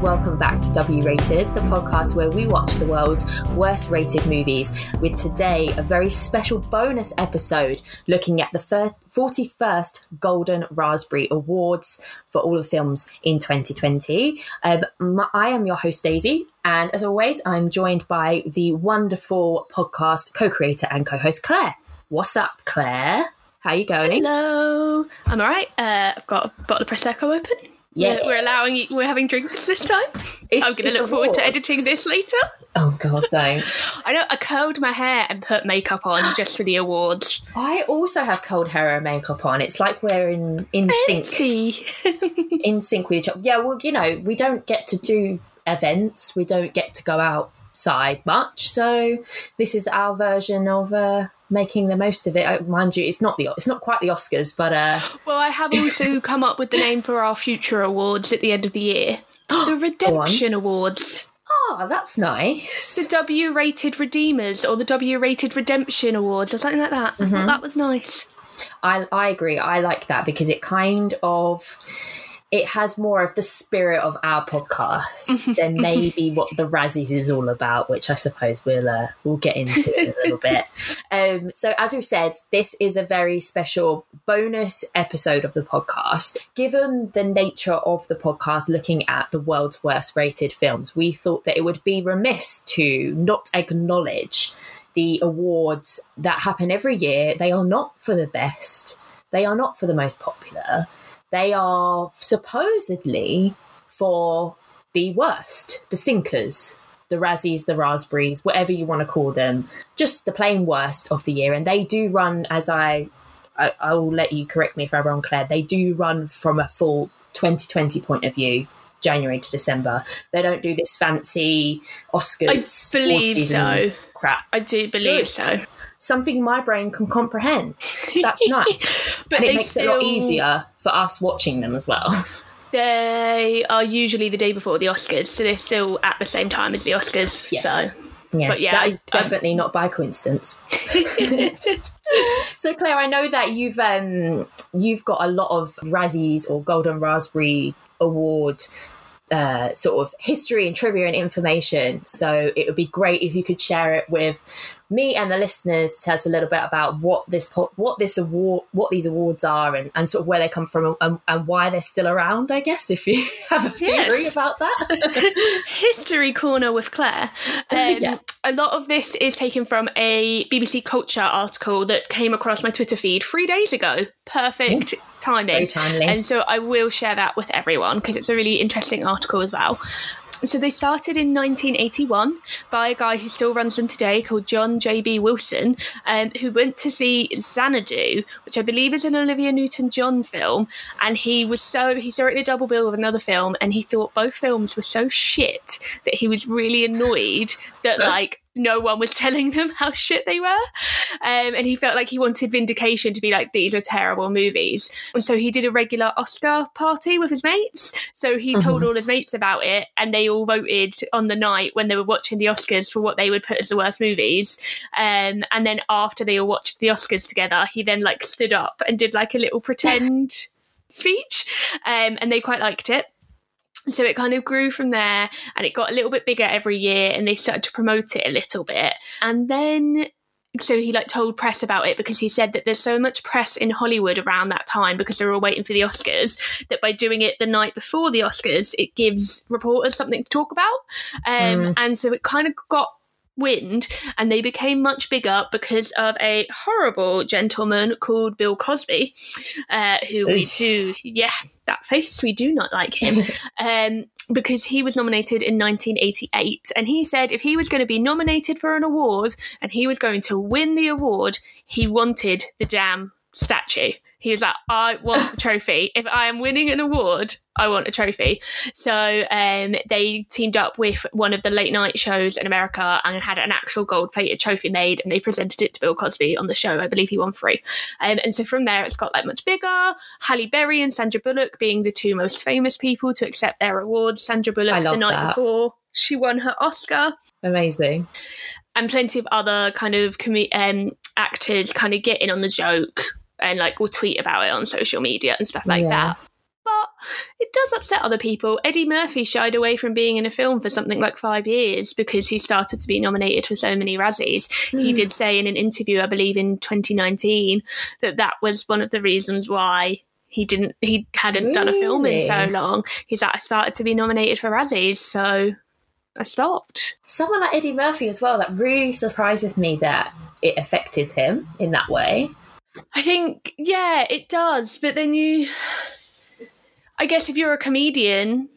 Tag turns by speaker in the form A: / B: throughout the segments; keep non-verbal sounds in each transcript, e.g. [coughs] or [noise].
A: welcome back to W Rated, the podcast where we watch the world's worst rated movies. With today a very special bonus episode looking at the 41st Golden Raspberry Awards for all the films in 2020. Um, I am your host, Daisy, and as always, I'm joined by the wonderful podcast co creator and co host, Claire. What's up, Claire? How you going?
B: Hello. I'm all right. Uh, I've got a bottle of prosecco open.
A: Yeah.
B: We're, we're allowing you, we're having drinks this [laughs] time.
A: It's-
B: I'm going to look forward to editing this later.
A: Oh God, don't. [laughs]
B: I know I curled my hair and put makeup on [gasps] just for the awards.
A: I also have cold hair and makeup on. It's like we're in in sync, [laughs] in sync with each other. Yeah, well, you know, we don't get to do events. We don't get to go outside much. So this is our version of uh, making the most of it. Uh, Mind you, it's not the it's not quite the Oscars, but uh,
B: well, I have also [laughs] come up with the name for our future awards at the end of the year. [gasps] The Redemption Awards.
A: oh, that's nice.
B: The W rated Redeemers or the W rated Redemption Awards or something like that.
A: Mm-hmm.
B: thought that was nice.
A: I I agree. I like that because it kind of it has more of the spirit of our podcast than maybe what the Razzies is all about, which I suppose we'll uh, we'll get into in a little [laughs] bit. Um, so as we've said, this is a very special bonus episode of the podcast. Given the nature of the podcast, looking at the world's worst rated films, we thought that it would be remiss to not acknowledge the awards that happen every year. They are not for the best. They are not for the most popular. They are supposedly for the worst, the sinkers, the Razzies, the Raspberries, whatever you want to call them, just the plain worst of the year. And they do run, as I, I, I will let you correct me if I'm wrong, Claire. They do run from a full 2020 point of view. January to December. They don't do this fancy Oscars.
B: I believe so.
A: Crap.
B: I do believe
A: Good.
B: so.
A: Something my brain can comprehend. That's [laughs] nice.
B: But
A: and it makes it a lot easier for us watching them as well.
B: They are usually the day before the Oscars, so they're still at the same time as the Oscars.
A: Yes.
B: So
A: Yeah,
B: But yeah,
A: that
B: I-
A: is definitely not by coincidence. [laughs] so Claire, I know that you've um you've got a lot of Razzies or Golden Raspberry Award uh, sort of history and trivia and information. So it would be great if you could share it with me and the listeners to tell us a little bit about what this what this award what these awards are and, and sort of where they come from and, and why they're still around. I guess if you [laughs] have a theory
B: Yes.
A: about that. [laughs] [laughs]
B: history corner with Claire. Um,
A: Yeah.
B: A lot of this is taken from a BBC Culture article that came across my Twitter feed three days ago. Perfect timing.
A: Very timely.
B: And so I will share that with everyone because it's a really interesting article as well. So they started in 1981 by a guy who still runs them today called John J.B. Wilson, um, who went to see Xanadu, which I believe is an Olivia Newton-John film, and he was so he saw it in a double bill with another film, and he thought both films were so shit that he was really annoyed that [laughs] like no one was [laughs] telling them how shit they were. Um, and he felt like he wanted vindication to be like, these are terrible movies. And so he did a regular Oscar party with his mates. So he told all his mates about it, and they all voted on the night when they were watching the Oscars for what they would put as the worst movies. Um, and then after they all watched the Oscars together, he then like stood up and did like a little pretend [laughs] speech. Um, and they quite liked it so it kind of grew from there and it got a little bit bigger every year and they started to promote it a little bit. And then so he like told press about it because he said that there's so much press in Hollywood around that time because they're all waiting for the Oscars that by doing it the night before the Oscars it gives reporters something to talk about. Um, and so it kind of got wind and they became much bigger because of a horrible gentleman called Bill Cosby uh, who we do yeah that face we do not like him. [laughs] Um, because he was nominated in 1988 and he said if he was going to be nominated for an award and he was going to win the award he wanted the damn statue he was like i want the [laughs] trophy. If i am winning an award i want a trophy. So um, they teamed up with one of the late night shows in america and had an actual gold plated trophy made and they presented it to bill cosby on the show. I believe he won three um, and so from there it's got like much bigger. Halle berry and sandra bullock being the two most famous people to accept their awards sandra bullock the night
A: that.
B: before she won her oscar.
A: Amazing.
B: and plenty of other kind of com- um, actors kind of get in on the joke and like will tweet about it on social media and stuff like
A: Yeah.
B: that. But it does upset other people. Eddie Murphy shied away from being in a film for something like five years because he started to be nominated for so many Razzies. Mm. He hmm. did say in an interview, I believe in 2019, that that was one of the reasons why he didn't he hadn't really? done a film in so long. He's like, I started to be nominated for Razzies, so I stopped.
A: Someone like Eddie Murphy as well, that really surprises me that it affected him in that way.
B: I think, yeah, it does. But then you, I guess, if you're a comedian,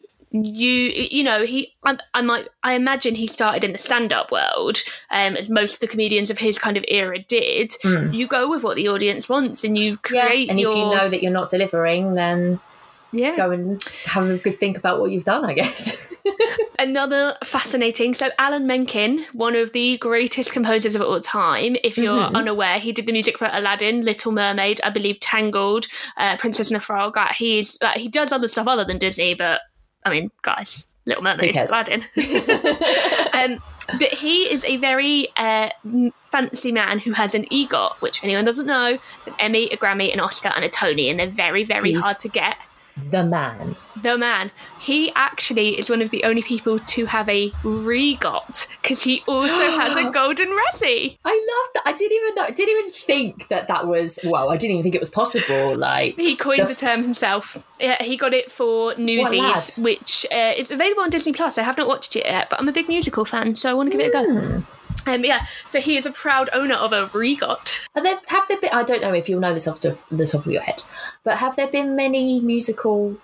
B: you you know he I, I, might I imagine he started in the stand up world um, as most of the comedians of his kind of era did. Mm. You go with what the audience wants and you create.
A: Yeah. And yours. if you know that you're not delivering, then
B: yeah,
A: go and have a good think about what you've done. I guess. [laughs]
B: Another fascinating. So, Alan Menken, one of the greatest composers of all time. If you're mm-hmm. unaware, he did the music for Aladdin, Little Mermaid, I believe Tangled, uh, Princess and the Frog. Like, he's like he does other stuff other than Disney, but I mean, guys, Little Mermaid, Aladdin. [laughs] [laughs] um, but he is a very uh, fancy man who has an EGOT, which, if anyone doesn't know, it's an Emmy, a Grammy, an Oscar, and a Tony, and they're very, very He's hard to get
A: the man.
B: The man. He actually is one of the only people to have a regot because he also has a [gasps] golden Razzie.
A: I love that. I didn't even know. Didn't even think that that was. Well, I didn't even think it was possible. Like
B: he coined the, the term himself. Yeah, he got it for Newsies, which uh, is available on Disney Plus. I have not watched it yet, but I'm a big musical fan, so I want to give it a go. Um, yeah, so he is a proud owner of a regot.
A: There, have there been? I don't know if you'll know this off the top of your head, but have there been many musical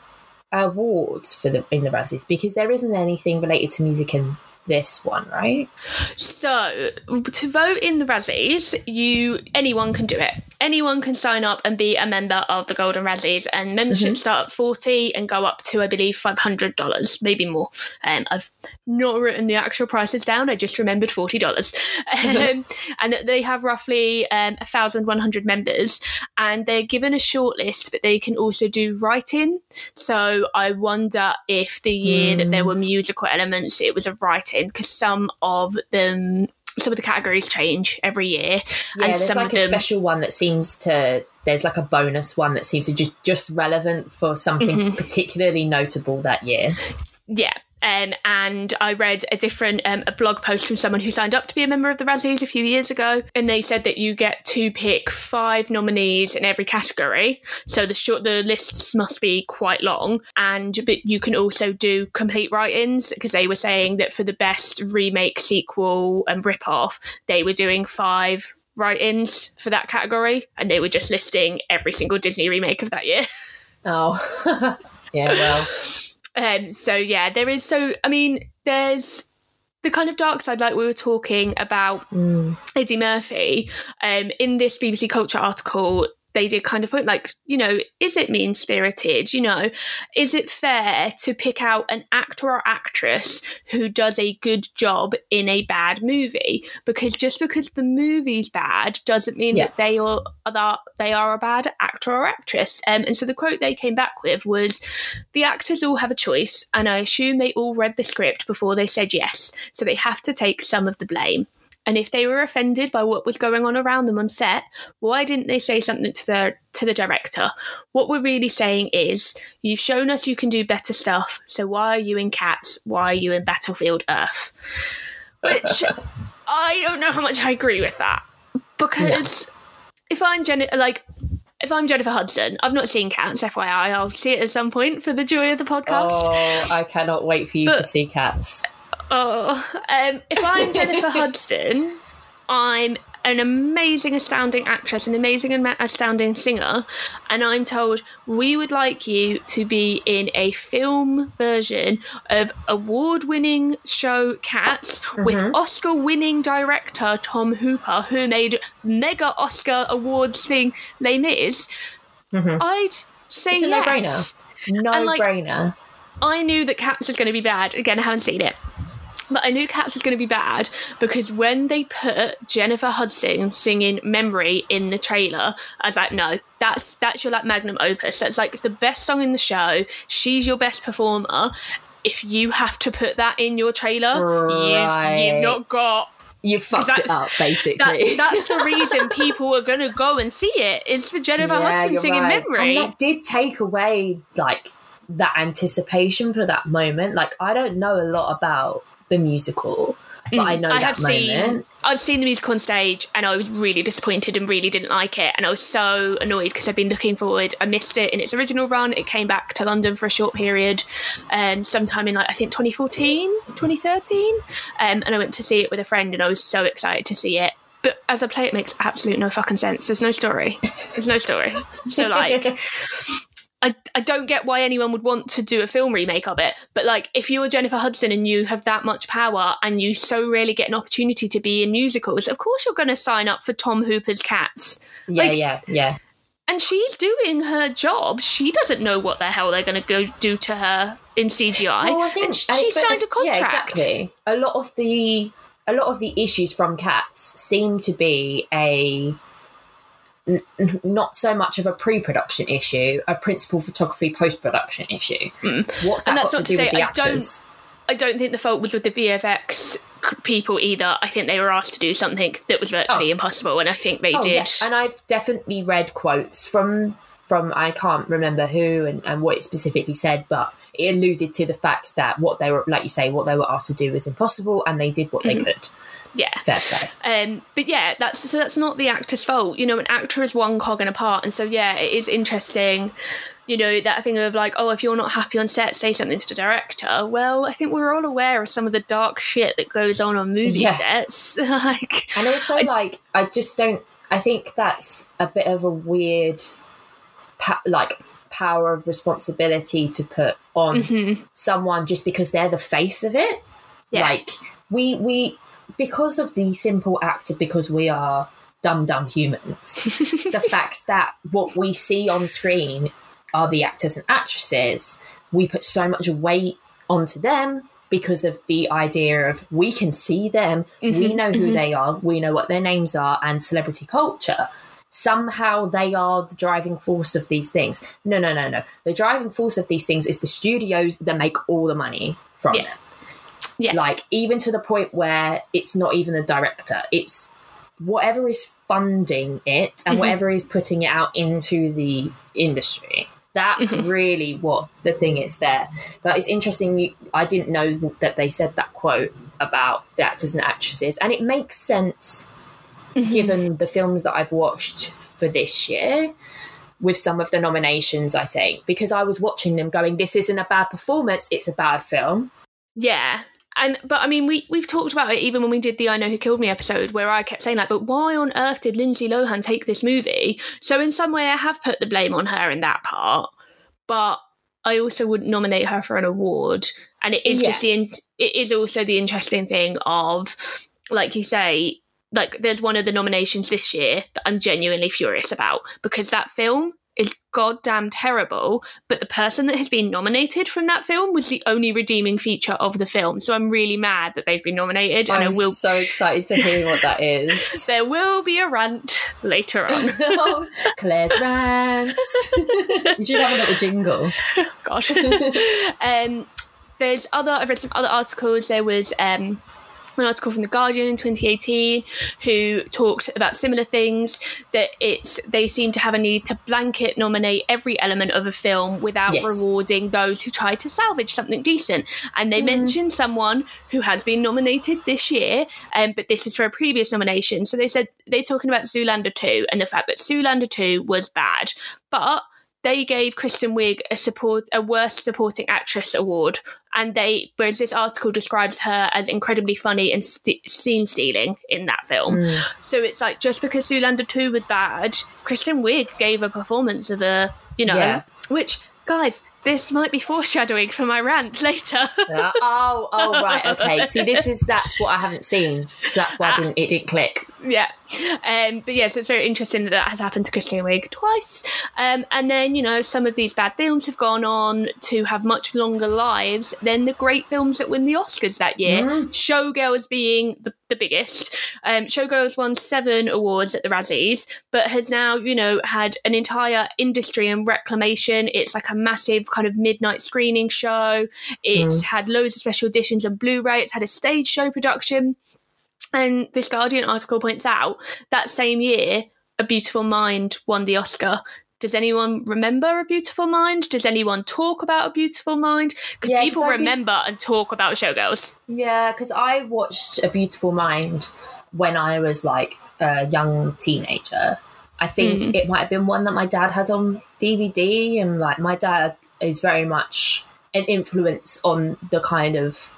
A: awards for the in the Razzies? Because there isn't anything related to music in this one, right?
B: So to vote in the Razzies, you anyone can do it. Anyone can sign up and be a member of the Golden Razzies, and memberships mm-hmm. start at forty and go up to I believe five hundred dollars, maybe more. Um, I've not written the actual prices down. I just remembered forty dollars, [laughs] um, and they have roughly um, thousand one hundred members, and they're given a short list, but they can also do writing. So I wonder if the year mm. that there hmm. were musical elements, it was a writing because some of them some of the categories change every year.
A: Yeah, and there's like a them... special one that seems to there's like a bonus one that seems to just just relevant for something mm-hmm. particularly notable that year.
B: Yeah, um, and I read a different um, a blog post from someone who signed up to be a member of the Razzies a few years ago, and they said that you get to pick five nominees in every category. So the short the lists must be quite long, and but you can also do complete write-ins because they were saying that for the best remake, sequel, and rip-off, they were doing five write-ins for that category, and they were just listing every single Disney remake of that year.
A: Oh, [laughs] yeah, well.
B: Um, so yeah, there is. So I mean, there's the kind of dark side, like we were talking about mm. Eddie Murphy. Um, in this BBC Culture article, they did kind of put like, you know, is it mean spirited? You know, is it fair to pick out an actor or actress who does a good job in a bad movie? Because just because the movie's bad doesn't mean yeah. that they are that they are a bad actor or actress. Um, and so the quote they came back with was, "The actors all have a choice, and I assume they all read the script before they said yes, so they have to take some of the blame." And if they were offended by what was going on around them on set, why didn't they say something to the to the director? What we're really saying is, you've shown us you can do better stuff, so why are you in Cats? Why are you in Battlefield Earth? Which [laughs] I don't know how much I agree with that. Because yeah. if I'm Jen like if I'm Jennifer Hudson, I've not seen Cats, FYI. I'll see it at some point for the joy of the podcast.
A: Oh, I cannot wait for you but, to see Cats.
B: Oh, um, if I'm [laughs] Jennifer Hudson, I'm an amazing, astounding actress, an amazing, astounding singer, and I'm told we would like you to be in a film version of award winning show Cats mm-hmm. with Oscar winning director Tom Hooper, who made mega Oscar awards thing Les Mis. Mm-hmm. I'd say
A: it's a
B: yes.
A: no brainer. No like, brainer.
B: I knew that Cats was going to be bad. Again, I haven't seen it. But I knew Cats was going to be bad because when they put Jennifer Hudson singing "Memory" in the trailer, I was like, no, that's that's your like magnum opus. That's like the best song in the show. She's your best performer. If you have to put that in your trailer, right. you've, you've not got
A: you fucked it up, basically.
B: That, that's the [laughs] reason people are going to go and see it. it. Is for Jennifer yeah, Hudson singing right. "Memory."
A: And that did take away like that anticipation for that moment. Like I don't know a lot about the musical, but I know
B: Mm, I
A: that
B: have
A: moment.
B: seen I've seen the musical on stage and I was really disappointed and really didn't like it and I was so annoyed because I've been looking forward. I missed it in its original run. It came back to London for a short period, um, sometime in like I think 2014, 2013, um, and I went to see it with a friend and I was so excited to see it. But as a play, it makes absolute no fucking sense. There's no story. There's no story. So like. [laughs] I, I don't get why anyone would want to do a film remake of it. But like, if you're Jennifer Hudson and you have that much power and you so rarely get an opportunity to be in musicals, of course you're going to sign up for Tom Hooper's Cats.
A: yeah,
B: like-
A: yeah, yeah.
B: And she's doing her job. She doesn't know what the hell they're going to go do to her in CGI.
A: Well, I think
B: and sh-
A: and
B: she signed a contract.
A: Yeah, exactly. A lot of the a lot of the issues from cats seem to be a n- not so much of a pre-production issue, a principal photography post-production issue. What's that
B: Mm. And that's
A: got
B: not
A: to do
B: to
A: with
B: say
A: the
B: I don't- I don't think the fault was with the VFX people either. I think they were asked to do something that was virtually
A: Oh.
B: impossible, and I think they
A: Oh,
B: did.
A: yeah. And I've definitely read quotes from from I can't remember who and, and what it specifically said, but it alluded to the fact that what they were like you say, what they were asked to do was impossible and they did what
B: Mm-hmm.
A: they could.
B: Yeah.
A: Fair play.
B: Um, but yeah, that's so that's not the actor's fault. You know, an actor is one cog in a part, and so yeah, it is interesting. You know that thing of like, oh, if you're not happy on set, say something to the director. Well, I think we're all aware of some of the dark shit that goes on on movie
A: Yeah.
B: sets. [laughs] like,
A: And also, like, I just don't. I think that's a bit of a weird, pa- like, power of responsibility to put on
B: Mhm.
A: someone just because they're the face of it.
B: Yeah.
A: Like, we we because of the simple act of because we are dumb dumb humans. [laughs] the fact that what we see on screen are the actors and actresses. We put so much weight onto them because of the idea of we can see them, we mm-hmm, know who mm-hmm. they are, we know what their names are, and celebrity culture. Somehow they are the driving force of these things. No, no, no, no. The driving force of these things is the studios that make all the money from
B: Yeah.
A: them.
B: Yeah.
A: Like, even to the point where it's not even the director, it's whatever is funding it and
B: Mm-hmm.
A: whatever is putting it out into the industry. That's
B: Mm-hmm.
A: really what the thing is there. But it's interesting. I didn't know that they said that quote about the actors and actresses, and it makes sense
B: Mm-hmm.
A: given the films that I've watched for this year. With some of the nominations, I think because I was watching them, going, "This isn't a bad performance; it's a bad film."
B: Yeah. And but I mean we we've talked about it even when we did the I Know Who Killed Me episode where I kept saying like, but why on earth did Lindsay Lohan take this movie? So in some way I have put the blame on her in that part, but I also wouldn't nominate her for an award. And it is just the in- it is also the interesting thing of like you say, like there's one of the nominations this year that I'm genuinely furious about because that film is goddamn terrible, but the person that has been nominated from that film was the only redeeming feature of the film. So I'm really mad that they've been nominated, and
A: I'm
B: I will.
A: so excited to hear what that is. [laughs]
B: There will be a rant later on. [laughs]
A: Claire's rant. [laughs] you should have a little jingle.
B: God. um, there's other. I've read some other articles. There was um, an article from the Guardian in 2018 who talked about similar things. That it's they seem to have a need to blanket nominate every element of a film without
A: Yes.
B: rewarding those who try to salvage something decent. And they mentioned someone who has been nominated this year, um, but this is for a previous nomination. So they said they're talking about Zoolander 2 and the fact that Zoolander 2 was bad, but they gave Kristen Wiig a support a worst supporting actress award, and they whereas this article describes her as incredibly funny and st- scene stealing in that film. Mm. So it's like just because Zoolander two was bad, Kristen Wiig gave a performance of a you know
A: Yeah.
B: which guys. This might be foreshadowing for my rant later.
A: Oh, oh, right, [laughs] okay. See, this is that's what I haven't seen, so that's why I didn't, it didn't click.
B: yeah. Um, but yes, it's very interesting that that has happened to Kristen Wiig twice. Um, and then, you know, some of these bad films have gone on to have much longer lives than the great films that win the Oscars that year. Showgirls being the, the biggest. Um, Showgirls won seven awards at the Razzies, but has now, you know, had an entire industry and reclamation. It's like a massive kind of midnight screening show. It's had loads of special editions and Blu-ray. It's had a stage show production. And this Guardian article points out that same year, A Beautiful Mind won the Oscar Does anyone remember A Beautiful Mind? Does anyone talk about A Beautiful Mind? Because
A: Yeah,
B: people
A: 'cause I did-
B: remember and talk about Showgirls.
A: Yeah, because I watched A Beautiful Mind when I was like a young teenager. I think
B: Mm.
A: it might have been one that my dad had on DVD, and like my dad is very much an influence on the kind of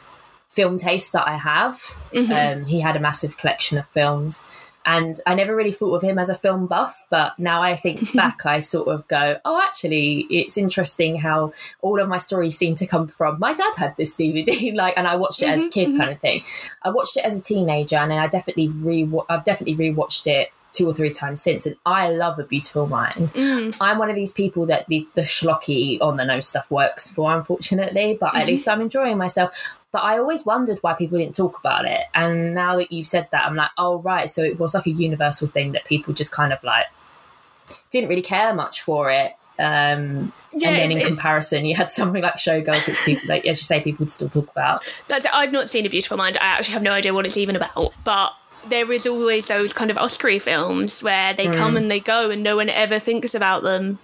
A: film taste that I have.
B: Mhm.
A: Um, he had a massive collection of films. And I never really thought of him as a film buff, but now I think [laughs] back, I sort of go, oh, actually, it's interesting how all of my stories seem to come from my dad had this DVD, [laughs] like, and I watched it as a
B: Mhm,
A: kid,
B: mhm.
A: kind of thing. I watched it as a teenager, and then I definitely re, I've definitely rewatched it two or three times since, and I love A Beautiful Mind.
B: Mm.
A: I'm one of these people that the, the schlocky on the nose stuff works for, unfortunately, but at
B: Mhm.
A: least I'm enjoying myself. But I always wondered why people didn't talk about it. And now that you've said that, I'm like, oh, right. So it was like a universal thing that people just kind of like didn't really care much for it. Um,
B: Yeah,
A: and then in
B: it-
A: comparison, you had something like Showgirls, which people, like as you say, people would still talk about.
B: That's it. I've not seen A Beautiful Mind. I actually have no idea what it's even about. But there is always those kind of Oscar films where they
A: Mm.
B: come and they go and no one ever thinks about them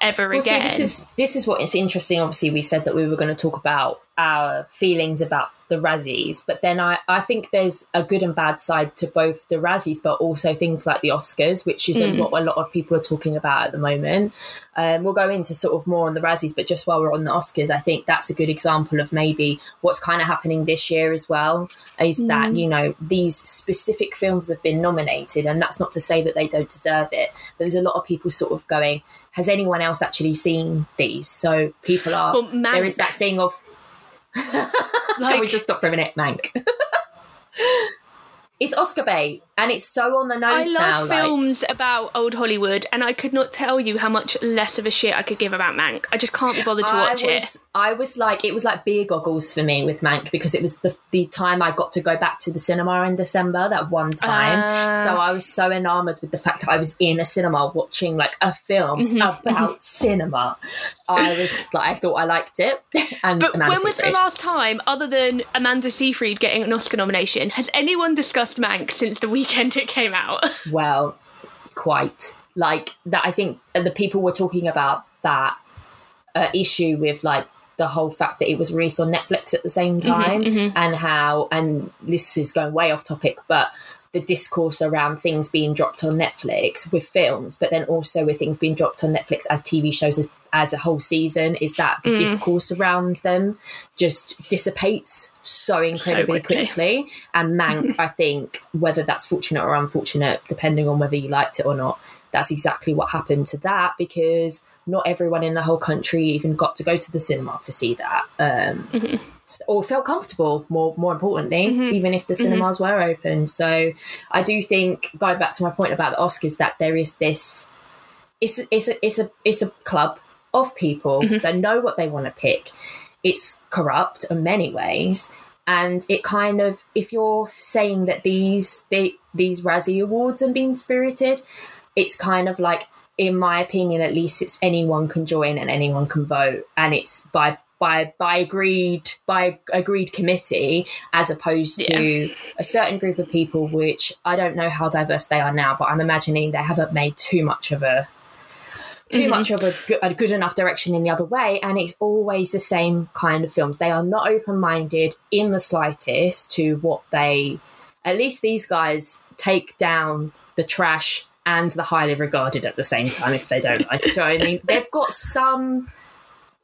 B: ever
A: Well, see,
B: again.
A: this is this is what is interesting. Obviously, we said that we were going to talk about our feelings about the Razzies, but then I, I think there's a good and bad side to both the Razzies, but also things like the Oscars, which is
B: Mm.
A: what a lot of people are talking about at the moment. Um, we'll go into sort of more on the Razzies, but just while we're on the Oscars, I think that's a good example of maybe what's kind of happening this year as well. Is that
B: Mm.
A: you know these specific films have been nominated, and that's not to say that they don't deserve it. But there's a lot of people sort of going, has anyone else actually seen these? So people are.
B: Well,
A: there is that thing of. Can we just stop for a minute, Mank? [laughs] it's Oscar bait, and it's so on the
B: I
A: nose
B: love
A: now. like-
B: films about old Hollywood, and I could not tell you how much less of a shit I could give about Mank. I just can't be bothered to watch
A: I
B: it.
A: I was like, it was like beer goggles for me with Mank because it was the the time I got to go back to the cinema in December that one time.
B: Ah.
A: so I was so enamored with the fact that I was in a cinema watching like a film
B: Mhm,
A: about cinema. I was like, I thought I liked it. [laughs] And
B: But
A: Amanda
B: when was the last time, other than Amanda Seyfried getting an Oscar nomination, has anyone discussed Mank since the weekend it came out? [laughs]
A: well quite like that i think the people were talking about that uh, issue with like the whole fact that it was released on netflix at the same time
B: mhm.
A: and how and this is going way off topic but the discourse around things being dropped on netflix with films but then also with things being dropped on netflix as tv shows as, as a whole season is that the
B: Mm.
A: discourse around them just dissipates so incredibly
B: quickly.
A: quickly and mank [laughs] i think whether that's fortunate or unfortunate depending on whether you liked it or not that's exactly what happened to that because not everyone in the whole country even got to go to the cinema to see that um,
B: Mhm.
A: Or felt comfortable more more importantly
B: Mhm.
A: even if the cinemas were open so i do think going back to my point about the oscars that there is this it's it's a, it's a it's a club of people
B: Mhm.
A: that know what they want to pick it's corrupt in many ways and it kind of if you're saying that these they, these razzie awards are being spirited it's kind of like in my opinion at least it's anyone can join and anyone can vote and it's by by by agreed by agreed committee as opposed to a certain group of people which i don't know how diverse they are now but i'm imagining they haven't made too much of a too
B: Mhm.
A: much of a good, a good enough direction in the other way and it's always the same kind of films they are not open-minded in the slightest to what they at least these guys take down the trash and the highly regarded at the same time if they don't like it. Do you know what I mean? [laughs] They've got some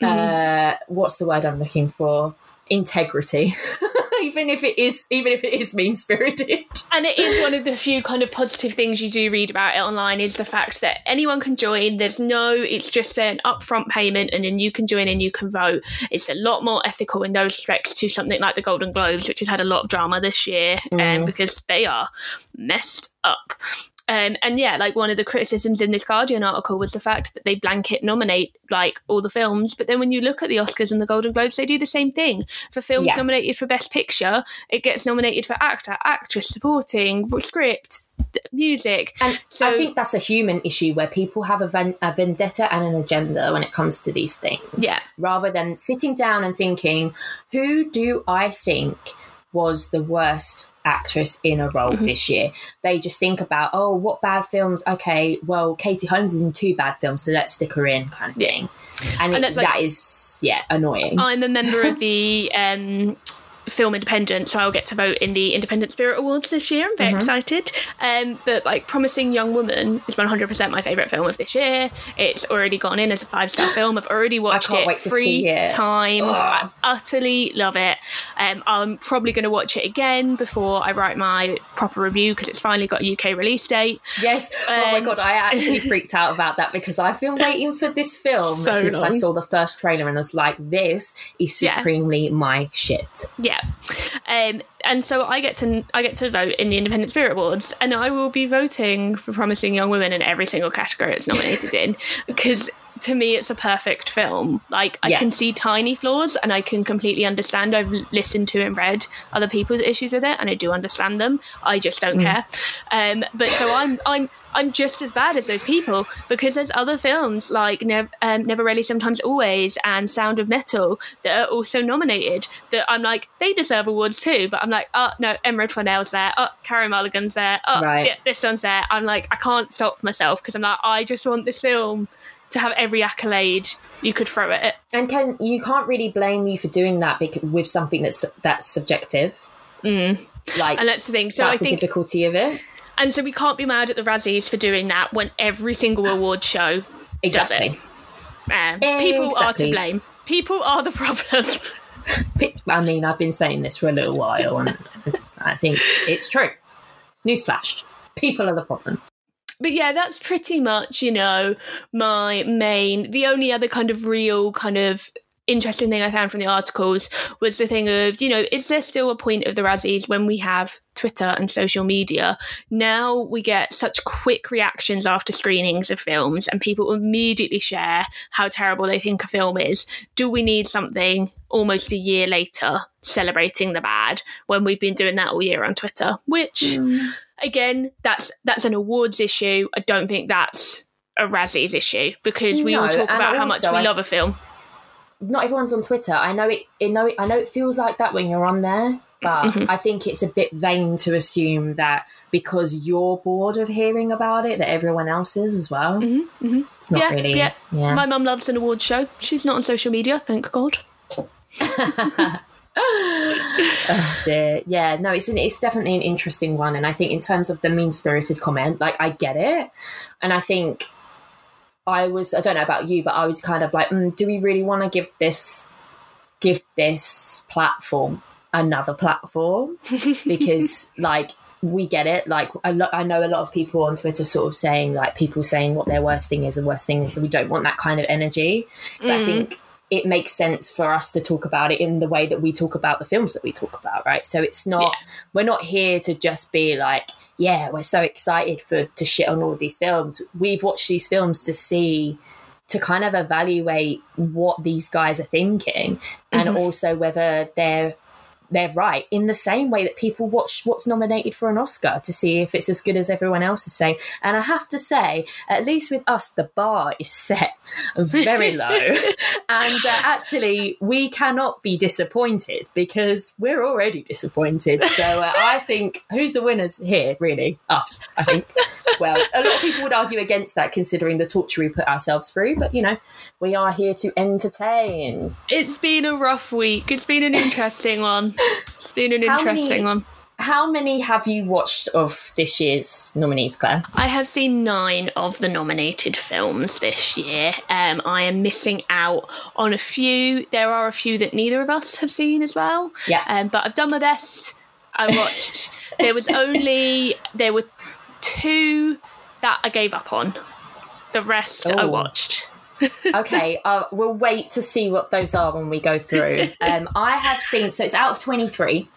A: uh what's the word I'm looking for? Integrity. [laughs] even if it is even if it is mean spirited.
B: And it is one of the few kind of positive things you do read about it online is the fact that anyone can join. There's no, it's just an upfront payment and then you can join and you can vote. It's a lot more ethical in those respects to something like the Golden Globes, which has had a lot of drama this year um,
A: Mm.
B: because they are messed up. Um, and yeah, like one of the criticisms in this Guardian article was the fact that they blanket nominate like all the films, but then when you look at the Oscars and the Golden Globes, they do the same thing. For films
A: Yeah.
B: nominated for Best Picture, it gets nominated for actor, actress, supporting, script, music.
A: And
B: So-
A: I think that's a human issue where people have a, ven- a vendetta and an agenda when it comes to these things.
B: Yeah.
A: Rather than sitting down and thinking, who do I think was the worst actress in a role this year. They just think about, oh, what bad films? Okay, well, Katie Holmes is in two bad films, so let's stick her in, kind of
B: Yeah.
A: thing. And,
B: And
A: it,
B: like-
A: that is, yeah, annoying.
B: I'm a member of the um, Film Independent, so I'll get to vote in the Independent Spirit Awards this year. I'm very
A: Mm-hmm.
B: excited. Um, but like, Promising Young Woman is 100% my favourite film of this year. It's already gone in as a five star film. I've already watched it three
A: it.
B: times. I utterly love it. Um, I'm probably going to watch it again before I write my proper review because it's finally got a UK release date.
A: Yes. oh my
B: Um,
A: god, I actually [laughs] freaked out about that because I've been waiting for this film [laughs]
B: So
A: since I saw the first trailer and I was like, this is
B: Yeah.
A: supremely my shit.
B: Yeah, um, and so I get to I get to vote in the Independent Spirit Awards, and I will be voting for Promising Young Women in every single category it's nominated in, because to me it's a perfect film. Like I
A: Yeah.
B: can see tiny flaws, and I can completely understand. I've listened to and read other people's issues with it, and I do understand them. I just don't care. Um, but so I'm I'm. I'm just as bad as those people because there's other films like Nev- um, Never Rarely, Sometimes Always and Sound of Metal that are also nominated. That I'm like, they deserve awards too. But I'm like, oh no, Emerald Fennell's there. Oh, Carey Mulligan's there. Oh,
A: Right.
B: yeah, this one's there. I'm like, I can't stop myself because I'm like, I just want this film to have every accolade you could throw at it.
A: And can you can't really blame you for doing that because, with something that's that's subjective. Like
B: And that's the thing. So
A: that's
B: I
A: the
B: think,
A: difficulty of it.
B: and so we can't be mad at the Razzies for doing that when every single award show
A: Exactly.
B: Um, People are to blame. People are the problem. [laughs]
A: I mean, I've been saying this for a little while, and I think it's true. Newsflash: people are the problem.
B: But yeah, that's pretty much, you know, my main. The only other kind of real kind of interesting thing I found from the articles was the thing of, you know, is there still a point of the Razzies when we have Twitter and social media? Now we get such quick reactions after screenings of films, and people immediately share how terrible they think a film is. Do we need something almost a year later celebrating the bad when we've been doing that all year on Twitter? Which mm. Again, that's that's an awards issue. I don't think that's a Razzies issue because we all talk about how much we
A: I-
B: love a film.
A: Not everyone's on Twitter. I know it. I know. It, I know it feels like that when you're on there, but
B: Mm-hmm.
A: I think it's a bit vain to assume that because you're bored of hearing about it, that everyone else is as well. It's not
B: Mm-hmm, yeah,
A: really.
B: yeah.
A: yeah.
B: My mum loves an awards show. She's not on social media, thank God. [laughs] [laughs]
A: Oh dear. Yeah, no, it's an, it's definitely an interesting one, and I think in terms of the mean spirited comment, like I get it, and I think I was I don't know about you, but I was kind of like, mm, do we really want to give this give this platform another platform? [laughs] Because like we get it. Like a lot, I know a lot of people on Twitter sort of saying like people saying what their worst thing is. The worst thing is that we don't want that kind of energy. But I think it makes sense for us to talk about it in the way that we talk about the films that we talk about, right? So it's not we're not here to just be like, yeah, we're so excited for to shit on all of these films. We've watched these films to see to kind of evaluate what these guys are thinking and mm-hmm. also whether they're they're right in the same way that people watch what's nominated for an Oscar to see if it's as good as everyone else is saying. And I have to say, at least with us, the bar is set very [laughs] low. and uh, actually, we cannot be disappointed because we're already disappointed. So uh, I [laughs] think who's the winners here, really? Us, I think. well, a lot of people would argue against that considering the torture we put ourselves through, but you know, we are here to entertain.
B: It's been a rough week. It's been an interesting one. It's been an
A: How
B: interesting
A: many-
B: one.
A: How many have you watched of this year's nominees, Claire?
B: I have seen nine of the nominated films this year. Um, I am missing out on a few. There are a few that neither of us have seen as well.
A: Yeah.
B: Um, but I've done my best. I watched. [laughs] there was only there were two that I gave up on. The rest I
A: Oh.
B: watched.
A: Okay, uh, we'll wait to see what those are when we go through. [laughs] Um, I have seen, so it's out of 23.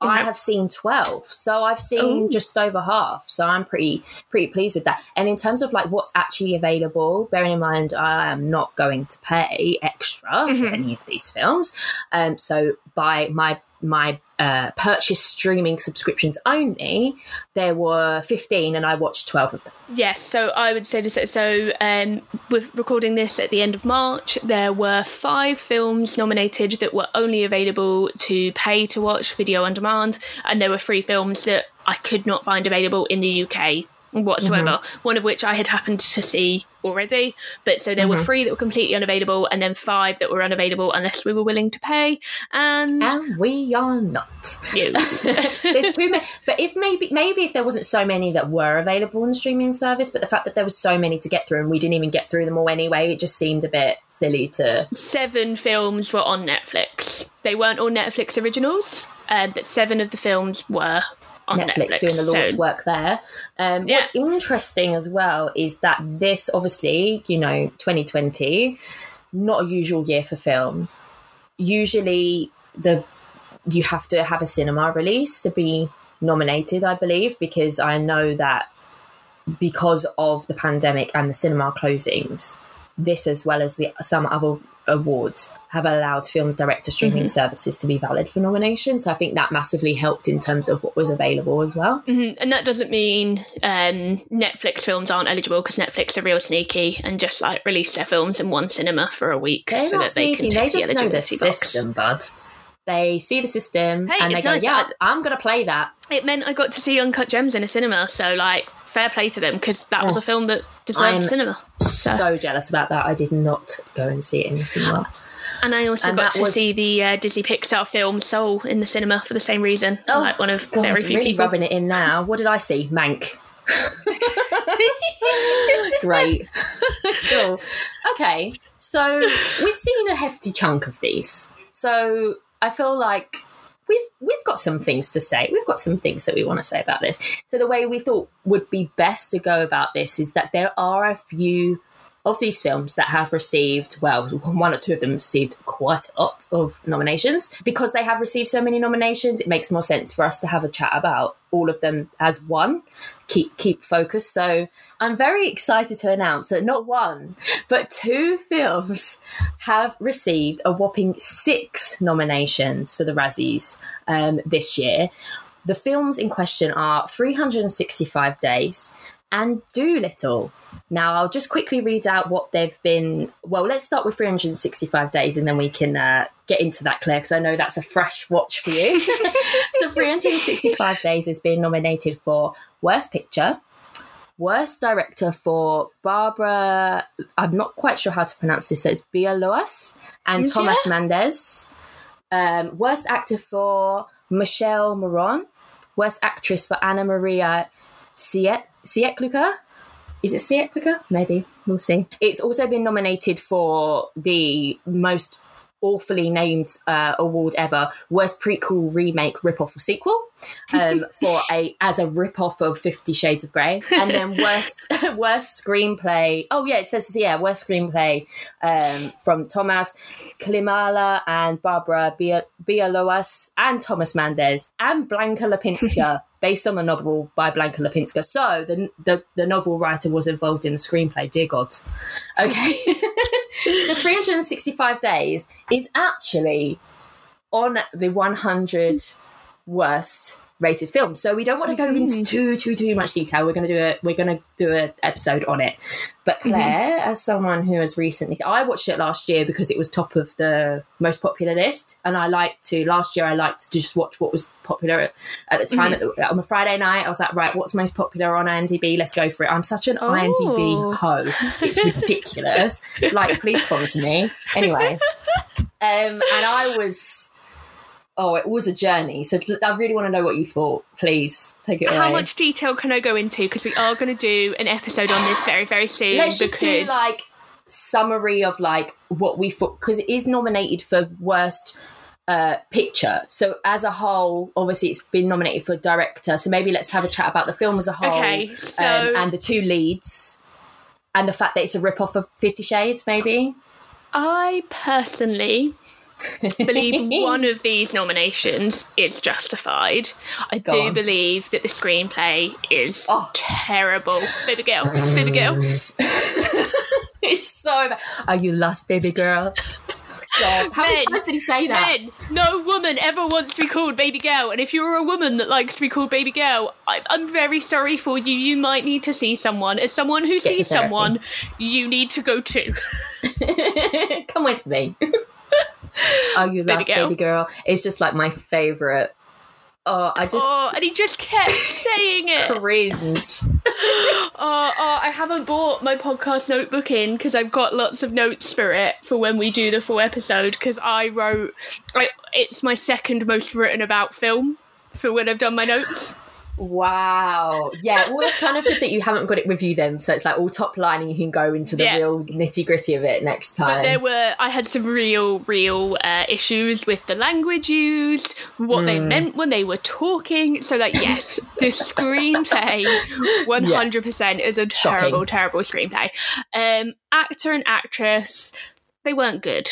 A: I have seen 12. So I've seen
B: Ooh.
A: just over half. So I'm pretty pretty pleased with that. And in terms of like what's actually available, bearing in mind I am not going to pay extra for any of these films. Um, so by my my uh, purchase streaming subscriptions only, there were 15 and I watched 12 of them.
B: Yes, so I would say this. So, um, with recording this at the end of March, there were five films nominated that were only available to pay to watch video on demand, and there were three films that I could not find available in the UK whatsoever. Mm-hmm. One of which I had happened to see already. But so there mm-hmm. were three that were completely unavailable, and then five that were unavailable unless we were willing to pay. And
A: and we are not. You. [laughs] There's too many. But if maybe maybe if there wasn't so many that were available on the streaming service, but the fact that there was so many to get through and we didn't even get through them all anyway, it just seemed a bit silly to.
B: Seven films were on Netflix. They weren't all Netflix originals. Uh, but seven of the films were Netflix, Netflix,
A: doing the Lord's so, work there. Um, yeah. What's interesting as well is that this, obviously, you know, 2020, not a usual year for film. Usually, the you have to have a cinema release to be nominated, I believe, because I know that because of the pandemic and the cinema closings, this as well as the some other awards have allowed films direct to streaming mm-hmm. services to be valid for nomination. So I think that massively helped in terms of what was available as well.
B: Mm-hmm. And that doesn't mean um, Netflix films aren't eligible because Netflix are real sneaky and just like release their films in one cinema for a week
A: They're so that sneaky. they can they just the know the system, bud. They see the system hey, and they go, nice. "Yeah, I'm going to play that."
B: It meant I got to see Uncut Gems in a cinema, so like fair play to them because that was a film that deserved I'm cinema.
A: So. so. jealous about that. I did not go and see it in the cinema.
B: And I also and got to was... see the uh, Disney Pixar film Soul in the cinema for the same reason. Oh, like one of God, very few
A: really
B: people.
A: rubbing it in now. What did I see? Mank. [laughs] Great. cool. Okay. So we've seen a hefty chunk of these. So I feel like we've we've got some things to say. We've got some things that we want to say about this. So the way we thought would be best to go about this is that there are a few of these films that have received, well, one or two of them received quite a lot of nominations. Because they have received so many nominations, it makes more sense for us to have a chat about all of them as one. Keep keep focus. So I'm very excited to announce that not one, but two films have received a whopping six nominations for the Razzies um, this year. The films in question are 365 Days and Dolittle. Now, I'll just quickly read out what they've been. Well, let's start with 365 days and then we can uh, get into that, Claire, because I know that's a fresh watch for you. [laughs] so, 365 days has been nominated for Worst Picture, Worst Director for Barbara, I'm not quite sure how to pronounce this, so it's Bialowas and Thomas Mendes. Um, worst Actor for Michele Morrone. Worst Actress for Anna Maria Sieklucka. Is it Sieklucka? Maybe. We'll see. It's also been nominated for the most awfully named uh, award ever worst prequel remake ripoff or sequel um, [laughs] for a as a ripoff of 50 shades of grey and then [laughs] worst [laughs] worst screenplay oh yeah it says yeah worst screenplay um, from thomas klimala and barbara bialowas and thomas mendes and Blanka lipinska based on the novel by Blanka Lipinska. So the, the, the novel writer was involved in the screenplay. Dear God. Okay. [laughs] so 365 days is actually on the 100 worst rated film. So we don't want to go into too too too much detail. We're going to do a we're going to do an episode on it. But mm-hmm. Claire, mm-hmm. as someone who has recently, I watched it last year because it was top of the most popular list, and I liked to. Last year, I liked to just watch what was popular at, at the time. Mm-hmm. At the, on the Friday night, I was like, right, what's most popular on IMDb? Let's go for it. I'm such an oh. IMDb hoe. It's ridiculous. [laughs] like, please sponsor me. Anyway, [laughs] um, and I was oh, it was a journey. So I really want to know what you thought. Please take it away.
B: How much detail can I go into? Because we are going to do an episode on this very, very soon.
A: Let's
B: just
A: do like summary of like what we thought because it is nominated for worst uh, picture. So as a whole, obviously it's been nominated for director. So maybe let's have a chat about the film as a whole
B: okay, um, so... um,
A: and the two leads and the fact that it's a rip off of Fifty Shades. Maybe.
B: I personally [laughs] believe one of these nominations is justified. I Go do on. believe that the screenplay is oh. terrible. Baby girl, baby girl. [laughs]
A: it's so bad. Are you lost, baby girl? God. How many times did he say that?
B: Men, no woman ever wants to be called baby girl. And if you're a woman that likes to be called baby girl, I, I'm very sorry for you. You might need to see someone. As someone who
A: Get
B: sees someone, you need to go too. [laughs]
A: Come with me. [laughs] oh, you
B: Baby girl.
A: baby girl. It's just like my favorite. Oh, I just
B: Oh, and he just kept [laughs] saying it.
A: cringe. [laughs]
B: Oh, oh, I haven't bought my podcast notebook in because I've got lots of notes for it for when we do the full episode. Because I wrote, I, it's my second most written about film for when I've done my notes.
A: Wow. Yeah, well, it's kind of good that you haven't got it with you then. So it's like all top line and you can go into the
B: Yeah.
A: real nitty gritty of it next time.
B: But there were, I had some real, real uh, issues with the language used, what they meant when they were talking. So that yes, the screenplay, [laughs] one hundred percent is a
A: Shocking.
B: terrible, terrible screenplay. Um, actor and actress, they weren't good.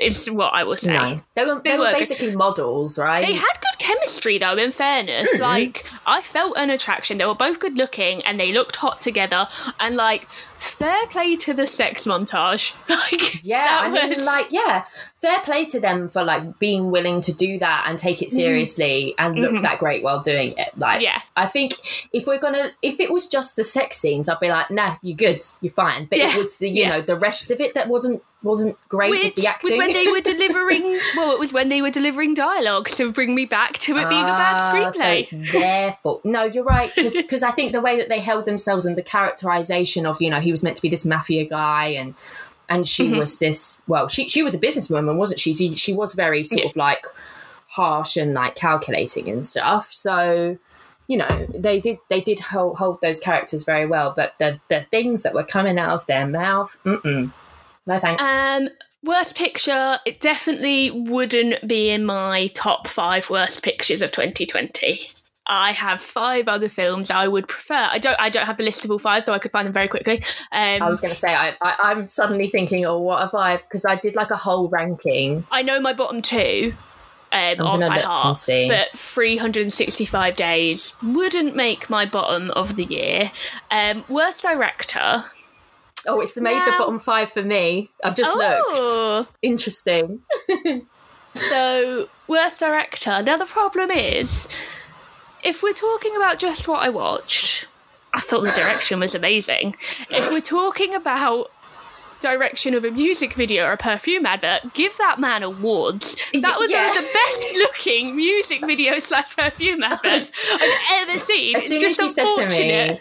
B: Is what I will say.
A: no. They were, they
B: They
A: were
B: were good.
A: basically models, right?
B: They had good chemistry though, in fairness.
A: Mm-hmm.
B: Like, I felt an attraction. They were both good looking and they looked hot together. And, like, fair play to the sex montage. [laughs] Like,
A: Yeah,
B: that
A: I mean, like, yeah, fair play to them for like being willing to do that and take it seriously and look that great while doing it. Like,
B: Mm-hmm. Yeah.
A: I think if we're gonna, if it was just the sex scenes, I'd be like, nah, you're good, you're fine. But
B: Yeah,
A: it was the, you
B: yeah.
A: know, the rest of it that wasn't wasn't great with
B: Which
A: the
B: was when they were [laughs] delivering. well, it was when they were delivering dialogue to bring me back to it being a bad
A: Ah,
B: screenplay.
A: So fault. No, you're right. Because [laughs] I think the way that they held themselves and the characterization of, you know, he was meant to be this mafia guy and and she
B: Mm-hmm.
A: was this, well, she, she was a businesswoman, wasn't she? She, she was very sort
B: Yeah.
A: of like harsh and like calculating and stuff. So, you know, they did they did hold, hold those characters very well. But the, the things that were coming out of their mouth, mm-mm. no thanks.
B: Um, worst picture, it definitely wouldn't be in my top five worst pictures of 2020. I have five other films I would prefer. I don't. I don't have the list of all five, though. I could find them very quickly. Um,
A: I was going to say, I, I, I'm suddenly thinking, oh, what have I? Because I did like a whole ranking.
B: I know my bottom two um, off by heart, but 365 days wouldn't make my bottom of the year. Um, worst director.
A: Oh, it's the made the bottom five for me. I've just looked.
B: Oh,
A: Interesting. [laughs]
B: so worst director. Now the problem is, if we're talking about just what I watched, I thought the direction was amazing. If we're talking about direction of a music video or a perfume advert, give that man awards. That was
A: Yeah.
B: one of the best looking music video slash perfume adverts [laughs] I've ever seen.
A: As
B: it's
A: soon
B: just
A: as you said to me,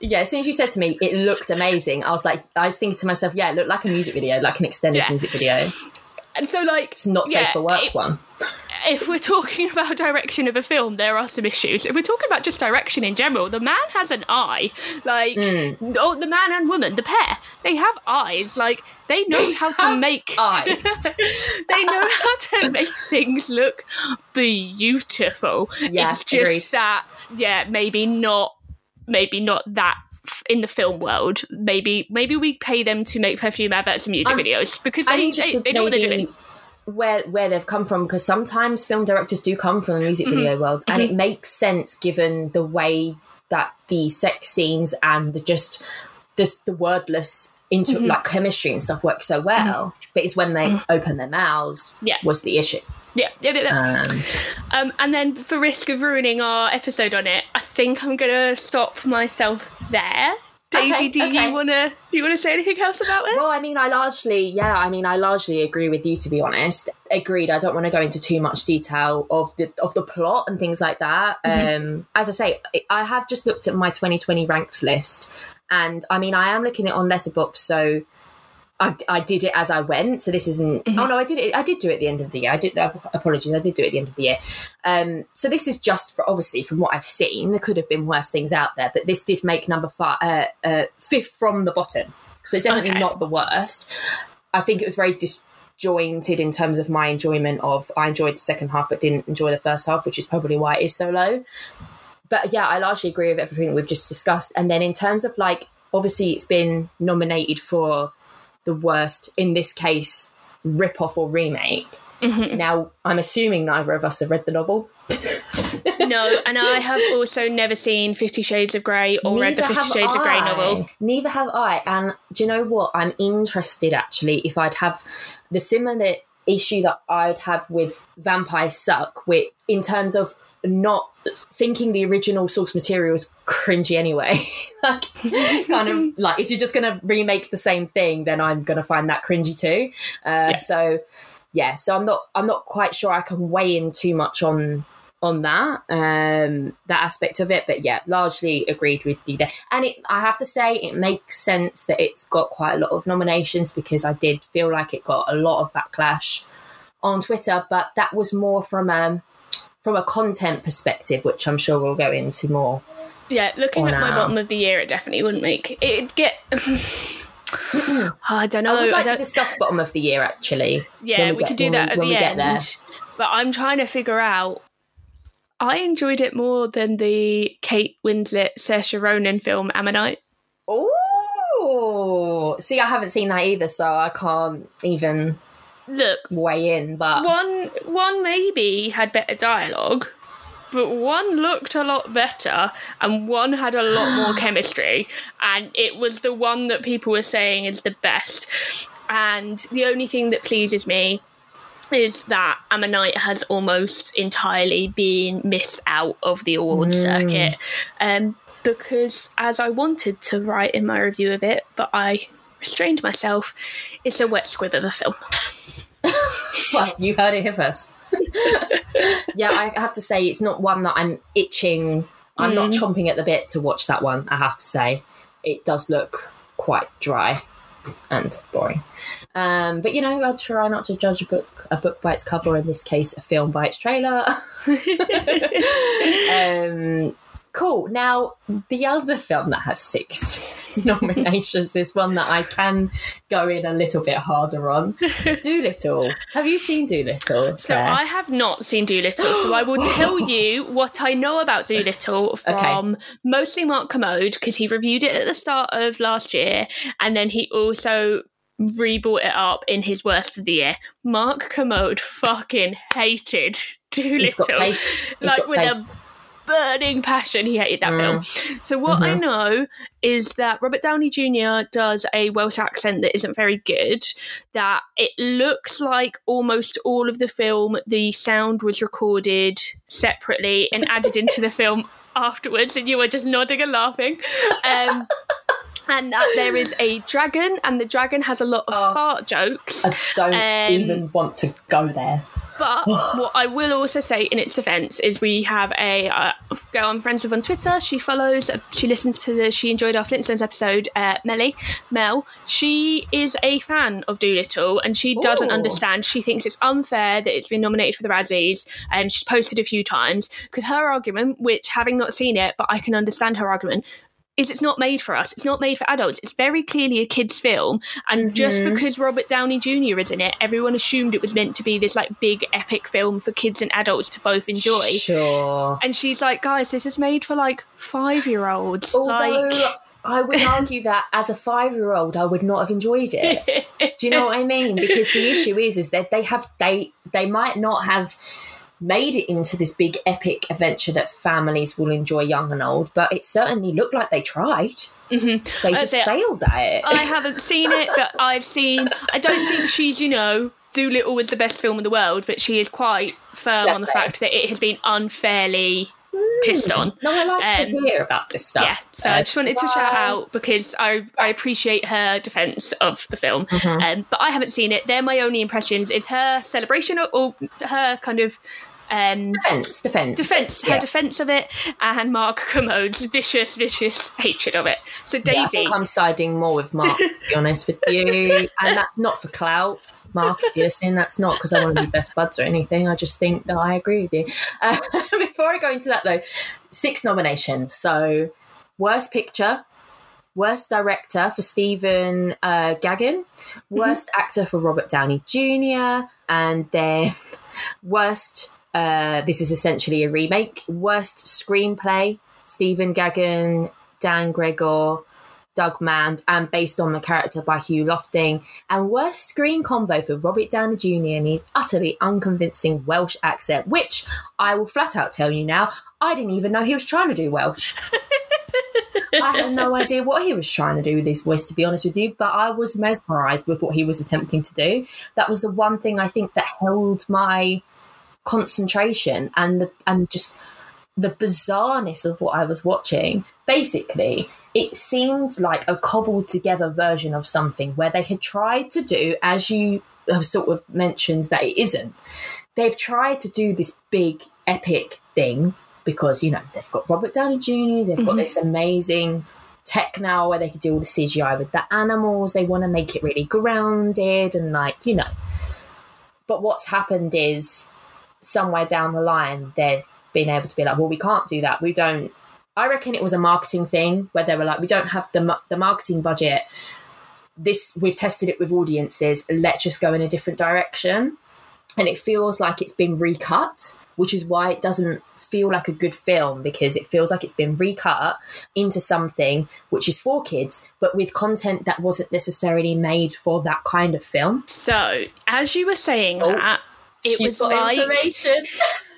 A: yeah, as soon as you said to me, it looked amazing. I was like, I was thinking to myself, yeah, it looked like a music video, like an extended
B: Yeah.
A: music video.
B: And so, like,
A: It's not safe for work
B: it-
A: one.
B: if we're talking [laughs] about direction of a film, there are some issues. If we're talking about just direction in general, the man has an eye. Like,
A: Hmm.
B: oh, the man and woman, the pair, they have eyes. Like, they know how to make
A: eyes. [laughs]
B: they know [laughs] how to make things look beautiful.
A: Yeah,
B: it's just
A: agreed.
B: that, yeah, maybe not, maybe not that in the film world. Maybe, maybe we pay them to make perfume adverts and music
A: I'm-
B: videos because they, they, they know what they're doing.
A: where where they've come from because sometimes film directors do come from the music
B: Mm-hmm.
A: video world, and it makes sense given the way that the sex scenes and the just the, the wordless into
B: Mm-hmm.
A: like chemistry and stuff work so well. But it's when they open their mouths
B: Yeah.
A: was the issue.
B: Yeah, yeah, yeah. yeah.
A: Um,
B: Um, and then, for risk of ruining our episode on it, I think I'm gonna stop myself there. Daisy,
A: Okay,
B: do
A: okay.
B: you wanna do you wanna say anything else about it?
A: Well, I mean, I largely, yeah, I mean, I largely agree with you. To be honest, agreed. I don't want to go into too much detail of the of the plot and things like that. Um, as I say, I- I have just looked at my 2020 ranked list, and I mean, I am looking at it on Letterboxd, so. I, I did it as I went, so this isn't. Oh no, I did it. I did do it at the end of the year. I did. Uh, apologies, I did do it at the end of the year. Um, so this is just for obviously from what I've seen. There could have been worse things out there, but this did make number five, uh, uh, fifth from the bottom. So it's definitely
B: Okay.
A: not the worst. I think it was very disjointed in terms of my enjoyment of. I enjoyed the second half, but didn't enjoy the first half, which is probably why it is so low. But yeah, I largely agree with everything we've just discussed. And then in terms of like, obviously, it's been nominated for the worst in this case rip off or remake. Mm-hmm. Now, I'm assuming neither of us have read the novel. [laughs]
B: no, and I have also never seen Fifty Shades of Grey or read the Fifty Shades of Grey novel.
A: Neither have I. And do you know what? I'm interested actually if I'd have the similar issue that I'd have with Vampire Suck, with in terms of not thinking the original source material is cringy anyway. [laughs] like, kind of [laughs] like if you're just going to remake the same thing, then I'm going to find that cringy too. Uh, yeah. So yeah, so I'm not I'm not quite sure I can weigh in too much on on that um that aspect of it but yeah largely agreed with you there and it i have to say it makes sense that it's got quite a lot of nominations because i did feel like it got a lot of backlash on twitter but that was more from um from a content perspective which i'm sure we'll go into more
B: yeah looking at my bottom of the year it definitely wouldn't make it get [laughs] oh, I don't know.
A: I would like
B: I
A: to discuss bottom of the year actually.
B: Yeah, we, we could do that we, at the end. But I'm trying to figure out I enjoyed it more than the Kate Winslet Saoirse Ronan film Ammonite.
A: Oh, see, I haven't seen that either, so I can't even
B: look
A: weigh in. But
B: one, one maybe had better dialogue, but one looked a lot better, and one had a lot more [sighs] chemistry, and it was the one that people were saying is the best. And the only thing that pleases me is that Ammonite has almost entirely been missed out of the awards mm. circuit. Um, because as I wanted to write in my review of it, but I restrained myself, it's a wet squib of a film. [laughs]
A: well, you heard it here first. [laughs] yeah, I have to say it's not one that I'm itching. I'm mm. not chomping at the bit to watch that one. I have to say, it does look quite dry and boring. Um, but you know, I'd try not to judge a book a book by its cover. In this case, a film by its trailer. [laughs] um, cool. Now, the other film that has six [laughs] nominations is one that I can go in a little bit harder on. [laughs] Dolittle. Have you seen Dolittle?
B: So I have not seen Dolittle, so I will [gasps] tell you what I know about Dolittle from okay. mostly Mark Kermode because he reviewed it at the start of last year, and then he also rebought it up in his worst of the year. Mark Kermode fucking hated Dolittle. like with taste. a burning passion he hated that mm. film. So what mm-hmm. I know is that Robert Downey Jr. does a Welsh accent that isn't very good. That it looks like almost all of the film, the sound was recorded separately and added into the film [laughs] afterwards, and you were just nodding and laughing. Um, and that there is a dragon, and the dragon has a lot of oh, fart jokes.
A: I don't um, even want to go there.
B: But [sighs] [sighs] what I will also say in its defence is we have a uh, girl I'm friends with on Twitter. She follows, she listens to the, she enjoyed our Flintstones episode, uh, Melly, Mel. She is a fan of Dolittle and she doesn't Ooh. understand. She thinks it's unfair that it's been nominated for the Razzies. And um, she's posted a few times because her argument, which having not seen it, but I can understand her argument, is it's not made for us. It's not made for adults. It's very clearly a kids' film, and mm-hmm. just because Robert Downey Jr. is in it, everyone assumed it was meant to be this like big epic film for kids and adults to both enjoy.
A: Sure.
B: And she's like, guys, this is made for like five year olds.
A: Although like. I would argue that as a five year old, I would not have enjoyed it. [laughs] Do you know what I mean? Because the issue is, is that they have they they might not have made it into this big epic adventure that families will enjoy, young and old. But it certainly looked like they tried. Mm-hmm. They just failed at it.
B: I haven't seen it, but I've seen. I don't think she's, you know, Dolittle was the best film in the world, but she is quite firm on the fact that it has been unfairly pissed on.
A: No, I like um, to hear about this stuff.
B: Yeah, so uh, I just wanted to shout out because I I appreciate her defense of the film, mm-hmm. um, but I haven't seen it. They're my only impressions. Is her celebration or, or her kind of um,
A: defense, defense,
B: defense, her yeah. defense of it, and Mark Kermode's vicious, vicious hatred of it. So Daisy,
A: yeah, I am siding more with Mark to be honest with you, [laughs] and that's not for clout. Mark, if you're listening, that's not because I want to be best buds or anything. I just think that I agree with you. Uh, [laughs] before I go into that, though, six nominations. So, worst picture, worst director for Stephen uh, worst mm-hmm. actor for Robert Downey Jr., and then [laughs] worst uh, this is essentially a remake. Worst screenplay: Stephen Gaghan, Dan Gregor, Doug Mand, and based on the character by Hugh Lofting. And worst screen combo for Robert Downey Jr. and his utterly unconvincing Welsh accent, which I will flat out tell you now, I didn't even know he was trying to do Welsh. [laughs] I had no idea what he was trying to do with his voice, to be honest with you. But I was mesmerized with what he was attempting to do. That was the one thing I think that held my concentration and the, and just the bizarreness of what I was watching. Basically, it seemed like a cobbled together version of something where they had tried to do, as you have sort of mentioned, that it isn't. They've tried to do this big epic thing because you know they've got Robert Downey Jr. They've got mm-hmm. this amazing tech now where they can do all the CGI with the animals. They want to make it really grounded and like you know. But what's happened is somewhere down the line they've been able to be like, well, we can't do that. We don't. I reckon it was a marketing thing where they were like, we don't have the the marketing budget. This we've tested it with audiences. Let's just go in a different direction, and it feels like it's been recut, which is why it doesn't feel like a good film because it feels like it's been recut into something which is for kids, but with content that wasn't necessarily made for that kind of film.
B: So, as you were saying oh, that, [laughs] it was like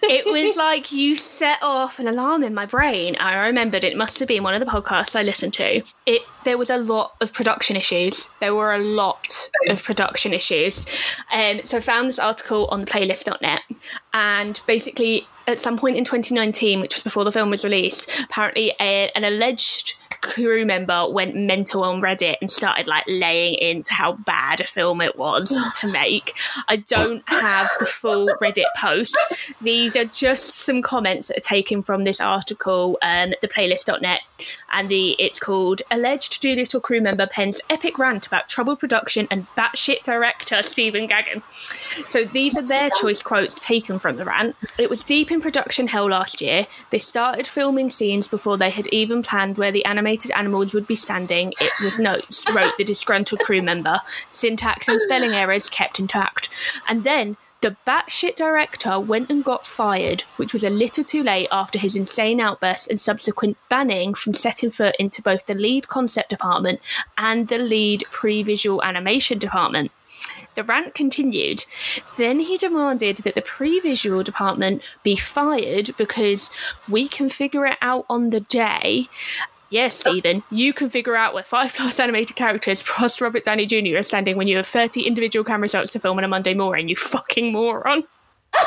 B: it was [laughs] like you set off an alarm in my brain. I remembered it must have been one of the podcasts I listened to. It there was a lot of production issues. There were a lot of production issues. Um, so I found this article on the playlist.net and basically at some point in 2019, which was before the film was released, apparently a, an alleged crew member went mental on Reddit and started like laying into how bad a film it was [sighs] to make. I don't have the full Reddit post. These are just some comments that are taken from this article, um, the playlist.net, and the it's called Alleged Dolittle crew member pens epic rant about troubled production and batshit director Stephen Gaghan. So these are their choice quotes taken from the rant. It was deep in production hell last year. They started filming scenes before they had even planned where the animation animals would be standing, it was notes, wrote the disgruntled crew member. Syntax and spelling errors kept intact. And then the batshit director went and got fired, which was a little too late after his insane outbursts and subsequent banning from setting foot into both the lead concept department and the lead pre visual animation department. The rant continued. Then he demanded that the pre visual department be fired because we can figure it out on the day Yes, Stephen, you can figure out where five plus animated characters plus Robert Downey Jr. are standing when you have 30 individual camera shots to film on a Monday morning, you fucking moron. [laughs]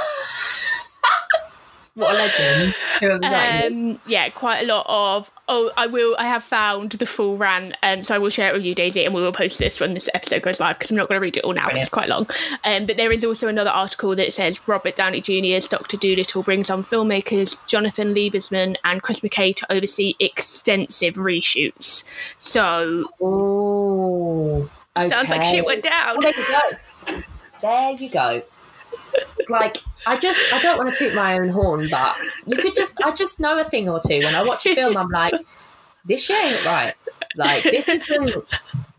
A: what a legend.
B: Um, yeah, quite a lot of. Oh, I will. I have found the full rant, um, so I will share it with you, Daisy, and we will post this when this episode goes live because I'm not going to read it all now because it's quite long. Um, but there is also another article that says Robert Downey Jr.'s Doctor Dolittle brings on filmmakers Jonathan Liebesman and Chris McKay to oversee extensive reshoots. So,
A: oh,
B: okay. sounds like shit went down.
A: Well, there you go. There you go. [laughs] like I just I don't want to toot my own horn, but you could just I just know a thing or two. When I watch a film, I'm like, this shit ain't right. Like this is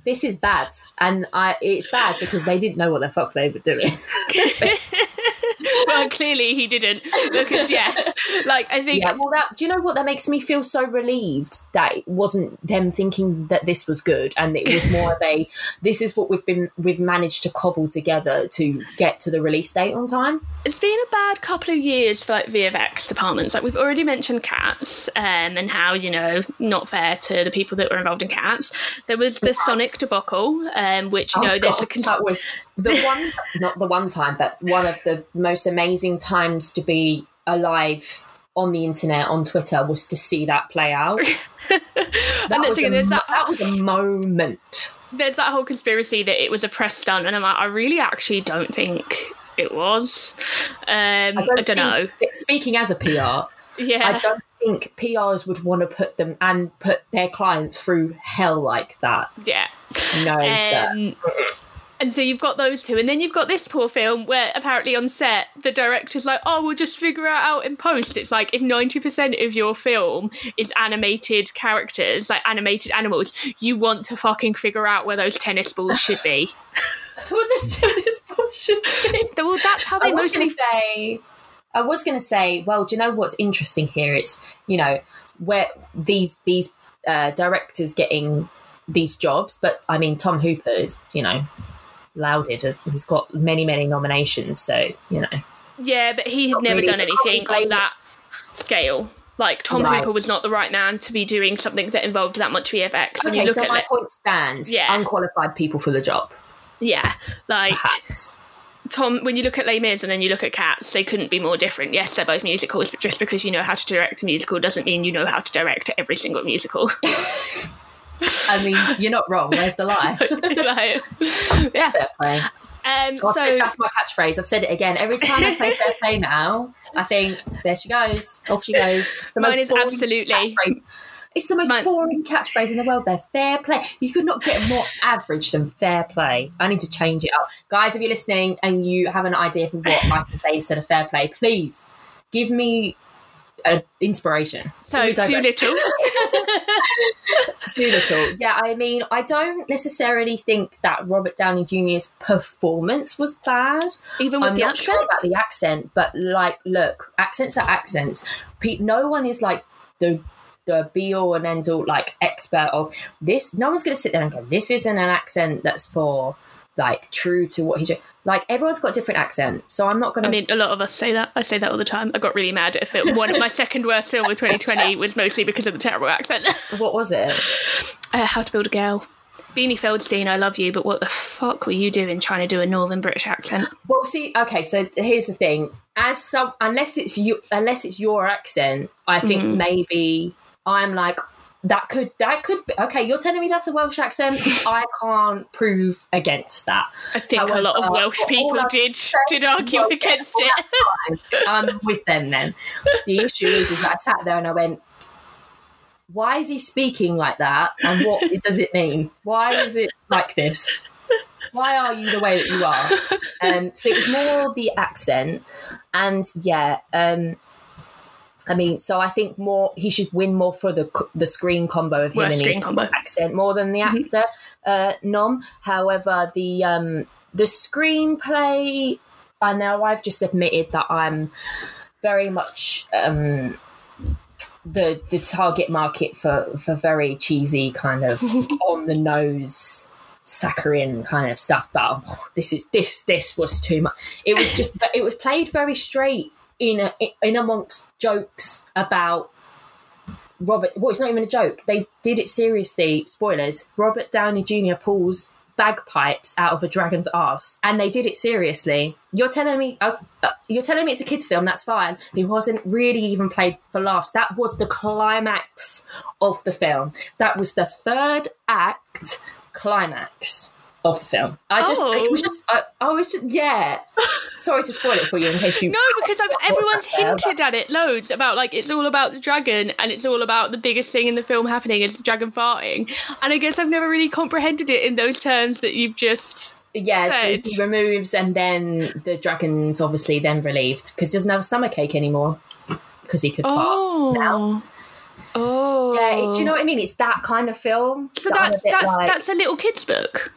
A: this is bad, and I it's bad because they didn't know what the fuck they were doing. [laughs]
B: well, clearly he didn't because yes, like I think.
A: Yeah, well, that do you know what that makes me feel so relieved that it wasn't them thinking that this was good, and it was more of a [laughs] this is what we've been we've managed to cobble together to get to the release date on time.
B: It's been a bad couple of years for like VFX departments. Like we've already mentioned Cats um, and how you know not fair to the people that were involved in Cats. There was the Sonic debacle, um, which you oh, know
A: there's a con- that was the [laughs] one not the one time, but one of the most amazing times to be alive on the internet on Twitter was to see that play out. [laughs] that, was a, that, that was a moment.
B: There's that whole conspiracy that it was a press stunt, and I'm like, I really actually don't think it was. Um, I don't, I don't know.
A: Speaking as a PR,
B: yeah,
A: I don't think PRs would want to put them and put their clients through hell like that.
B: Yeah.
A: No, um,
B: and so you've got those two, and then you've got this poor film where apparently on set the director's like, "Oh, we'll just figure it out in post." It's like if ninety percent of your film is animated characters, like animated animals, you want to fucking figure out where those tennis balls should be. [laughs]
A: where the tennis balls should be.
B: Well, that's how they I mostly
A: say. I was going to say, well, do you know what's interesting here? It's you know where these these uh, directors getting these jobs, but I mean Tom Hooper is you know lauded. He's got many, many nominations. So, you know.
B: Yeah, but he had never really, done anything on that scale. Like Tom
A: Right.
B: Hooper was not the right man to be doing something that involved that much VFX. When
A: Okay,
B: you look
A: so
B: at
A: my
B: it,
A: point stands.
B: Yeah.
A: Unqualified people for the job,
B: yeah, like
A: perhaps.
B: Tom. When you look at Les Mis and then you look at Cats, they couldn't be more different. Yes, they're both musicals, but just because you know how to direct a musical doesn't mean you know how to direct every single musical. [laughs]
A: I mean, you're not wrong. Where's the lie? [laughs]
B: like, yeah.
A: fair play.
B: Um, so
A: that's my catchphrase. I've said it again. Every time I say fair play now, I think there she goes. Off she goes. It's the
B: Mine
A: most
B: is
A: boring
B: absolutely-
A: catchphrase. It's the most
B: Mine-
A: boring catchphrase in the world. They're fair play. You could not get more average than fair play. I need to change it up, guys. If you're listening and you have an idea for what I can say instead of fair play, please give me an inspiration.
B: so
A: digress.
B: Dolittle.
A: Dolittle. [laughs] Yeah, I mean, I don't necessarily think that Robert Downey Jr.'s performance was bad.
B: Even with
A: I'm
B: the
A: not
B: accent.
A: sure about the accent, but like, look, accents are accents. No one is like the the be all and end all like expert of this. No one's going to sit there and go, "This isn't an accent that's for like true to what he did." Like everyone's got a different accent, so I'm not going to.
B: I mean, a lot of us say that. I say that all the time. I got really mad if it, one of my second worst film of 2020 was mostly because of the terrible accent. [laughs]
A: what was it?
B: uh, How to Build a Girl. Beanie Feldstein, I love you, but what the fuck were you doing trying to do a Northern British accent?
A: Well, see, okay, so here's the thing: as some, unless it's you, unless it's your accent, I think
B: Mm.
A: maybe I'm like that could that could be okay. You're telling me that's a Welsh accent. [laughs] I can't prove against that.
B: I think a lot of Welsh people did did argue
A: well,
B: against
A: well,
B: it.
A: I'm with them then. The issue is, is that I sat there and I went, "Why is he speaking like that? And what [laughs] does it mean? Why is it like this?" Why are you the way that you are? [laughs] Um, so it was more the accent, and yeah, um, I mean, so I think more he should win more for the the screen combo of him and his
B: combo.
A: accent more than the actor uh, nom. However, the um, the screenplay, I know I've just admitted that I'm very much um, the the target market for for very cheesy kind of [laughs] on the nose saccharine kind of stuff but oh, this is this this was too much it was just it was played very straight in a, in amongst jokes about Robert well it's not even a joke. They did it seriously spoilers. Robert Downey Jr. pulls bagpipes out of a dragon's ass and they did it seriously. You're telling me uh, uh, you're telling me it's a kids film that's fine. It wasn't really even played for laughs. That was the climax of the film. That was the third act climax of the film i just it was
B: Oh.
A: just I, I was just yeah sorry to spoil it for you in case you [laughs]
B: No, because I've, everyone's hinted at it loads about like it's all about the dragon and it's all about the biggest thing in the film happening is the dragon farting. And I guess I've never really comprehended it in those terms that you've just.
A: yeah so he removes and then the dragon's obviously then relieved because he doesn't have a stomach ache anymore because he could fart now.
B: Oh.
A: yeah it- do you oh. know what i mean it's that kind of film
B: So
A: that
B: that's
A: a
B: that's
A: like-
B: that's a little kid's book.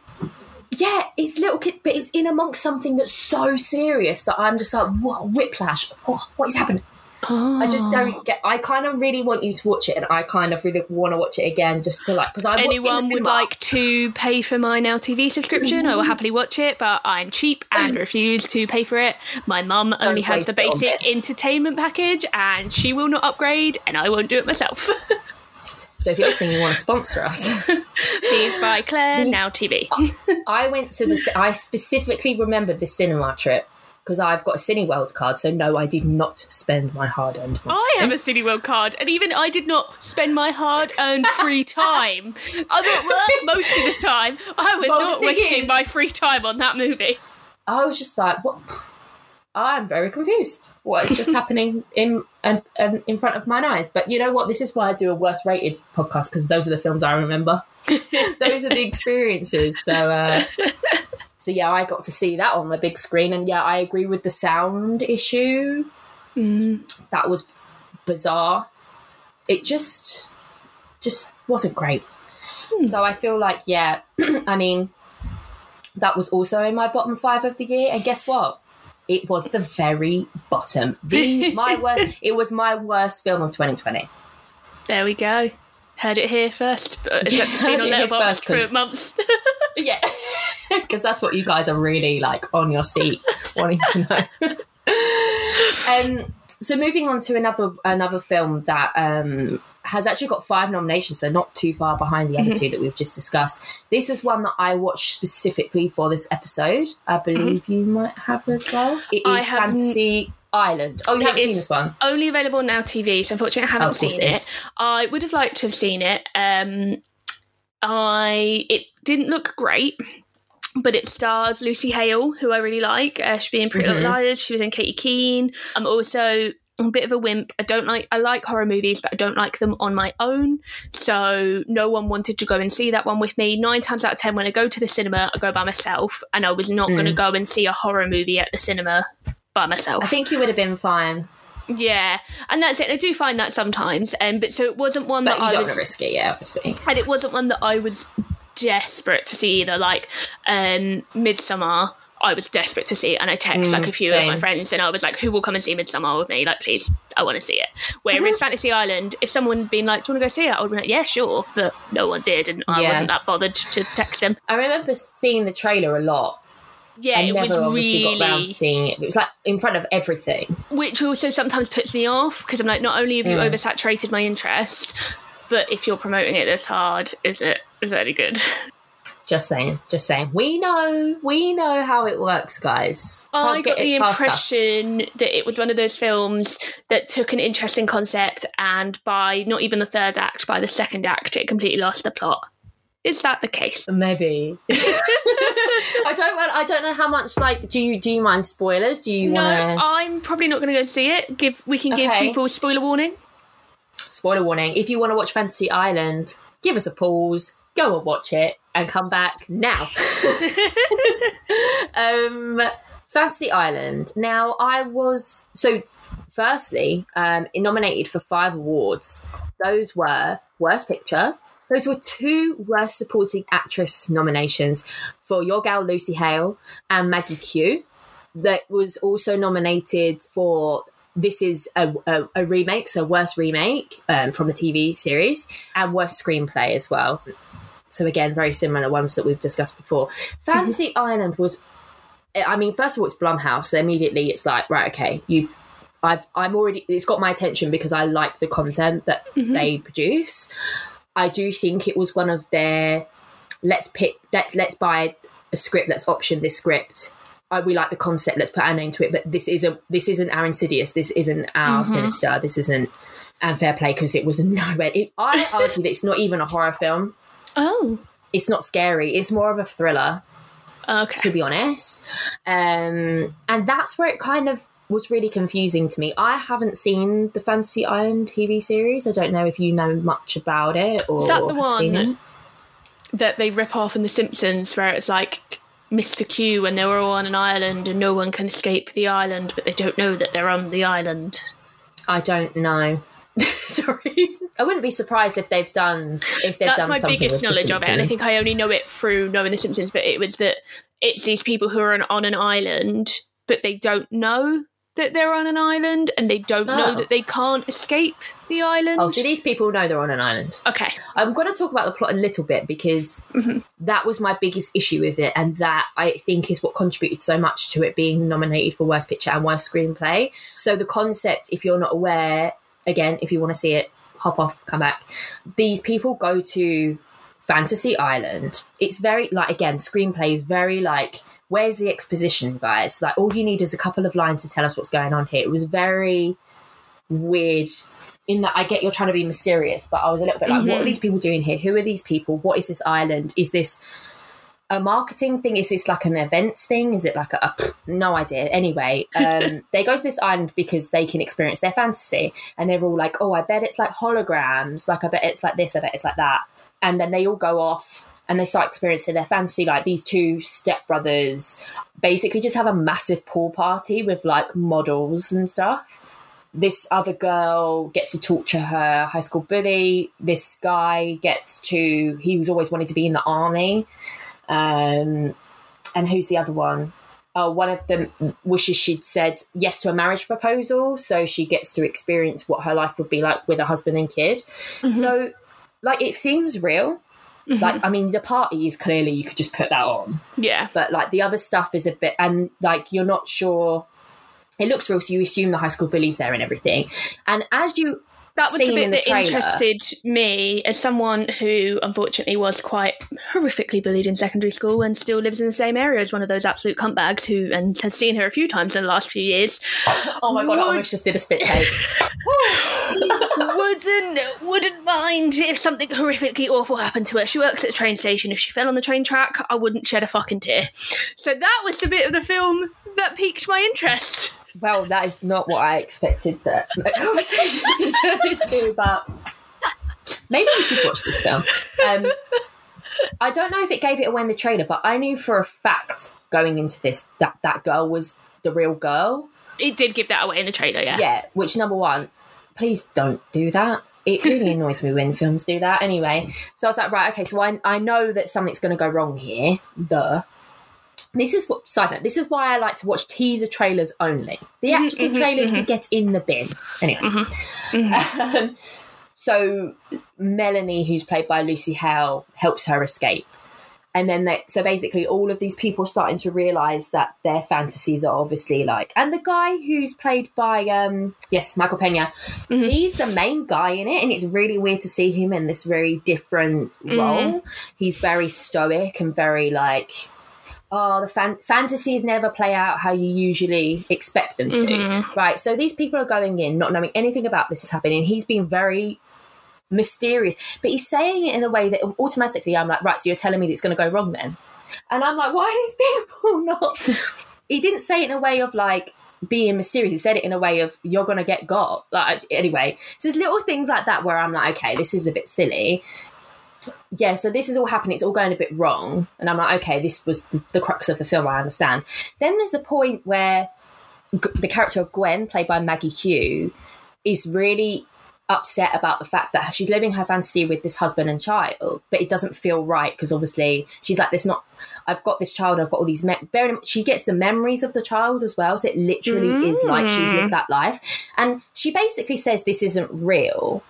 A: Yeah, it's little kid, but it's in amongst something that's so serious that I'm just like, what whiplash? What, what is happening? I just ah. don't get. I kind of really want you to watch it, and I kind of really want to watch it again, just to like because I
B: Anyone would like to pay for my Now TV subscription, I will mm-hmm. happily watch it, but I'm cheap and [clears throat] refuse to pay for it. My mum only has the basic entertainment package, and she will not upgrade, and I won't do it myself. [laughs]
A: So if you're listening, you want to sponsor us. [laughs]
B: Please buy Claire Now TV. [laughs]
A: I went to the. I specifically remembered the cinema trip because I've got a Cineworld card. So no, I did not spend my hard-earned money.
B: I have a Cineworld card, and even I did not spend my hard-earned free time. [laughs] Well, most of the time, I was
A: Well,
B: not wasting
A: is-
B: my free time on that movie.
A: I was just like, what? I'm very confused. What is just happening in um, um, in front of my eyes? But you know what? This is why I do a worst rated podcast because those are the films I remember. [laughs] those are the experiences. So, uh, so yeah, I got to see that on the big screen, and yeah, I agree with the sound issue. That was bizarre. It just, just wasn't great. So I feel like, yeah, [clears throat] I mean, that was also in my bottom five of the year. And guess what? It was the very bottom. The my worst. [laughs] It was my worst film of 2020.
B: There we go. Heard it here first. But it's [laughs]
A: Yeah, [laughs]
B: been on Letterboxd for months.
A: Yeah, because that's what you guys are really like on your seat, wanting to know. um. So moving on to another another film that um, has actually got five nominations, so not too far behind the other
B: Mm-hmm.
A: two that we've just discussed. This was one that I watched specifically for this episode. I believe you might have as well. It is
B: Mm-hmm.
A: Fantasy Island. Oh, you haven't seen this one?
B: Only available on Now TV, so unfortunately I haven't
A: Oh,
B: seen
A: it
B: it. I would have liked to have seen it. Um, I it didn't look great, but it stars Lucy Hale, who I really like. Uh, she's in Pretty
A: Mhm.
B: Little Liars. She was in Katy Keene. I'm also a bit of a wimp. I don't like I like horror movies, but I don't like them on my own. So no one wanted to go and see that one with me. Nine times out of ten, when I go to the cinema, I go by myself, and I was not going to
A: Mm.
B: go and see a horror movie at the cinema by myself.
A: I think you would have been fine,
B: Yeah, and that's it. I do find that sometimes, um, but so it wasn't one
A: but
B: that
A: you
B: I
A: don't
B: was,
A: want to risk it, yeah, obviously.
B: and it wasn't one that I was desperate to see either. Like um, Midsommar, I was desperate to see it, and I text
A: Mm,
B: like a few of my friends, and I was like, "Who will come and see Midsommar with me? Like, please, I want to see it."
A: Mm-hmm.
B: Whereas Fantasy Island, if someone had been like, "Do you want to go see it?" I would be like, "Yeah, sure," but no one did, and I
A: Yeah.
B: wasn't that bothered to text them.
A: I remember seeing the trailer a lot.
B: Yeah,
A: I
B: it
A: never
B: was really
A: got round to seeing it. It was like in front of everything.
B: which also sometimes puts me off because I'm like, not only have you
A: Mm.
B: oversaturated my interest, but if you're promoting it this hard, is it is it any good? [laughs]
A: Just saying, just saying. We know, we know how it works, guys.
B: I
A: Can't
B: got the
A: past us.
B: impression that it was one of those films that took an interesting concept and by not even the third act, by the second act, it completely lost the plot. Is that the case?
A: Maybe. [laughs] I don't. want- I don't know how much. Like, do you do you mind spoilers? Do you
B: No,
A: want to
B: I'm probably not going to go see it. Give we can give
A: Okay.
B: people spoiler warning.
A: spoiler warning? If you want to watch Fantasy Island, give us a pause. Go and watch it and come back now. [laughs] um, Fantasy Island. Now, I was so. Firstly, um, nominated for five awards. Those were Worst Picture. Those were two Worst Supporting Actress nominations for your gal Lucy Hale and Maggie Q. That was also nominated for. This is a, a, a remake, so worst remake um, from a TV series, and worst screenplay as well. So again, very similar ones that we've discussed before. Fantasy mm-hmm. Island was I mean, first of all, it's Blumhouse. So immediately, it's like, right, okay, you, I've, I'm already. It's got my attention because I like the content that mm-hmm. they produce. I do think it was one of their. Let's pick. Let's let's buy a script. Let's option this script. I, we like the concept. Let's put our name to it. But this isn't. This isn't our Insidious. This isn't our mm-hmm. Sinister. This isn't. And fair play because it was [laughs] nowhere. It, I argue that it's not even a horror film.
B: Oh,
A: It's not scary. It's more of a thriller
B: okay.
A: to be honest. Um, and that's where it kind of was really confusing to me. I haven't seen the Fantasy Island TV series. I don't know if you know much about it or
B: Is that the one that they rip off in The Simpsons, where it's like Mr. Q when they were all on an island and no one can escape the island, but they don't know that they're on the island.
A: I don't know. [laughs] Sorry, I wouldn't be surprised if they've done if they've
B: That's
A: done
B: my
A: something
B: biggest knowledge of it, and I think I only know it through knowing The Simpsons. But it was that it's these people who are on, on an island, but they don't know that they're on an island, and they don't know
A: Oh.
B: that they can't escape the island.
A: Oh, so these people know they're on an island.
B: okay,
A: I'm going to talk about the plot a little bit because
B: Mhm.
A: that was my biggest issue with it, and that I think is what contributed so much to it being nominated for Worst Picture and Worst Screenplay. So, the concept, if you're not aware, again, if you want to see it, hop off, come back. These people go to Fantasy Island. It's very, like, again, screenplay is very like, where's the exposition, guys? Like, all you need is a couple of lines to tell us what's going on here. It was very weird in that I get you're trying to be mysterious, but I was a little bit like, what are
B: Mhm.
A: these people doing here? Who are these people? What is this island? Is this a marketing thing? Is this like an events thing? Is it like a, a no idea? Anyway, um, [laughs] they go to this island because they can experience their fantasy, and they're all like, oh, I bet it's like holograms. Like I bet it's like this. I bet it's like that. And then they all go off and they start experiencing their fantasy. Like these two stepbrothers basically just have a massive pool party with like models and stuff this other girl gets to talk to her high school bully. This guy gets to, he was always wanting to be in the army. Um, and who's the other one? Oh, one of them wishes she'd said yes to a marriage proposal. So she gets to experience what her life would be like with a husband and kid.
B: Mhm.
A: So, like, it seems real.
B: Mhm.
A: Like, I mean, the party is clearly you could just put that on
B: yeah,
A: but like the other stuff is a bit and like you're not sure it looks real, so you assume the high school bullies there and everything. And as you
B: that was the bit
A: the
B: that interested me as someone who unfortunately was quite horrifically bullied in secondary school and still lives in the same area as one of those absolute cuntbags who and has seen her a few times in the last few years. [gasps]
A: Oh my god, I
B: Would-
A: almost just did a spit take. [laughs] [laughs]
B: wouldn't wouldn't mind if something horrifically awful happened to her. She works at the train station. If she fell on the train track, I wouldn't shed a fucking tear. So that was the bit of the film that piqued my interest.
A: Well, that is not what I expected the the [laughs] conversation to turn into, but maybe we should watch this film. Um, I don't know if it gave it away in the trailer, but I knew for a fact going into this that that girl was the real girl.
B: It did give that away in the trailer, yeah.
A: Yeah, which number one, please don't do that. It really [laughs] annoys me when films do that. Anyway, so I was like, right, okay, so I, I know that something's going to go wrong here. Duh. This is what side note. This is why I like to watch teaser trailers only. The mm-hmm, actual mm-hmm, trailers could mm-hmm. get in the bin. Anyway, Um, so Melanie, who's played by Lucy Hale, helps her escape, and then they, so basically all of these people starting to realize that their fantasies are obviously like, and the guy who's played by um yes Michael Pena, he's the main guy in it, and it's really weird to see him in this very different mm. role. He's very stoic and very like oh, the fan- fantasies never play out how you usually expect them to. Mm-hmm. Right. So these people are going in not knowing anything about this is happening. He's being very mysterious, but he's saying it in a way that automatically I'm like, right, so you're telling me that it's going to go wrong then? And I'm like, why are these [laughs] people not? he didn't say it in a way of like, being mysterious. He said it in a way of you're gonna get got. Like anyway, so there's little things like that where I'm like, okay, this is a bit silly yeah, so this is all happening. It's all going a bit wrong, and I'm like, okay, this was the, the crux of the film. I understand. Then there's a point where G- the character of Gwen, played by Maggie Q, is really upset about the fact that she's living her fantasy with this husband and child, but it doesn't feel right because obviously she's like, "This not." I've got this child. I've got all these. Me- bearing in- she gets the memories of the child as well, so it literally is like she's lived mm. that life. And she basically says this isn't real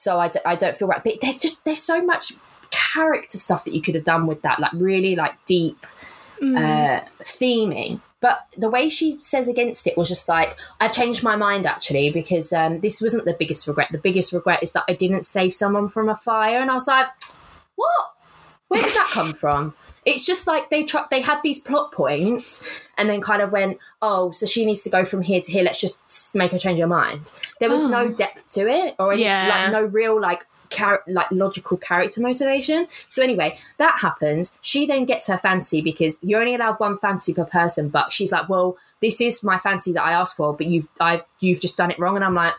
A: so I, d- I don't feel right. But there's just there's so much character stuff that you could have done with that, like really like deep uh, theming. But the way she says against it was just like I've changed my mind actually because um, this wasn't the biggest regret. The biggest regret is that I didn't save someone from a fire, and I was like, what? Where did that come from? It's just like they tr- they had these plot points and then kind of went, oh, so she needs to go from here to here. Let's just make her change her mind. There was no oh. depth to it, or any,
B: Yeah.
A: like no real like char- like logical character motivation. So anyway, that happens. She then gets her fancy because you're only allowed one fancy per person. But she's like, well, this is my fancy that I asked for, but you've I've you've just done it wrong, and I'm like.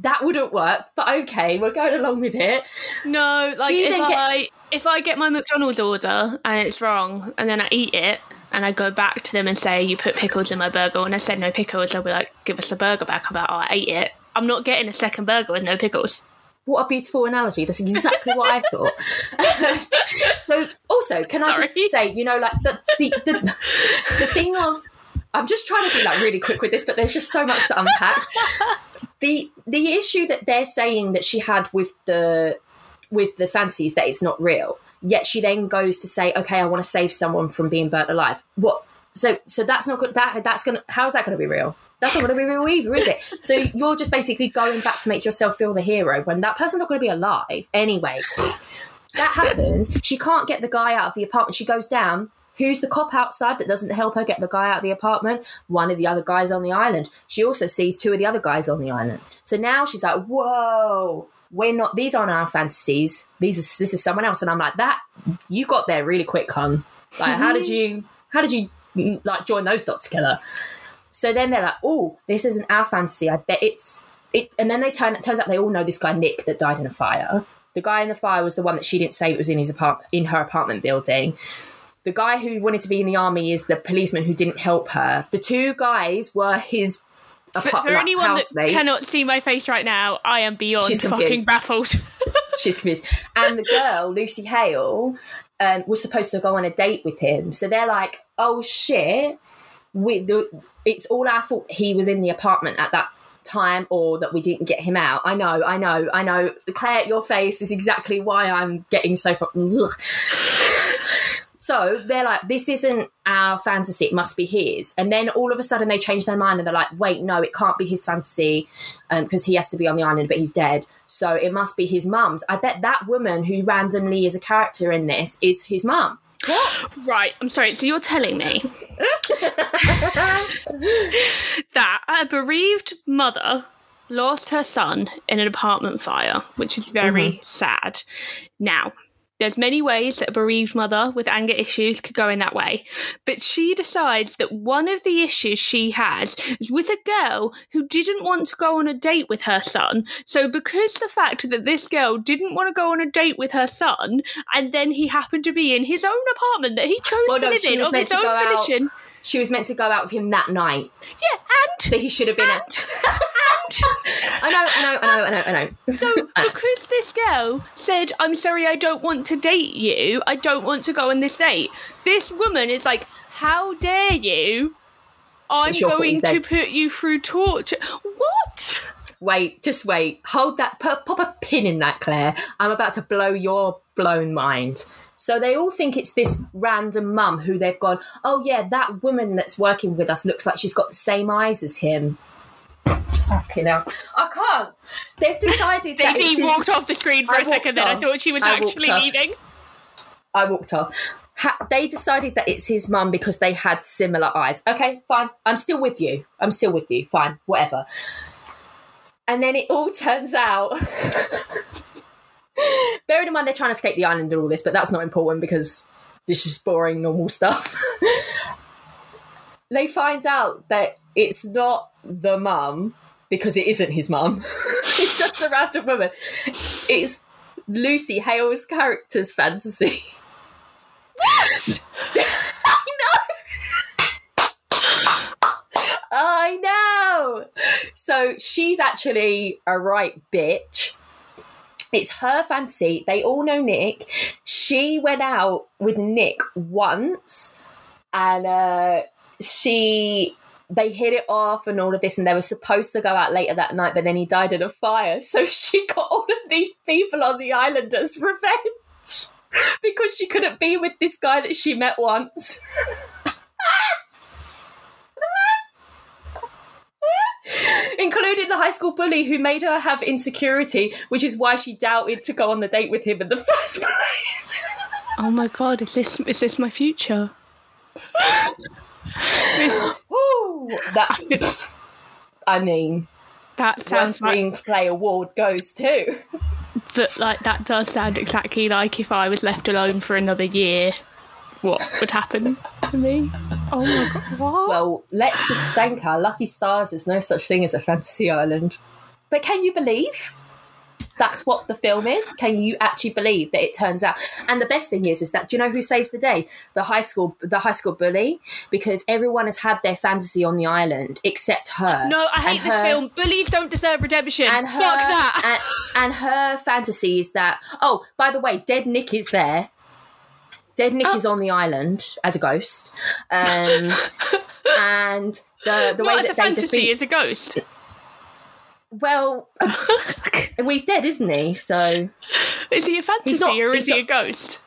A: That wouldn't work, but okay, we're going along with it.
B: No, like
A: She
B: if
A: then gets-
B: I if I get my McDonald's order and it's wrong, and then I eat it, and I go back to them and say you put pickles in my burger, and I said no pickles, they'll be like, give us the burger back. I'm like, oh, I ate it. I'm not getting a second burger with no pickles.
A: What a beautiful analogy. That's exactly what I thought. [laughs] so, also, can I just say, you know, like the, the the the thing of, I'm just trying to be like really quick with this, but there's just so much to unpack. the The issue that they're saying that she had with the with the fancies that it's not real. Yet she then goes to say, "Okay, I want to save someone from being burnt alive." What? So, so that's not good. That that's gonna. How's that going to be real? That's not going to be real either, is it? So you're just basically going back to make yourself feel the hero when that person's not going to be alive anyway. That happens. She can't get the guy out of the apartment. She goes down. Who's the cop outside that doesn't help her get the guy out of the apartment? One of the other guys on the island. She also sees two of the other guys on the island. So now she's like, "Whoa, we're not. These aren't our fantasies. These is this is someone else." And I'm like, "That you got there really quick, hun. Like, how did you? How did you mm, like join those dots together?" So then they're like, "Oh, this isn't our fantasy. I bet it's it." And then they turn. It turns out they all know this guy Nick that died in a fire. The guy in the fire was the one that she didn't say was in his apart in her apartment building. The guy who wanted to be in the army is the policeman who didn't help her. The two guys were his.
B: For,
A: apart-
B: for
A: like,
B: anyone that cannot see my face right now, I am beyond
A: She's
B: fucking baffled. [laughs]
A: she's confused. And the girl, Lucy Hale, um, was supposed to go on a date with him. So they're like, "Oh shit, we the, it's all our fault. He was in the apartment at that time, or that we didn't get him out." I know, I know, I know. Claire, your face is exactly why I'm getting so. Ugh. So they're like, this isn't our fantasy, it must be his. And then all of a sudden they change their mind and they're like, wait, no, it can't be his fantasy because um, he has to be on the island, but he's dead. So it must be his mum's. I bet that woman who randomly is a character in this is his mum. What? [gasps]
B: Right, I'm sorry. So you're telling me [laughs] that a bereaved mother lost her son in an apartment fire, which is very mm-hmm. sad. Now, there's many ways that a bereaved mother with anger issues could go in that way. But she decides that one of the issues she has is with a girl who didn't want to go on a date with her son. So because the fact that this girl didn't want to go on a date with her son, and then he happened to be in his own apartment that he chose well, to no, live in of his own volition.
A: She was meant to go out with him that night.
B: Yeah, and
A: so he should have been. [laughs]
B: And,
A: I know, I know, I know, I know, I know.
B: So [laughs] uh. because this girl said, "I'm sorry, I don't want to date you. I don't want to go on this date," this woman is like, "How dare you? I'm going to put you through torture." What?
A: Wait, just wait. Hold that. Pop a pin in that, Claire. I'm about to blow your blown mind. So they all think it's this random mum who they've gone, oh yeah, that woman that's working with us looks like she's got the same eyes as him. Fucking hell. I can't. They've decided that.
B: Daisy walked off the screen for I a second then. I thought she was I actually leaving.
A: I walked off. Ha- they decided that it's his mum because they had similar eyes. Okay, fine. I'm still with you. I'm still with you. Fine, whatever. And then it all [laughs] turns out. [laughs] Bearing in mind they're trying to escape the island and all this, but that's not important because this is boring, normal stuff. they find out that it's not the mum because it isn't his mum. [laughs] it's just a random woman. It's Lucy Hale's character's fantasy.
B: What? [laughs]
A: I know. I know. So she's actually a right bitch. It's her fantasy. They all know Nick. She went out with Nick once and uh, she they hit it off and all of this, and they were supposed to go out later that night, but then he died in a fire. So [laughs] she got all of these people on the island as revenge [laughs] because she couldn't be with this guy that she met once. [laughs] [laughs] Including the high school bully who made her have insecurity, which is why she doubted to go on the date with him in the [laughs] first place. [laughs]
B: oh my god, is this is this my future? [gasps]
A: that I mean,
B: that sounds
A: like screenplay award goes to.
B: But like that does sound exactly like if I was left alone for another year, what would happen to me? Oh my god! What?
A: Well, let's just thank our lucky stars. There's no such thing as a fantasy island. But can you believe? that's what the film is. Can you actually believe that it turns out? And the best thing is, is that do you know who saves the day? The high school, the high school bully, because everyone has had their fantasy on the island except her.
B: No, I hate and this her, film. Bullies don't deserve redemption. And her, Fuck that.
A: And, and, her fantasy is that. Oh, by the way, dead Nick is there. Dead Nick oh. is on the island as a ghost, um, [laughs] and the the
B: Not
A: way that
B: a fantasy defeat, is a ghost.
A: Well, [laughs] well, he's dead, isn't he? So
B: is he a fantasy not, or is he not, a ghost?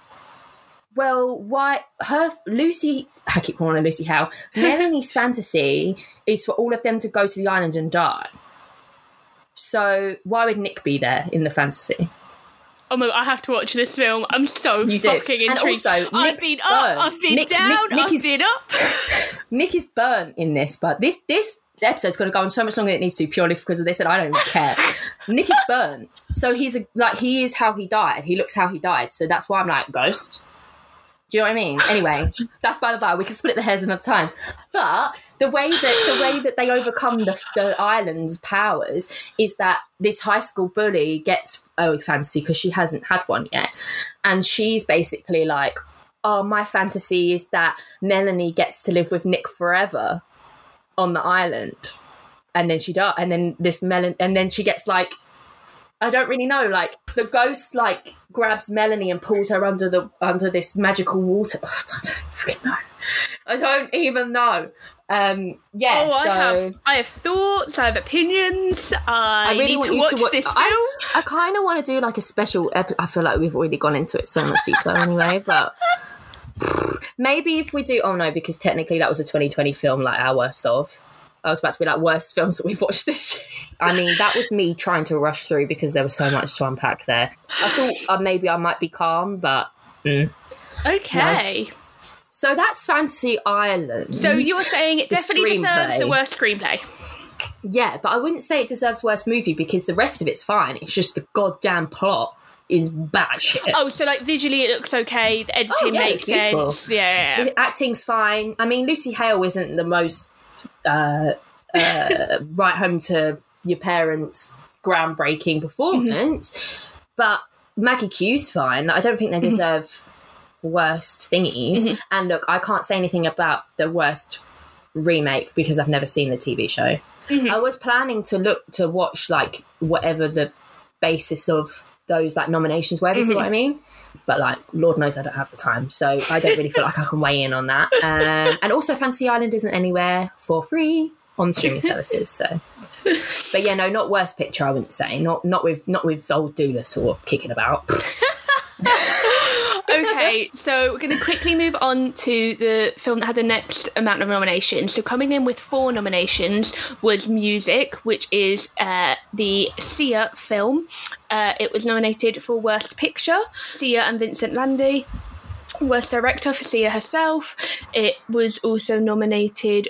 A: Well, why her Lucy? I keep calling her Lucy Hale. [laughs] Melanie's fantasy is for all of them to go to the island and die. So why would Nick be there in the fantasy?
B: Oh my! I have to watch this film. I'm so you fucking do. intrigued. And also, I've been up, I've been Nick, down, Nick, Nick I've is, been up. [laughs]
A: Nick is burnt in this, but this this episode's going to go on so much longer than it needs to purely because of this, and I don't even care. [laughs] Nick is burnt, so he's a, like he is how he died. He looks how he died, so that's why I'm like ghost. Do you know what I mean? Anyway, [laughs] that's by the by. We can split the hairs another time. But the way that the way that they overcome the, the island's powers is that this high school bully gets oh fantasy because she hasn't had one yet, and she's basically like, oh, my fantasy is that Melanie gets to live with Nick forever on the island and then she does and then this melon and then she gets like I don't really know. Like the ghost, like grabs Melanie and pulls her under the under this magical water. [sighs] I don't freaking know. I don't even know. Um, yeah.
B: Oh,
A: so
B: I have I have thoughts. I have opinions. I, I really need to watch to wa- this film. I,
A: I kind of want to do like a special. Epi- I feel like we've already gone into it so much detail anyway, [laughs] but Maybe if we do, oh no, because technically that was a 2020 film, like our worst of. I was about to be like worst films that we've watched this year. [laughs] I mean, that was me trying to rush through because there was so much to unpack there. I thought uh, maybe I might be calm, but mm.
B: Okay.
A: So that's Fantasy Island.
B: So you're saying it definitely deserves the worst screenplay.
A: yeah, but I wouldn't say it deserves worst movie because the rest of it's fine. It's just the goddamn plot is bad shit.
B: Oh, so like visually it looks okay. The editing
A: Oh, yeah,
B: makes sense. Yeah, yeah,
A: acting's fine. I mean, Lucy Hale isn't the most uh, uh, [laughs] right home to your parents' groundbreaking performance, but Maggie Q's fine. I don't think they deserve worst thingies. Mm-hmm. And look, I can't say anything about the worst remake because I've never seen the TV show. Mm-hmm. I was planning to look to watch like whatever the basis of those like nominations were. Do you see what mm-hmm. I mean? But like, Lord knows I don't have the time, so I don't really feel like I can weigh in on that. Um, and also, Fantasy Island isn't anywhere for free on streaming services. So, but yeah, no, not worst picture. I wouldn't say not not with not with old Dolittle or kicking about. [laughs]
B: okay, so we're going to quickly move on to the film that had the next amount of nominations. So coming in with four nominations was Music, which is uh, the Sia film. Uh, it was nominated for Worst Picture, Sia and Vincent Landay. Worst Director for Sia herself. It was also nominated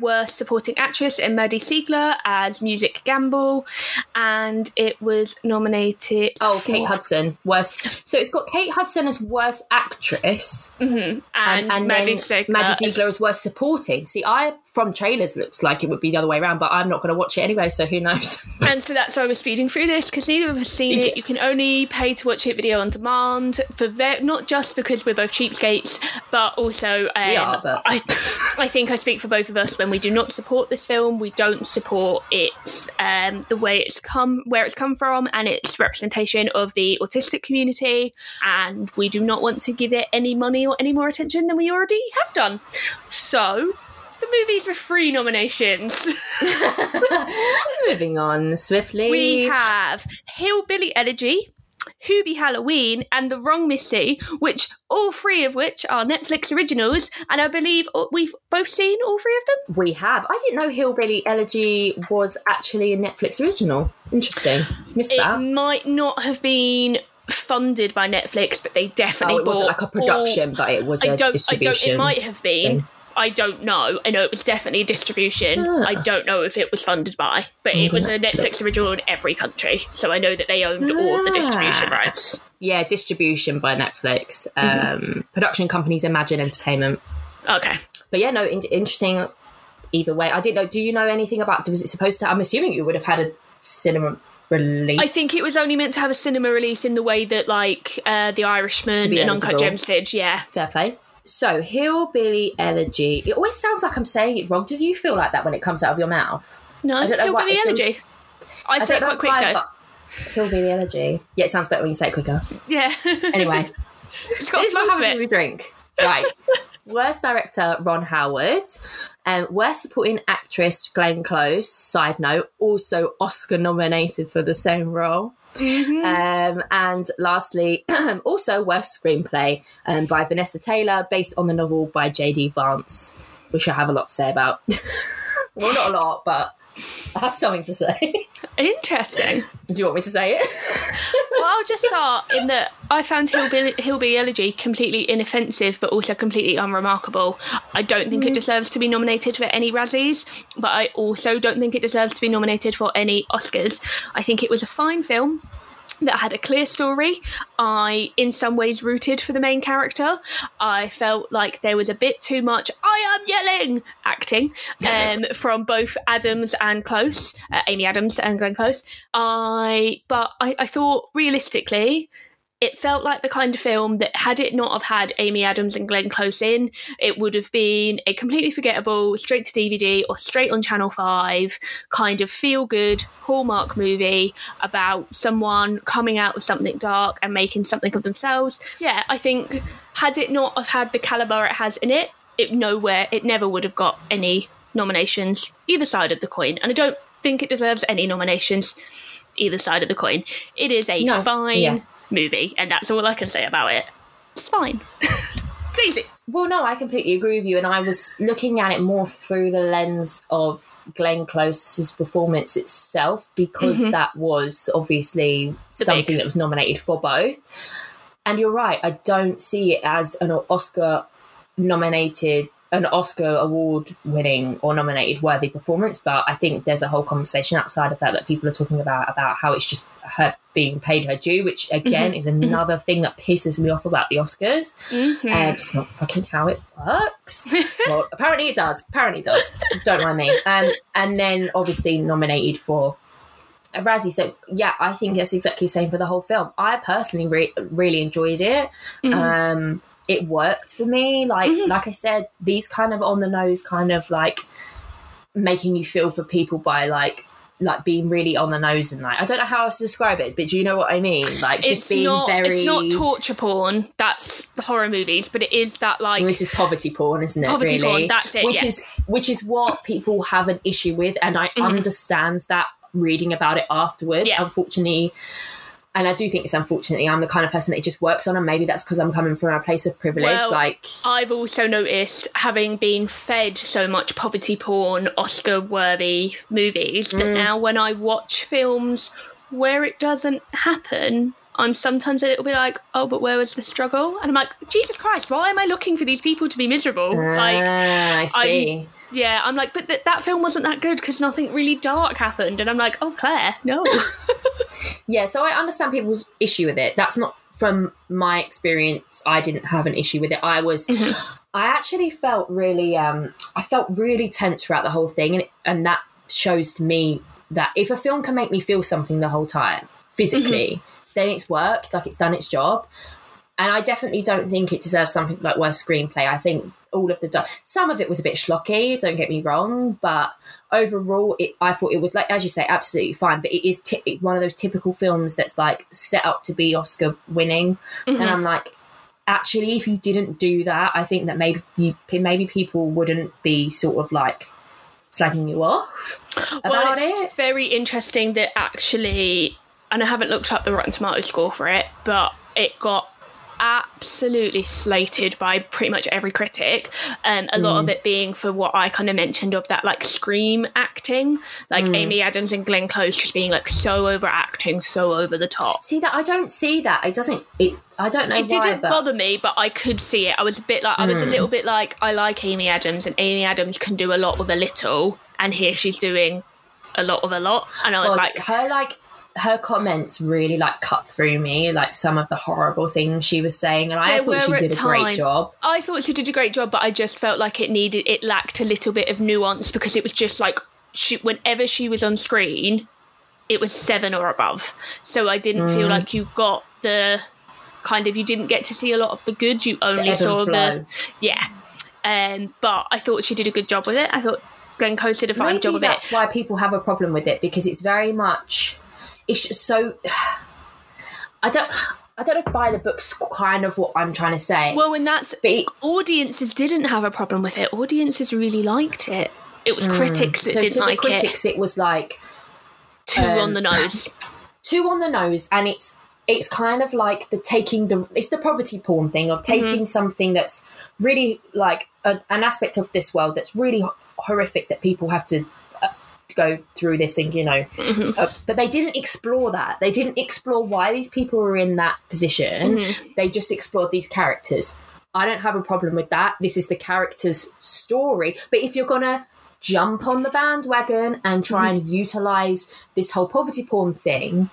B: Worst Supporting Actress in Maddie Ziegler as Music Gamble, and it was nominated.
A: Oh, Kate Hudson, worst. So it's got Kate Hudson as worst actress,
B: and,
A: and
B: Maddie
A: then
B: Ziegler.
A: Maddie
B: as-
A: Ziegler as worst supporting. See, I from trailers looks like it would be the other way around, but I'm not going to watch it anyway, so who knows? [laughs]
B: And so that's why I was speeding through this because neither of us seen it. You can only pay to watch it video on demand for ve- not just because we're both cheapskates, but also um,
A: We are, but-
B: I [laughs] I think I speak for both of us when we do not support this film. We don't support its um, the way it's come where it's come from and its representation of the autistic community, and we do not want to give it any money or any more attention than we already have done. So. The movies with free nominations. [laughs] [laughs]
A: Moving on swiftly.
B: We have Hillbilly Elegy, Hubie Halloween, and The Wrong Missy, which all three of which are Netflix originals, and I believe we've both seen all three of them.
A: We have. I didn't know Hillbilly Elegy was actually a Netflix original. Interesting. Missed
B: It
A: that.
B: might not have been funded by Netflix, but they definitely
A: Oh, it wasn't
B: bought
A: like a production, but it was
B: all-
A: a
B: I don't. I don't. It might have been.
A: thing.
B: I don't know. I know it was definitely a distribution.
A: Ah.
B: I don't know if it was funded by, but it was a Netflix original in every country. So I know that they owned all of the distribution
A: Ah.
B: rights.
A: Yeah, distribution by Netflix.
B: Mm-hmm.
A: Um, production companies Imagine Entertainment.
B: Okay.
A: But yeah, no, in- interesting. Either way, I didn't know. Do you know anything about? Was it supposed to? I'm assuming you would have had a cinema release.
B: I think it was only meant to have a cinema release in the way that like uh, The Irishman and Uncut. Gems did. Yeah.
A: fair play. So hillbilly elegy. It always sounds like I'm saying it wrong. Does you feel like that when it comes out of your mouth?
B: No,
A: I don't know why
B: Hillbilly
A: it feels-
B: Elegy. I, say it quite quick
A: why,
B: though.
A: Hillbilly elegy. Yeah, it sounds better when you say it quicker.
B: Yeah. [laughs]
A: Anyway,
B: it's got
A: this is what happens we drink. Right. [laughs] Worst director Ron Howard, um, worst supporting actress Glenn Close. Side note, also Oscar nominated for the same role.
B: Mm-hmm.
A: Um, and lastly, [clears throat] also worst screenplay um, by Vanessa Taylor, based on the novel by J.D. Vance, which I have a lot to say about. [laughs] well, not a lot, but I have something to say.
B: Interesting.
A: Do you want me to say it?
B: well, I'll just start in that I found Hillbilly, Hillbilly Elegy completely inoffensive, but also completely unremarkable. I don't think it mm-hmm. deserves to be nominated for any Razzies, but I also don't think it deserves to be nominated for any Oscars. I think it was a fine film. That had a clear story. I, in some ways, rooted for the main character. I felt like there was a bit too much "I am yelling" acting um, [laughs] from both Adams and Close, uh, Amy Adams and Glenn Close. I, but I, I thought realistically, it felt like the kind of film that had it not have had Amy Adams and Glenn Close in, it would have been a completely forgettable, straight to DVD or straight on Channel 5 kind of feel good Hallmark movie about someone coming out of something dark and making something of themselves. Yeah, I think had it not have had the caliber it has in it, it nowhere it never would have got any nominations either side of the coin. And I don't think it deserves any nominations either side of the coin. It is a
A: No,
B: fine
A: yeah.
B: Movie, and that's all I can say about it. It's fine. [laughs] Daisy.
A: Well, no, I completely agree with you. And I was looking at it more through the lens of Glenn Close's performance itself, because
B: Mhm.
A: that was obviously
B: The
A: something
B: big-
A: that was nominated for both. And you're right, I don't see it as an Oscar nominated, an Oscar award winning or nominated worthy performance. But I think there's a whole conversation outside of that that people are talking about, about how it's just her being paid her due, which again is another thing that pisses me off about the Oscars.
B: Mhm.
A: Um, it's not fucking how it works. well, [laughs] apparently it does. Apparently it does. Don't mind me. Um, and then obviously nominated for a Razzie. So yeah, I think it's exactly the same for the whole film. I personally re- really enjoyed it.
B: Mhm.
A: Um, it worked for me. Like
B: Mhm.
A: like I said, these kind of on the nose, kind of like making you feel for people by like like being really on the nose and like I don't know how else to describe it, but do you know what I mean? Like just
B: it's
A: being
B: not
A: very
B: it's not torture porn that's the horror movies but it is that like
A: this is poverty porn, isn't it?
B: poverty
A: really?
B: porn that's it
A: which
B: yeah.
A: is which is what people have an issue with, and I
B: Mhm.
A: understand that reading about it afterwards.
B: Yeah.
A: Unfortunately, and I do think it's unfortunately I'm the kind of person that it just works on, and maybe that's because I'm coming from a place of privilege.
B: Well,
A: like,
B: I've also noticed, having been fed so much poverty porn, Oscar worthy movies, that
A: Mm.
B: now when I watch films where it doesn't happen, I'm sometimes a little bit like, oh, but where was the struggle? And I'm like, Jesus Christ, why am I looking for these people to be miserable? like,
A: ah, I see.
B: Yeah, I'm like, but th- that film wasn't that good because nothing really dark happened. And I'm like, oh, Claire, no. [laughs]
A: Yeah, so I understand people's issue with it. That's not from my experience. I didn't have an issue with it. I was,
B: Mhm.
A: I actually felt really, um, I felt really tense throughout the whole thing, and and that shows to me that if a film can make me feel something the whole time physically, then it's worked. Like it's done its job. And I definitely don't think it deserves something like worse screenplay. I think all of the di- some of it was a bit schlocky. Don't get me wrong, but overall, it, I thought it was like as you say, absolutely fine. But it is ty- one of those typical films that's like set up to be Oscar winning,
B: Mhm.
A: and I'm like, actually, if you didn't do that, I think that maybe you, maybe people wouldn't be sort of like slagging you off
B: well, it's
A: it.
B: very interesting that actually, and I haven't looked up the Rotten Tomato score for it, but it got absolutely slated by pretty much every critic. Um, a lot
A: Mm.
B: of it being for what I kind of mentioned of that like scream acting, like
A: Mm.
B: Amy Adams and Glenn Close just being like so overacting, so over the top.
A: See that I don't see that. It doesn't. It. I don't know
B: It
A: why,
B: didn't
A: but
B: bother me, but I could see it. I was a bit like I was a
A: Mm.
B: little bit like I like Amy Adams, and Amy Adams can do a lot with a little, and here she's doing a lot of a lot, and I was
A: God,
B: like,
A: her like her comments really like cut through me. Like some of the horrible things she was saying, and I
B: There
A: thought she did a great job.
B: I thought she did a great job, but I just felt like it needed it lacked a little bit of nuance because it was just like she whenever she was on screen, it was seven or above. So I didn't feel
A: Mm.
B: like you got the kind of you didn't get to see a lot of the good. You only
A: ebb
B: saw the yeah. Um, but I thought she did a good job with it. I thought Glenn Close did a fine
A: Maybe
B: job with it.
A: that's why people have a problem with it because it's very much. It's so. [sighs] I don't. I don't know if by the book's kind of what I'm trying to say.
B: Well, and that's
A: but it,
B: audiences didn't have a problem with it. Audiences really liked it. It was critics that
A: Mm. so
B: didn't
A: to
B: like
A: the critics, it was like
B: two
A: um,
B: on the nose. [laughs]
A: two on the nose and it's it's kind of like the taking the it's the poverty porn thing of
B: Mm-hmm.
A: taking something that's really like a, an aspect of this world that's really horrific that people have to go through this and you know
B: Mhm.
A: uh, but they didn't explore that they didn't explore why these people were in that position
B: Mhm.
A: they just explored these characters i don't have a problem with that this is the character's story but if you're gonna jump on the bandwagon and try and utilize this whole poverty porn thing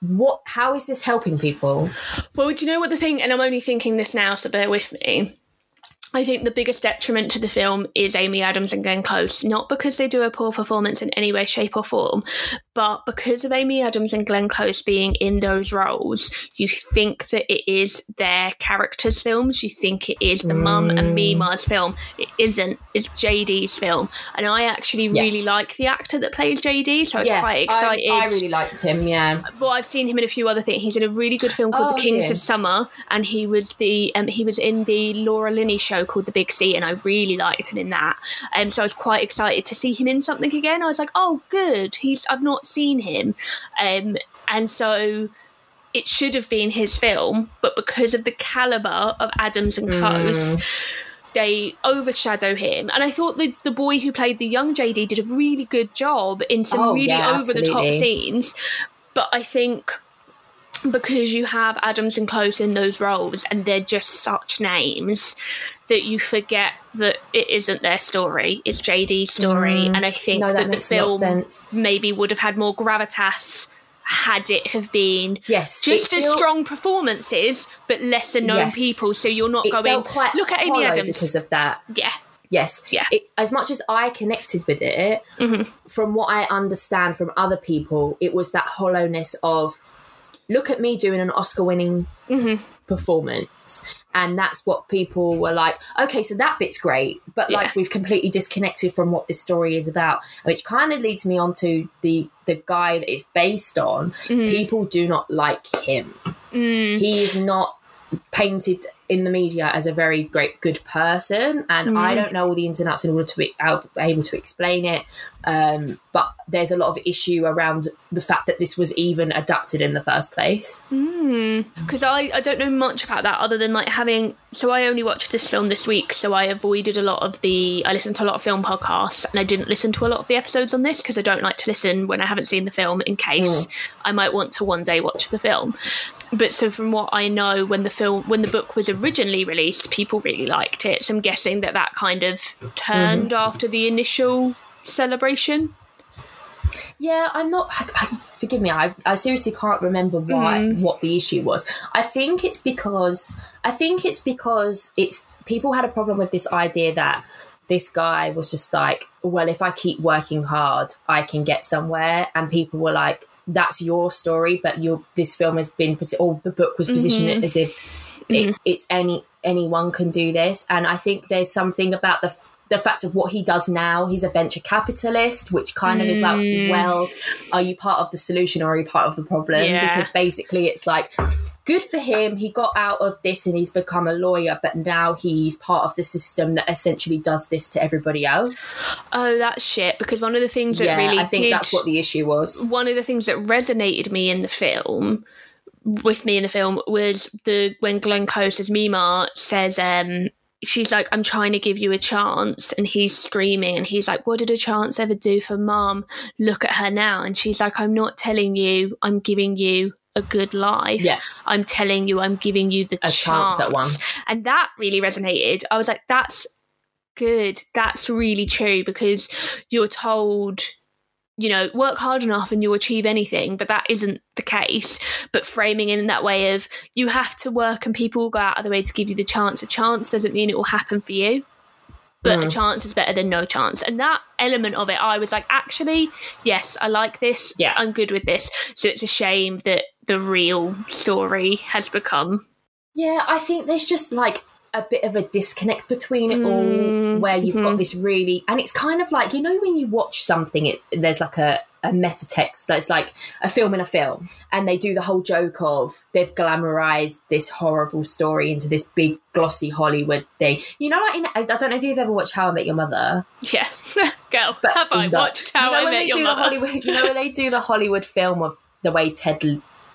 A: what how is this helping people
B: Well, do you know what the thing? And I'm only thinking this now, so bear with me. I think the biggest detriment to the film is Amy Adams and Glenn Close, not because they do a poor performance in any way, shape, or form, but because of Amy Adams and Glenn Close being in those roles, you think that it is their characters' films. You think it is the mum and Mima's film. It isn't. It's JD's film, and I actually
A: Yeah.
B: really like the actor that plays JD, so I was quite excited.
A: I, I really liked him yeah
B: well, I've seen him in a few other things. He's in a really good film called
A: Oh,
B: The Kings
A: yeah.
B: of Summer, and he was the um, he was in the Laura Linney show called The Big C, and I really liked him in that. Um, so I was quite excited to see him in something again. I was like, oh, good. He's I've not seen him, um, and so it should have been his film, but because of the caliber of Adams and Close,
A: Mm.
B: they overshadow him. And I thought the the boy who played the young JD did a really good job in some
A: Oh,
B: really
A: yeah,
B: over the top scenes. But I think because you have Adams and Close in those roles and they're just such names that you forget that it isn't their story, it's JD's story. And I think
A: Mm. No, that
B: that, the
A: makes a lot of
B: film maybe would have had more gravitas had it have been
A: Yes,
B: just as
A: feel-
B: strong performances but lesser known
A: Yes.
B: people so you're not
A: It
B: going
A: quite
B: look at Amy Adams
A: because of that.
B: yeah
A: Yes.
B: Yeah.
A: It, as much as I connected with it,
B: Mm-hmm.
A: from what I understand from other people, it was that hollowness of look at me doing an Oscar winning
B: Mm-hmm.
A: performance. And that's what people were like, okay, so that bit's great, but
B: Yeah.
A: like we've completely disconnected from what this story is about, which kind of leads me on to the the guy that it's based on.
B: Mm-hmm.
A: People do not like him.
B: Mm.
A: He is not painted in the media as a very great good person and i don't know all the ins and outs in order to be able to explain it um, but there's a lot of issue around the fact that this was even adapted in the first place. Hmm.
B: Because I, I don't know much about that other than like having so i only watched this film this week so i avoided a lot of the i listened to a lot of film podcasts and i didn't listen to a lot of the episodes on this because i don't like to listen when i haven't seen the film in case mm. i might want to one day watch the film. But so from what i know when the film when the book was originally released people really liked it so i'm guessing that that kind of turned mm-hmm. after the initial celebration?
A: Yeah i'm not I, I, forgive me I, I seriously can't remember why mm. what the issue was. I think it's because i think it's because it's people had a problem with this idea that this guy was just like well if i keep working hard i can get somewhere. And people were like that's your story but your this film has been or the book was positioned mm-hmm. as if it, mm-hmm. it's any anyone can do this. And i think there's something about the the fact of what he does now he's a venture capitalist which kind of is like well are you part of the solution or are you part of the problem?
B: Yeah.
A: because basically it's like good for him he got out of this and he's become a lawyer but now he's part of the system that essentially does this to everybody else.
B: Oh that's shit because one of the things that
A: yeah
B: really
A: i think
B: did
A: that's what the issue was.
B: One of the things that resonated me in the film with me in the film was the when Glenn Close as Mima says um she's like I'm trying to give you a chance and he's screaming and he's like what did a chance ever do for mom look at her now. And she's like I'm not telling you I'm giving you a good life.
A: Yeah.
B: I'm telling you I'm giving you the
A: A chance at one.
B: and that really resonated. I was like that's good. That's really true because you're told you know, work hard enough and you'll achieve anything, but that isn't the case. But framing in that way of you have to work and people will go out of the way to give you the chance. A chance doesn't mean it will happen for you, but a mm. chance is better than no chance. And that element of it, I was like, actually, yes, I like this.
A: Yeah.
B: I'm good with this. So it's a shame that the real story has become.
A: Yeah, I think there's just like a bit of a disconnect between it all mm, where you've got mm-hmm. this really and it's kind of like you know when you watch something it there's like a a meta text that's like a film in a film and they do the whole joke of they've glamorized this horrible story into this big glossy hollywood thing you know like in, i don't know if you've ever watched how i met your mother
B: Yeah. [laughs] Girl,
A: but
B: have I
A: the-
B: watched How
A: you know
B: I
A: when
B: Met
A: they
B: Your
A: do
B: Mother?
A: the hollywood you know when they do the hollywood film of the way ted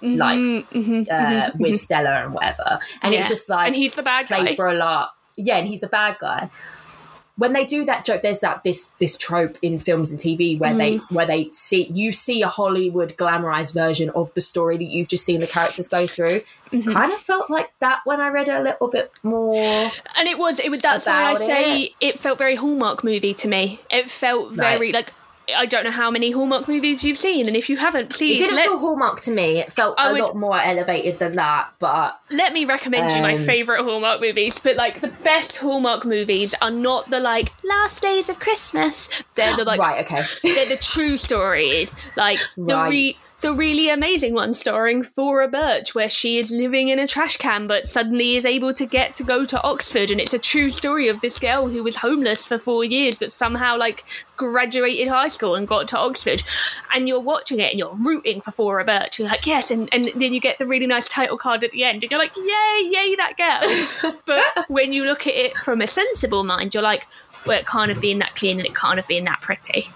A: like
B: Mhm,
A: uh, with stella and whatever and it's just like
B: and he's the bad guy.
A: for a lot. Yeah, and he's the bad guy. When they do that joke, there's that this this trope in films and TV where they
B: Mm.
A: where they see you see a Hollywood glamorized version of the story that you've just seen the characters go through.
B: Mm-hmm.
A: Kind of felt like that when I read it a little bit more.
B: And it was, it was. That's why I say it. felt very Hallmark movie to me. It felt very like I don't know how many Hallmark movies you've seen, and if you haven't,
A: It
B: please
A: didn't
B: let,
A: feel Hallmark to me. It felt
B: I
A: a
B: would-
A: lot more elevated than that. But
B: let me recommend you my
A: Um,
B: favorite Hallmark movies. But like the best Hallmark movies are not the like Last Days of Christmas. They're the like [gasps]
A: right, okay.
B: they're the true stories. Like the
A: Right.
B: re- the really amazing one starring Thora Birch, where she is living in a trash can but suddenly is able to get to go to Oxford, and it's a true story of this girl who was homeless for four years but somehow like graduated high school and got to Oxford. And you're watching it and you're rooting for Thora Birch. You're like, yes, and, and then you get the really nice title card at the end, and you're like, yay, yay, that girl. [laughs] but when you look at it from a sensible mind, you're like, well, it can't have been that clean and it can't have been that pretty.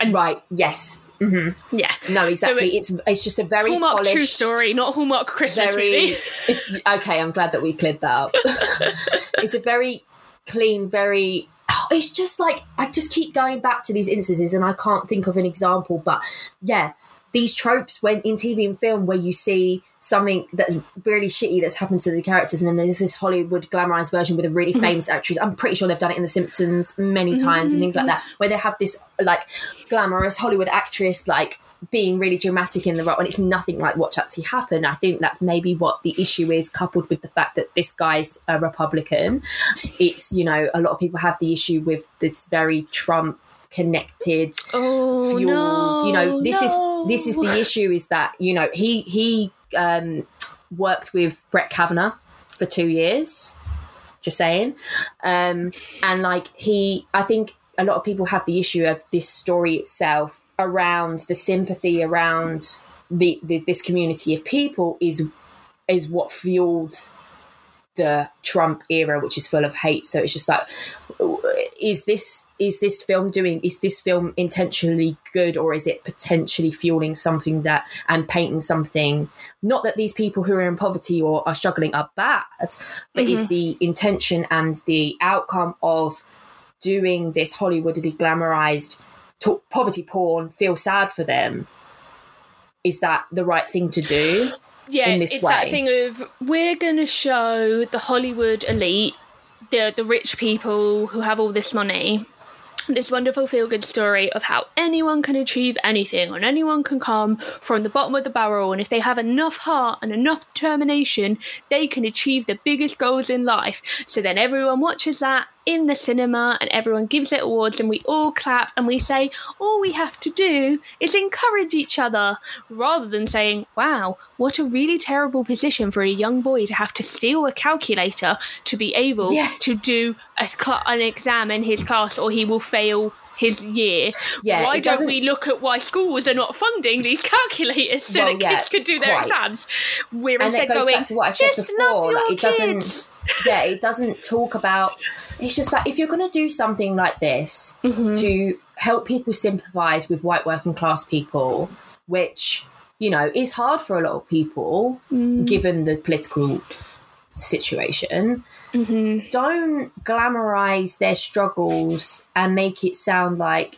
A: And right, yes. Mm-hmm.
B: Yeah.
A: No, exactly.
B: it-
A: it's it's just a very
B: Hallmark
A: polished,
B: true story, not Hallmark Christmas
A: very.
B: movie. [laughs]
A: okay, I'm glad that we cleared that up. [laughs] it's a very clean, very. oh, it's just like I just keep going back to these instances, and I can't think of an example. But yeah, these tropes when in TV and film where you see something that's really shitty that's happened to the characters, and then there's this Hollywood glamorized version with a really mm-hmm. famous actress. I'm pretty sure they've done it in The Simpsons many mm-hmm. times and things like that, where they have this like glamorous Hollywood actress like being really dramatic in the role and it's nothing like what's actually happened. I think that's maybe what the issue is, coupled with the fact that this guy's a Republican. It's, you know, a lot of people have the issue with this very Trump connected
B: Oh,
A: fueled
B: no,
A: you know this
B: no.
A: is this is the issue is that you know he he um worked with brett kavanaugh for two years just saying um and like he i think a lot of people have the issue of this story itself around the sympathy around the, the this community of people is is what fueled the Trump era, which is full of hate. So it's just like, is this is this film doing? Is this film intentionally good, or is it potentially fueling something that and painting something? Not that these people who are in poverty or are struggling are bad, but is mm-hmm. the intention and the outcome of doing this Hollywoodly glamorized to- poverty porn feel sad for them? Is that the right thing to do?
B: yeah,
A: in this
B: it's that
A: way.
B: thing of we're going to show the Hollywood elite, the the rich people who have all this money, this wonderful feel good story of how anyone can achieve anything and anyone can come from the bottom of the barrel and if they have enough heart and enough determination, they can achieve the biggest goals in life. So then everyone watches that in the cinema and everyone gives it awards and we all clap and we say all we have to do is encourage each other rather than saying wow what a really terrible position for a young boy to have to steal a calculator to be able
A: Yeah.
B: to do a an exam in his class or he will fail his year.
A: Yeah,
B: Why don't we look at why schools are not funding these calculators so
A: Well,
B: that
A: yeah,
B: kids could do their
A: quite.
B: exams? We're
A: and
B: instead going,
A: to what I said
B: just
A: before. Like it
B: kids.
A: doesn't. [laughs] Yeah, it doesn't talk about. It's just like if you're going to do something like this
B: Mm-hmm.
A: to help people sympathise with white working class people, which you know is hard for a lot of people
B: Mm.
A: given the political situation.
B: Mm-hmm.
A: Don't glamorize their struggles and make it sound like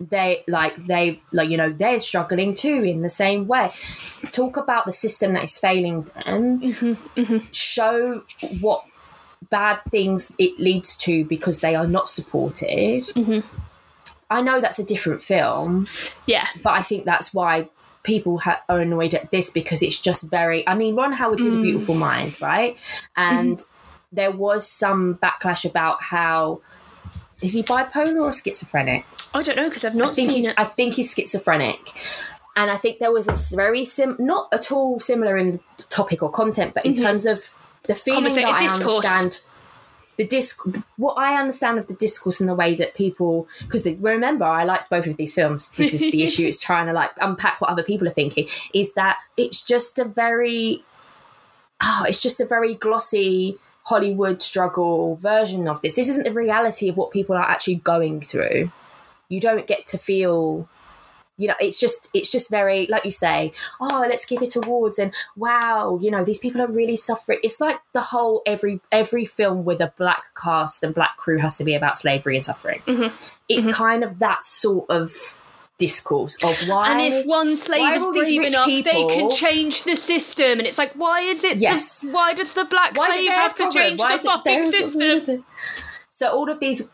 A: they like they like you know they're struggling too in the same way. Talk about the system that is failing them. Mm-hmm. Mm-hmm. Show what bad things it leads to because they are not supported. Mm-hmm. I know that's a different film.
B: Yeah.
A: but i think that's why people ha- are annoyed at this because it's just very i mean ron howard did a mm. beautiful mind right? And there was some backlash about how is he bipolar or schizophrenic
B: I don't know because I've
A: I
B: not
A: think
B: seen
A: he's
B: it.
A: I think he's schizophrenic. And I think there was a very sim not at all similar in the topic or content, but in terms of the feeling that I
B: Mm-hmm. discourse.
A: understand the disc what I understand of the discourse and the way that people because remember I liked both of these films. This is the [laughs] issue, it's trying to like unpack what other people are thinking, is that it's just a very oh, it's just a very glossy Hollywood struggle version of this. This isn't the reality of what people are actually going through. You don't get to feel you know it's just it's just very like you say oh let's give it awards and wow you know these people are really suffering it's like the whole every every film with a black cast and black crew has to be about slavery and suffering mm-hmm. it's mm-hmm. kind of that sort of discourse of why
B: and if one slave is
A: are all these
B: brave enough, they can change the system. And it's like, why is it? the-
A: Yes.
B: why does the black
A: Why
B: slave have to change
A: Why
B: the fucking system?
A: So all of these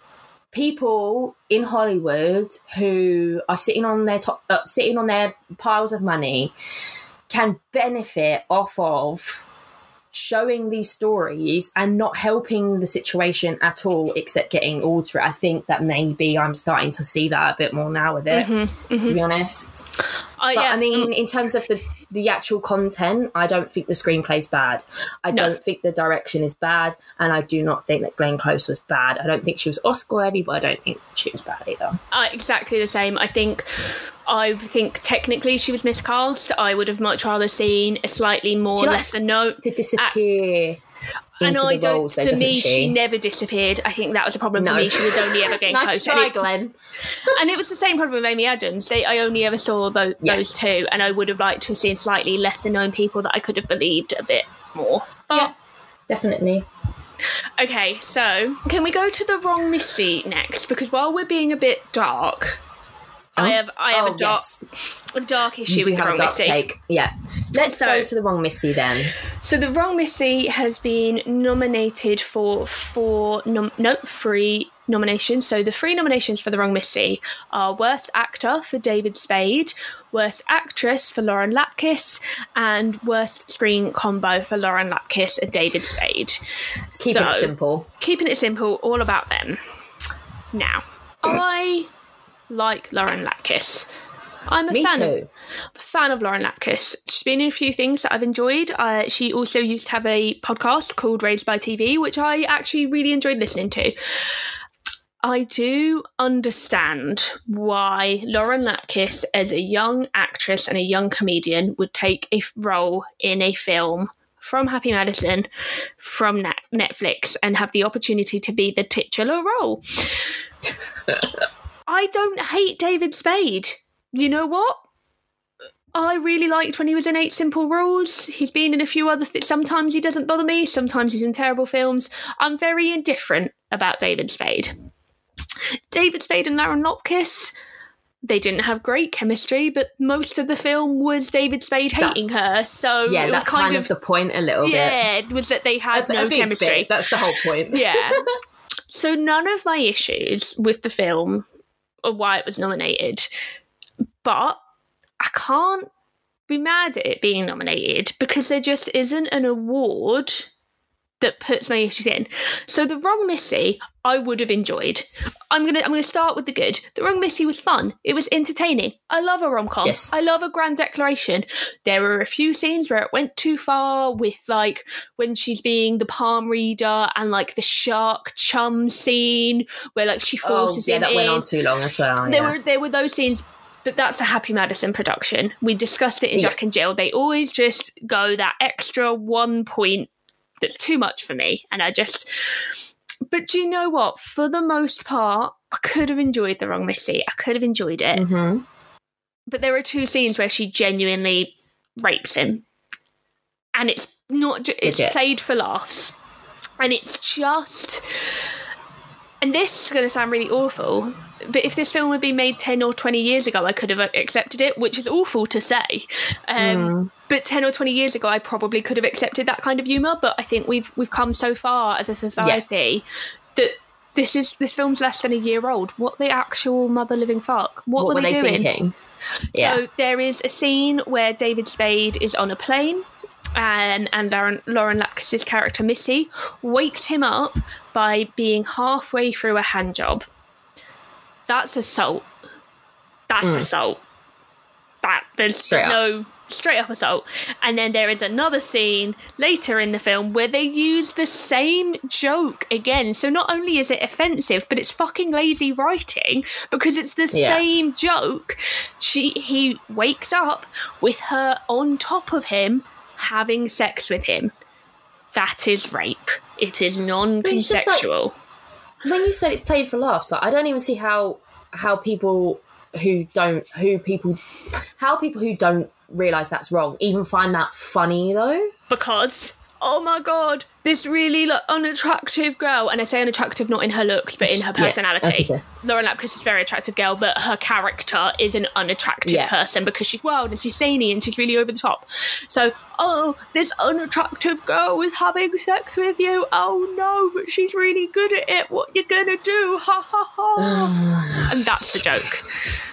A: people in Hollywood who are sitting on their top, uh, sitting on their piles of money can benefit off of showing these stories and not helping the situation at all except getting it. I think that maybe I'm starting to see that a bit more now with it, to be honest.
B: Uh,
A: But
B: yeah,
A: I mean, in terms of the the actual content, I don't think the screenplay's bad. I
B: No.
A: don't think the direction is bad, and I do not think that Glenn Close was bad. I don't think she was Oscar worthy, but I don't think she was bad either.
B: uh, exactly the same. I think, I think technically she was miscast. I would have much rather seen a slightly more
A: She likes
B: lesser note.
A: To disappear.
B: And I don't.
A: roles, though,
B: for me,
A: she?
B: never disappeared. I think that was a problem
A: No.
B: for me. She was only ever getting [laughs]
A: nice
B: close.
A: try,
B: And it,
A: Glenn.
B: and it was the same problem with Amy Adams. They, I only ever saw those,
A: Yeah.
B: those two, and I would have liked to have seen slightly lesser known people that I could have believed a bit more. But
A: Yeah. Definitely.
B: Okay, so can we go to the wrong Missy next? Because while we're being a bit dark, I have I have
A: oh,
B: a dark
A: yes.
B: a dark issue
A: You do
B: with the
A: have a
B: wrong
A: dark
B: Missy.
A: take. Yeah. Let's
B: So-
A: go to the wrong Missy then.
B: So the wrong Missy has been nominated for four nom- no three nominations. So the three nominations for the wrong Missy are worst actor for David Spade, worst actress for Lauren Lapkus, and worst screen combo for Lauren Lapkus and David Spade.
A: Keeping
B: So-
A: it simple.
B: keeping it simple, all about them. Now, I like Lauren Lapkus. I'm a
A: Me
B: fan
A: too.
B: of fan of Lauren Lapkus. She's been in a few things that I've enjoyed. Uh, she also used to have a podcast called Raised by TV, which I actually really enjoyed listening to. I do understand why Lauren Lapkus, as a young actress and a young comedian, would take a role in a film from Happy Madison, from Netflix, and have the opportunity to be the titular role. [laughs] I don't hate David Spade. You know what? I really liked when he was in Eight Simple Rules. He's been in a few other things. Sometimes he doesn't bother me, sometimes he's in terrible films. I'm very indifferent about David Spade. David Spade and Lauren Lapkus, they didn't have great chemistry, but most of the film was David Spade
A: That's-
B: hating her. So
A: Yeah,
B: it was
A: that's
B: kind,
A: of, the point a little bit.
B: yeah, was that they had
A: A,
B: no
A: a
B: chemistry.
A: bit. That's the whole point.
B: Yeah. so none of my issues with the film why it was nominated, but I can't be mad at it being nominated because there just isn't an award that puts my issues in. So the wrong Missy, I would have enjoyed. I'm gonna I'm gonna start with the good. The wrong Missy was fun. It was entertaining. I love a rom com.
A: Yes.
B: I love a grand declaration. There were a few scenes where it went too far with like when she's being the palm reader and like the shark chum scene where like she
A: Oh,
B: forces
A: yeah,
B: him
A: that
B: in
A: went on too long as well.
B: there
A: yeah.
B: were there were those scenes but that's a happy madison production we discussed it in
A: Yeah.
B: jack and jill they always just go that extra one point that's too much for me. And i just but do you know what? For the most part i could have enjoyed the wrong missy. I could have enjoyed it.
A: Mhm.
B: but there are two scenes where she genuinely rapes him. And it's not ju- it's
A: Legit.
B: played for laughs. And it's just and this is going to sound really awful but if this film had been made 10 or 20 years ago i could have accepted it which is awful to say. Um, but 10 or 20 years ago i probably could have accepted that kind of humor but i think we've we've come so far as a society that this is this film's less than a year old. What the actual mother living fuck? What,
A: What,
B: were,
A: were they
B: doing?
A: thinking? Yeah.
B: so there is a scene where David Spade is on a plane, and and Lauren, Lauren Lapkus' character Missy wakes him up by being halfway through a hand job. That's assault. That's assault. That there's
A: Mm. Straight up.
B: no straight up assault. And then there is another scene later in the film where they use the same joke again. So not only is it offensive, but it's fucking lazy writing because it's the
A: Yeah.
B: same joke. She he wakes up with her on top of him having sex with him. That is rape. It is
A: just like-
B: non-consensual.
A: when you said it's played for laughs, like I don't even see how how people who don't who people how people who don't realize that's wrong even find that funny though.
B: because oh my god, this really like, unattractive girl, and I say unattractive not in her looks but in her personality.
A: okay.
B: Lauren Lapkus is a very attractive girl, but her character is an unattractive
A: Yeah.
B: person because she's wild and she's zany and she's really over the top. So, oh, this unattractive girl is having sex with you. Oh no, but she's really good at it. What you gonna do? Ha ha ha! [sighs] and that's the joke.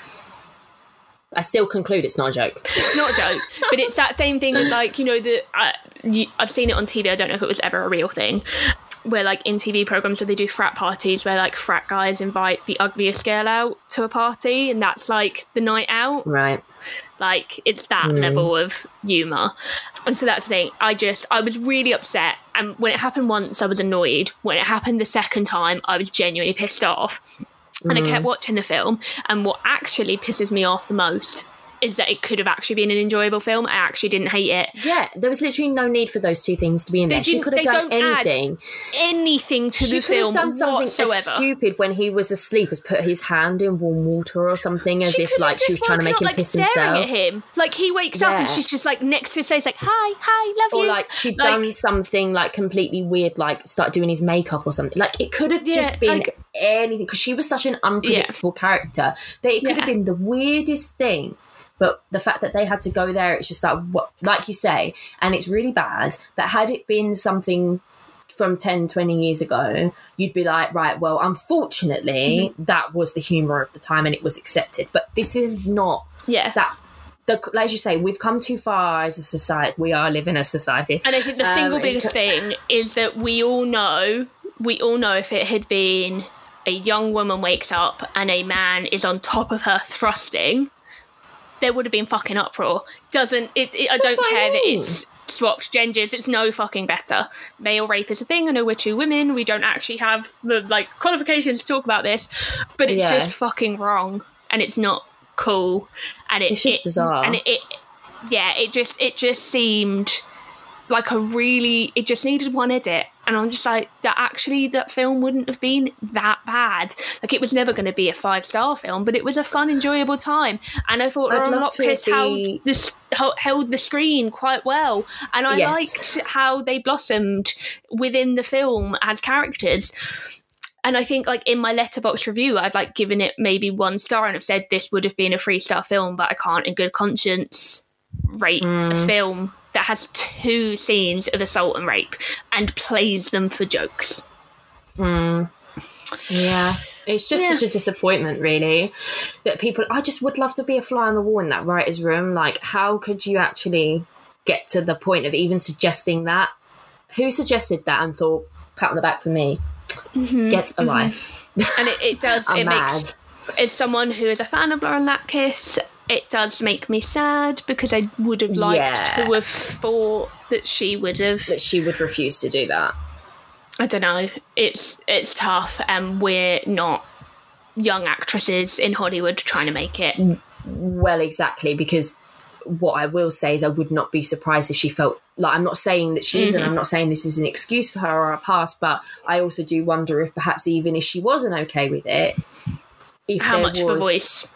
A: I still conclude it's not a joke.
B: not a joke, but it's that same thing as like you know the uh, you, I've seen it on TV. I don't know if it was ever a real thing. Where like in TV programs where they do frat parties where like frat guys invite the ugliest girl out to a party and that's like the night out.
A: Right.
B: Like it's that hmm. level of humour. And so that's the thing. I just I was really upset and when it happened once I was annoyed. When it happened the second time I was genuinely pissed off. And I kept hmm. watching the film and what actually pisses me off the most is that it could have actually been an enjoyable film. I actually didn't hate it.
A: Yeah, there was literally no need for those two things to be in there. She could have
B: they
A: done
B: don't add
A: anything.
B: Anything to
A: She
B: the
A: could have
B: film
A: done something
B: whatsoever.
A: stupid when he was asleep, was put his hand in warm water or something, as
B: She
A: if like she was trying to make him
B: up,
A: piss
B: staring
A: himself.
B: at him. Like he wakes up and she's just like next to his face, like hi, hi, love
A: Or
B: you.
A: like she'd
B: Like-
A: done something like completely weird, like start doing his makeup or something. Like it could have
B: Yeah,
A: just been
B: like-
A: anything because she was such an unpredictable character that it could
B: Yeah.
A: have been the weirdest thing. But the fact that they had to go there, it's just like what, like you say, and it's really bad. But had it been something from 10, 20 years ago, you'd be like, right, well, unfortunately,
B: Mm-hmm.
A: that was the humor of the time and it was accepted. But this is not
B: yeah.
A: that. The, as you say, we've come too far as a society. We are living a society.
B: And I think the
A: Um,
B: single
A: it's
B: biggest thing is that we all know, we all know if it had been a young woman wakes up and a man is on top of her thrusting, there would have been fucking uproar. Doesn't it? it I don't
A: what I
B: care that it's swapped genders. It's no fucking better. Male rape is a thing. I know we're two women. We don't actually have the like qualifications to talk about this, but it's
A: Yeah.
B: just fucking wrong, and it's not cool. And it,
A: It's just
B: it-
A: bizarre.
B: And it, it, yeah, it just it just seemed like a really it just needed one edit. And i'm just like that actually that film wouldn't have been that bad. Like it was never going to be a five star film but it was a fun enjoyable time. And i thought
A: I'd
B: lauren
A: be-
B: held this held the screen quite well. And i
A: Yes.
B: liked how they blossomed within the film as characters. And I think like in my Letterboxd review, I've like given it maybe one star and I've said this would have been a three star film, but I can't in good conscience rate a mm. film that has two scenes of assault and rape and plays them for jokes.
A: Yeah. It's just
B: Yeah.
A: such a disappointment, really, that people. I just would love to be a fly on the wall in that writer's room. Like, how could you actually get to the point of even suggesting that? Who suggested that and thought, pat on the back for me?
B: Mm-hmm.
A: Get a life.
B: And it, it does, [laughs] it makes,
A: mad.
B: as someone who is a fan of Lauren Lapkus, it does make me sad because I would have liked
A: Yeah.
B: to have thought that she would have
A: That she would refuse to do that.
B: I don't know. It's it's tough, and we're not young actresses in Hollywood trying to make it.
A: Well, exactly, because what I will say is I would not be surprised if she felt like I'm not saying that she is,
B: Mm-hmm.
A: and I'm not saying this is an excuse for her or her past, but I also do wonder if perhaps even if she wasn't okay with it, if
B: How much of a voice?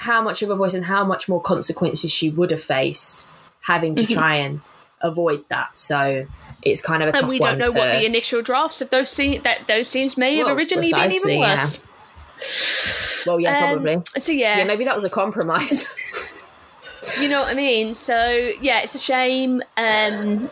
A: How much of a voice and how much more consequences she would have faced having
B: Mm-hmm.
A: to try and avoid that. So it's kind of a tough
B: And we don't know
A: to,
B: what the initial drafts of those scenes that those scenes may have originally been even
A: yeah.
B: worse.
A: well, yeah,
B: Um,
A: probably.
B: So yeah,
A: Yeah, maybe that was a compromise.
B: you know what I mean. So yeah, it's a shame. Um,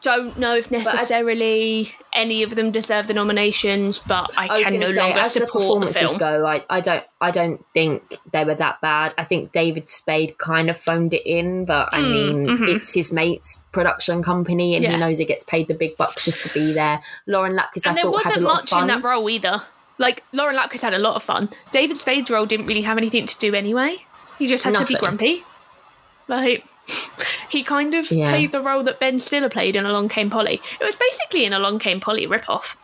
B: don't know if necessarily any of them deserve the nominations, but I,
A: I
B: can no
A: say,
B: longer
A: as the
B: support the
A: performances
B: film.
A: go, I, I don't, I don't think they were that bad. I think David Spade kind of phoned it in, but I mean, it's his mate's production company, and
B: Mm, mm-hmm. Yeah.
A: he knows he gets paid the big bucks just to be there. Lauren Lapkus, I
B: and there
A: thought had a
B: wasn't much in that role either. Like Lauren Lapkus had a lot of fun. David Spade's role didn't really have anything to do anyway. He just had to be grumpy. Like he kind of
A: Yeah.
B: played the role that Ben Stiller played in Along Came Polly. It was basically an Along Came Polly ripoff.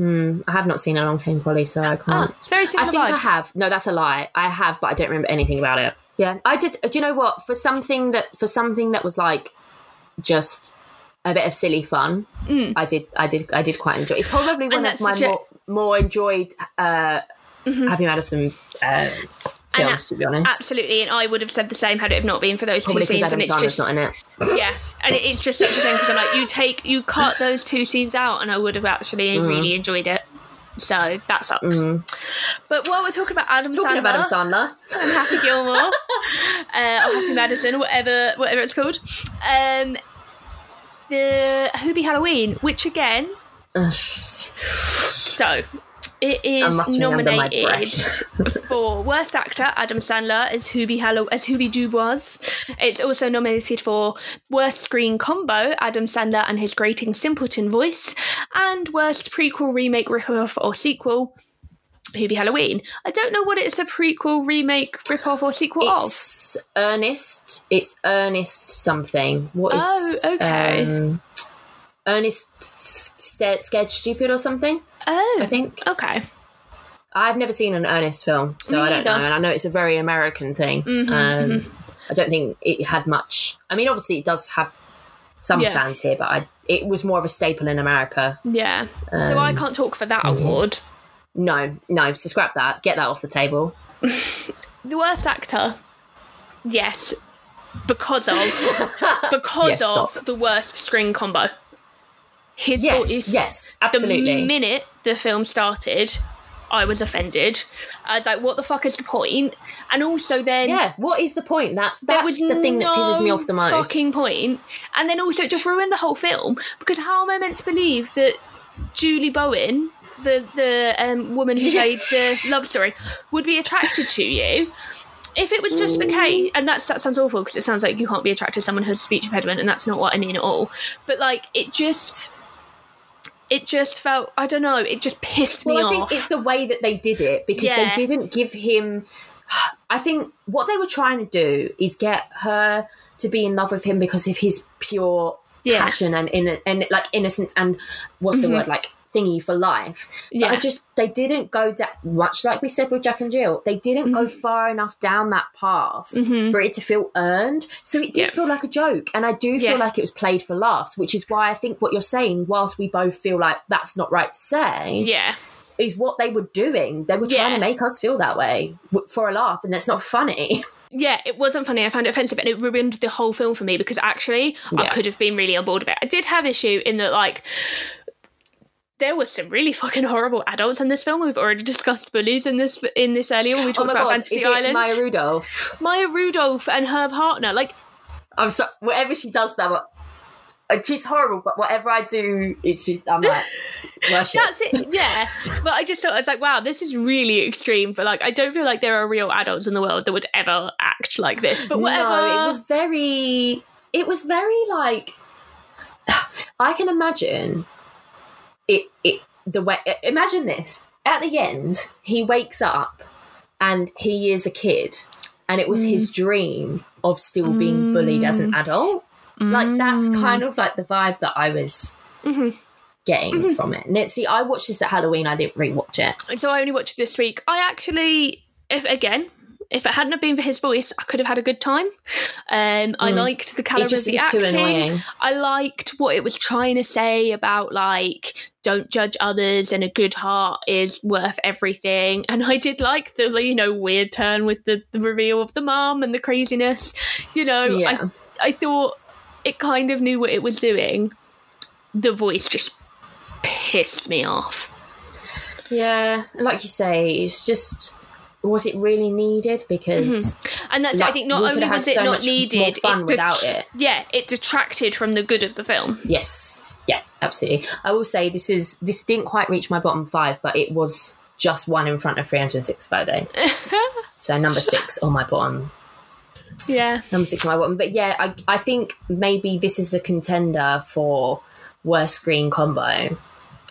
A: I have not seen Along Came Polly, so I can't.
B: Ah, very similar
A: I think I have. No, that's a lie. I have, but I don't remember anything about it. Yeah, I did. Do you know what? For something that for something that was like just a bit of silly fun, I did. I did. I did quite enjoy. It's probably one
B: Mm.
A: Of my
B: Mm-hmm.
A: more more enjoyed uh, Happy Madison uh, films. to be honest,
B: Absolutely, and I would have said the same had it have not been for those
A: probably
B: two scenes.
A: Adam
B: And it's
A: Sandler's
B: just
A: not in it.
B: yeah, and it- it's just such a shame because I'm like, you take you cut those two scenes out, and I would have actually
A: Mm.
B: really enjoyed it. So that sucks. But while we're talking about Adam
A: Talking
B: Sandler,
A: of Adam Sandler,
B: and Happy Gilmore, [laughs] uh, or Happy Madison, whatever whatever it's called. Um, the Hubie Halloween, which again, so it is
A: muttering under my
B: nominated [laughs] for worst actor Adam Sandler as Hubie Hallow as Hubie Dubois. It's also nominated for worst screen combo Adam Sandler and his grating simpleton voice, and worst prequel remake ripoff or sequel. Hubie Halloween. I don't know what it's a prequel, remake, ripoff, or sequel of.
A: it's Ernest. It's Ernest something. What is?
B: Oh, okay.
A: Um, Ernest Scared, Scared Stupid or something.
B: Oh,
A: I think.
B: Okay.
A: I've never seen an Ernest film, so
B: Me
A: I don't know. And I know it's a very American thing.
B: Mhm,
A: um, I don't think it had much. I mean, obviously, it does have some
B: Yeah.
A: fans here, but I, it was more of a staple in America.
B: Yeah. so I can't talk for that
A: mhm.
B: award.
A: No, no, so scrap that. Get that off the table. [laughs]
B: The worst actor, yes, because of [laughs] because
A: Yes,
B: of
A: stop.
B: the worst string combo. His
A: Yes,
B: voice.
A: yes,
B: The
A: absolutely.
B: minute the film started, I was offended. I was like, "What the fuck is the point?" And also then.
A: yeah, what is the point? That's that's
B: was
A: the thing that pisses me off the most.
B: Fucking point. and then also it just ruined the whole film because how am I meant to believe that Julie Bowen, the the um, woman who [laughs] played the love story, would be attracted to you? If it was just the case, and that's that sounds awful because it sounds like you can't be attracted to someone who has a speech impediment, and that's not what I mean at all. But like, it just, it just felt I don't know, it just pissed me
A: Well, I
B: off.
A: think it's the way that they did it because
B: Yeah.
A: they didn't give him. I think what they were trying to do is get her to be in love with him because of his pure
B: Yeah.
A: passion and in and like innocence and what's the mm-hmm. word like thingy for life. But
B: Yeah.
A: I just they didn't go da- much like we said with Jack and Jill. They didn't go
B: Mm-hmm.
A: far enough down that path for it to feel earned. So it did
B: Yeah.
A: feel like a joke, and I do
B: Yeah.
A: feel like it was played for laughs, which is why I think what you're saying, whilst we both feel like that's not right to say,
B: yeah,
A: is what they were doing. They were trying
B: Yeah.
A: to make us feel that way for a laugh, and that's not funny. [laughs]
B: Yeah, it wasn't funny. I found it offensive and it ruined the whole film for me because actually I could have been really on board with it. I did have issue in that like there was some really fucking horrible adults in this film. We've already discussed bullies in this in this earlier when we
A: oh
B: talked
A: my
B: about
A: god,
B: Fantasy
A: is
B: Island.
A: Maya Rudolph?
B: Maya Rudolph and her partner, like
A: I'm sorry, whatever she does now, uh, she's horrible. But whatever I do, it's just I'm like, [laughs] worship.
B: that's it. Yeah, but I just thought I was like, wow, this is really extreme. But like, I don't feel like there are real adults in the world that would ever act like this. But whatever.
A: No, it was very. It was very like. [sighs] I can imagine. It it the way. Imagine this at the end. He wakes up, and he is a kid, and it was
B: Mm.
A: his dream of still being bullied as an adult. Like that's
B: Mm.
A: kind of like the vibe that I was
B: Mhm.
A: getting from it. And it's see, I watched this at Halloween. I didn't rewatch it.
B: so I only watched it this week. I actually, if again, if it hadn't have been for his voice, I could have had a good time. Um, I liked the caliber
A: Mm.
B: of the acting. I liked what it was trying to say about like don't judge others and a good heart is worth everything. And I did like the you know weird turn with the, the reveal of the mum and the craziness. You know,
A: Yeah.
B: I I thought it kind of knew what it was doing. The voice just pissed me off.
A: Yeah, like you say, it's just was it really needed? Because mm-hmm.
B: And that's it. I think not only was it
A: so
B: not needed,
A: fun
B: det-
A: without it.
B: Yeah, it detracted from the good of the film.
A: yes, yeah, absolutely. I will say this is this didn't quite reach my bottom five, but it was just one in front of 365 days. [laughs] so number six on my bottom.
B: Yeah.
A: Number six on my bottom. But yeah, I I think maybe this is a contender for worst screen combo.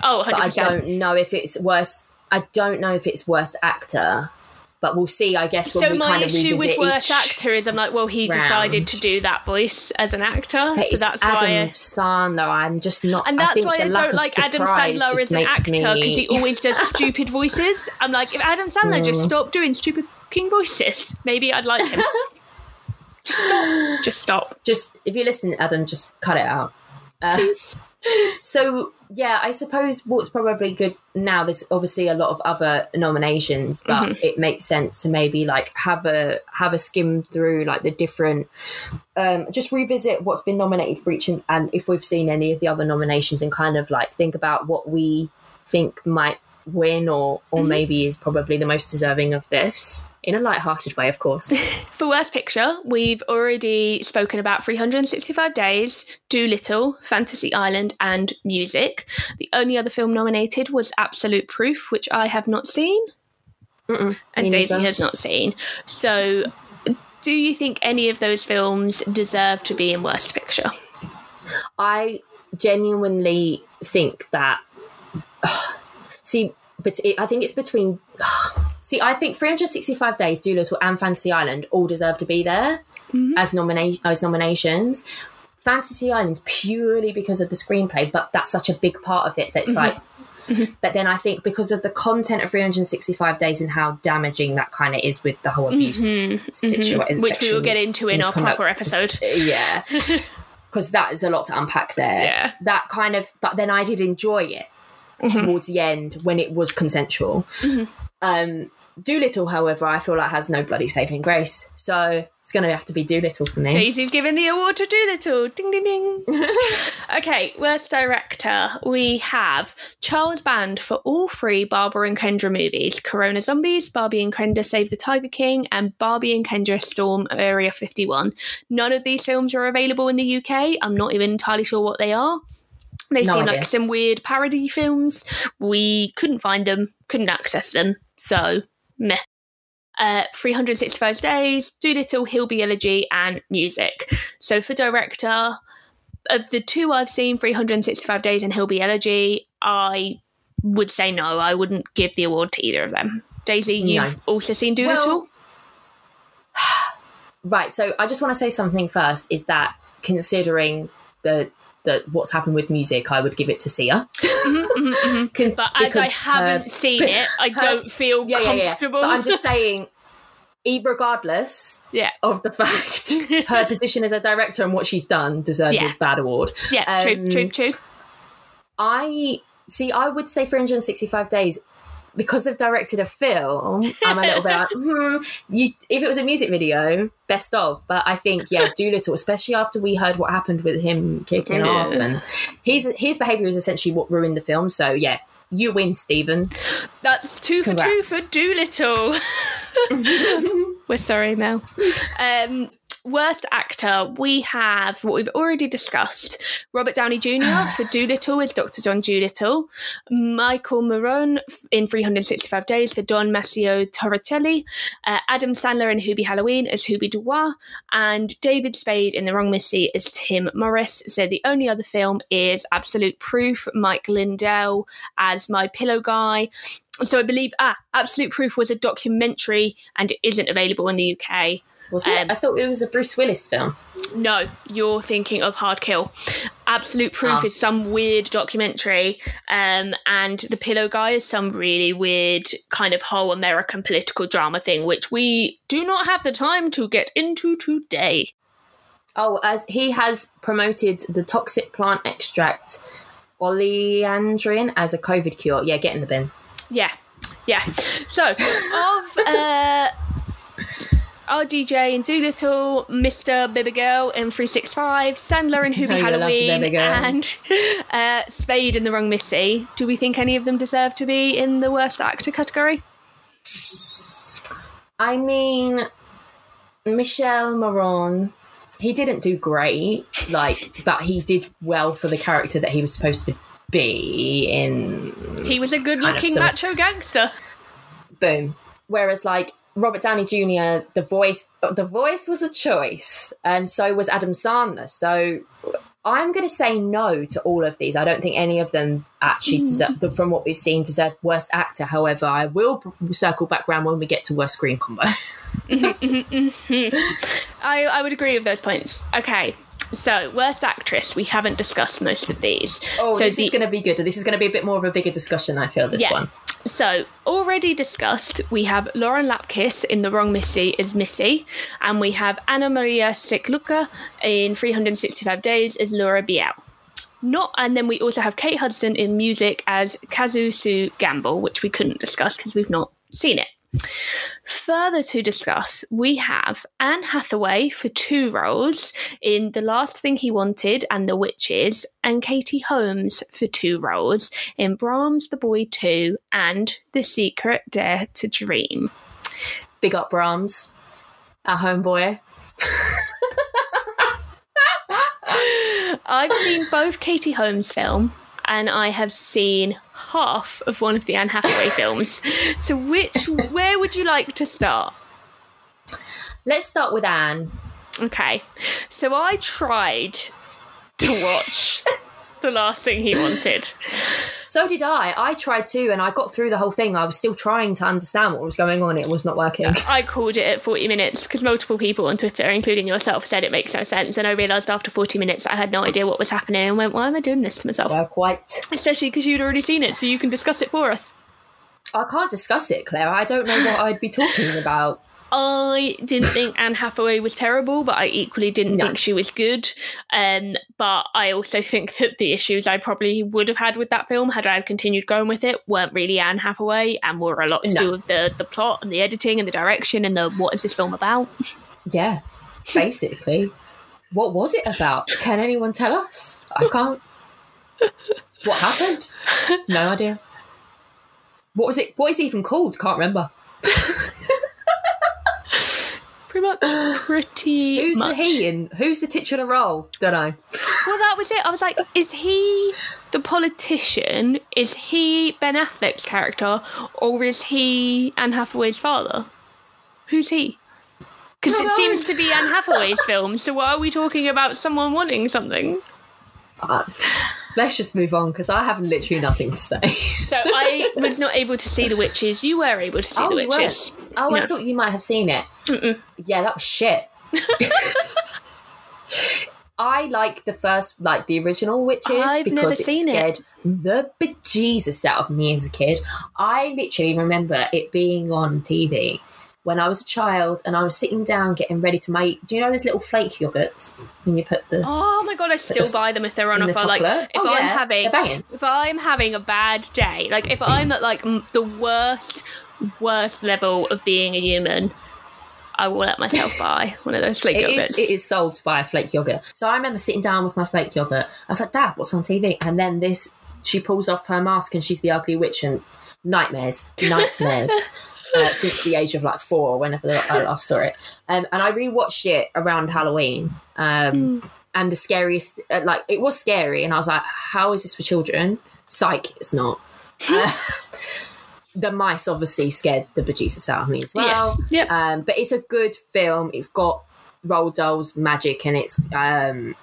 B: Oh,
A: I don't know if it's worst. I don't know if it's worst actor. But we'll see. I guess when
B: So
A: we
B: my
A: kind of
B: issue with worst actor is I'm like, well, he
A: round.
B: decided to do that voice as an actor,
A: But
B: so that's
A: Adam
B: why. I,
A: Sandler. I'm just not.
B: and
A: I
B: that's
A: think
B: why I don't like Adam Sandler as an actor because he always does [laughs] stupid voices. I'm like, if Adam Sandler just stopped doing stupid king voices, maybe I'd like him. [laughs] just stop. Just stop.
A: just if you listen, Adam, just cut it out. Uh, so yeah, I suppose what's probably good now. There's obviously a lot of other nominations, but
B: Mm-hmm.
A: it makes sense to maybe like have a have a skim through like the different, um, just revisit what's been nominated for each, and, and if we've seen any of the other nominations, and kind of like think about what we think might win or or
B: Mm-hmm.
A: maybe is probably the most deserving of this in a light-hearted way, of course. [laughs]
B: For Worst Picture, we've already spoken about 365 Days, Dolittle, Fantasy Island, and Music. The only other film nominated was Absolute Proof, which I have not seen,
A: Mm-mm,
B: and Daisy
A: neither.
B: has not seen. So, do you think any of those films deserve to be in Worst Picture?
A: I genuinely think that. See, but it, I think it's between. [sighs] see, I think 365 Days, Dolittle, and Fantasy Island all deserve to be there as nomina- as nominations. Fantasy Island's purely because of the screenplay, but that's such a big part of it that it's like.
B: Mm-hmm.
A: But then I think because of the content of 365 days and how damaging that kind of is with the whole abuse situation,
B: Mm-hmm. which we will get into in our proper episode. [laughs]
A: Yeah. [laughs] Because that is a lot to unpack there.
B: Yeah.
A: That kind of, but then I did enjoy it
B: Mm-hmm.
A: towards the end when it was consensual. Um, Dolittle, however, I feel like has no bloody saving grace. So it's going to have to be Dolittle for me.
B: Daisy's giving the award to Dolittle. Ding ding ding. [laughs] okay, worst director. We have Charles Band for all three Barbie and Kendra movies Corona Zombies, Barbie and Kendra Save the Tiger King, and Barbie and Kendra Storm Area 51. None of these films are available in the UK. I'm not even entirely sure what they are. They
A: No
B: seem
A: idea.
B: like some weird parody films. We couldn't find them, couldn't access them, so meh. Uh, 365 Days, Dolittle, Hillbilly Elegy, and Music. So for director, of the two I've seen, 365 Days and Hillbilly Elegy, I would say no. I wouldn't give the award to either of them. Daisy, you've
A: No.
B: also seen Dolittle? [sighs]
A: Right. So I just want to say something first is that considering the, the what's happened with music, I would give it to Sia. Con-
B: but as I haven't
A: her-
B: seen it, I
A: her-
B: don't feel
A: yeah, yeah, yeah.
B: comfortable.
A: But I'm just saying, regardless
B: yeah,
A: of the fact [laughs] her position as a director and what she's done deserves
B: Yeah.
A: a bad award.
B: yeah, true,
A: Um,
B: true, true.
A: I see. I would say 365 days because they've directed a film. I'm a little bit like, [laughs] hmm, you. If it was a music video, best of. But I think yeah, Dolittle, especially after we heard what happened with him kicking
B: Yeah.
A: off, and his his behavior is essentially what ruined the film. So yeah, you win, Stephen.
B: That's two for
A: Congrats.
B: two for Dolittle. [laughs] [laughs] We're sorry, Mel. Um, worst actor, we have what we've already discussed Robert Downey Jr. [sighs] for Dolittle as Dr. John Dolittle, Michele Morrone in 365 Days for Don Massimo Torricelli, uh, Adam Sandler in Hubie Halloween as Hubie Dubois, and David Spade in The Wrong Missy as Tim Morris. So the only other film is Absolute Proof, Mike Lindell as My Pillow Guy. So I believe ah, Absolute Proof was a documentary and it isn't available in the UK.
A: Was it?
B: Um,
A: I thought it was a Bruce Willis film.
B: No, you're thinking of Hard Kill. Absolute Proof
A: Ah.
B: is some weird documentary, um, and The Pillow Guy is some really weird kind of whole American political drama thing, which we do not have the time to get into today.
A: Oh, as he has promoted the toxic plant extract oleandrin as a COVID cure. Yeah, get in the bin.
B: Yeah, yeah. So, of [laughs] uh, our DJ in Dolittle, Mr. Baby Girl in 365, Sandler in Hubie
A: No, you love the
B: Halloween, and uh, Spade in The Wrong Missy. Do we think any of them deserve to be in the worst actor category?
A: I mean, Michelle Moron, he didn't do great, like, [laughs] but he did well for the character that he was supposed to be in.
B: He was a good
A: Kind of
B: looking
A: so-
B: macho gangster.
A: Boom. Whereas, like, Robert Downey Jr., the voice, the voice was a choice, and so was Adam Sandler. So I'm going to say no to all of these. I don't think any of them actually mm. deserve, from what we've seen, deserve worst actor. However, I will circle back round when we get to worst screen combo. [laughs] [laughs]
B: I, I would agree with those points. Okay. So, worst actress, we haven't discussed most of these.
A: Oh,
B: so
A: this
B: the,
A: is going to be good. This is going to be a bit more of a bigger discussion. I feel this
B: Yeah.
A: one.
B: So, already discussed, we have Lauren Lapkus in The Wrong Missy as Missy, and we have Anna Maria Sieklucka in 365 Days as Laura Biel. Not, and then we also have Kate Hudson in music as Kazu Sue Gamble, which we couldn't discuss because we've not seen it. Further to discuss, we have Anne Hathaway for two roles in The Last Thing He Wanted and The Witches, and Katie Holmes for two roles in Brahms the Boy 2 and The Secret Dare to Dream.
A: Big up Brahms, our homeboy. [laughs]
B: I've seen both Katie Holmes film and I have seen half of one of the Anne Hathaway [laughs] films. So which where would you like to start?
A: Let's start with Anne.
B: Okay. So I tried to watch [laughs] The Last Thing He Wanted.
A: So did I. I tried too, and I got through the whole thing. I was still trying to understand what was going on. It was not working.
B: I called it at 40 minutes because multiple people on Twitter, including yourself, said it makes no sense. And I realised after 40 minutes I had no idea what was happening and went, why am I doing this to myself?
A: Well, quite.
B: Especially because you'd already seen it, so you can discuss it for us.
A: I can't discuss it, Claire. I don't know what I'd be talking about.
B: I didn't think Anne Hathaway was terrible, but I equally didn't
A: No.
B: think she was good. Um, but I also think that the issues I probably would have had with that film had I continued going with it weren't really Anne Hathaway and were a lot to
A: No.
B: do with the the plot and the editing and the direction and the what is this film about? [laughs]
A: Yeah, basically. what was it about? Can anyone tell us? I can't. What happened? No idea. What was it? What is it even called? Can't remember. [laughs]
B: Pretty much, [sighs] pretty
A: Who's
B: much.
A: the he and who's the titular role? Don't know.
B: Well, that was it. I was like, is he the politician? Is he Ben Affleck's character, or is he Anne Hathaway's father? Who's he? Because it seems to be Anne Hathaway's [laughs] film. So why are we talking about someone wanting something?
A: Uh, let's just move on because I have literally nothing to say.
B: So I [laughs] was not able to see The Witches. You were able to see oh,
A: The
B: Witches.
A: Oh, I thought you might have seen it. Yeah, that was shit. [laughs] I like the first, like the original Witches
B: I've
A: because
B: never
A: it
B: seen it.
A: scared the bejesus out of me as a kid. I literally remember it being on TV when I was a child and I was sitting down getting ready to make. Do you know those little flake yogurts when you put the
B: Oh my god, I still
A: the-
B: buy them if they're on
A: in the
B: offer. Like if
A: Oh,
B: I'm
A: yeah,
B: having if I'm having a bad day, like if I'm at like the worst worst level of being a human, I will let myself [laughs] buy one of those flake
A: It
B: yogurts.
A: is, it is solved by a flake yogurt. So I remember sitting down with my flake yogurt. I was like, Dad, what's on TV? And then this, she pulls off her mask and she's the ugly witch and nightmares, nightmares. [laughs] uh, since the age of like four, whenever I last saw it, um, and I rewatched it around Halloween. Um, And the scariest, uh, like it was scary, and I was like, "How is this for children?" Psych, it's not. [laughs] Uh, [laughs] the mice obviously scared the bejesus out of me as well.
B: Yes. Yep.
A: Um, but it's a good film. It's got Roald Dahl's, magic, and it's um,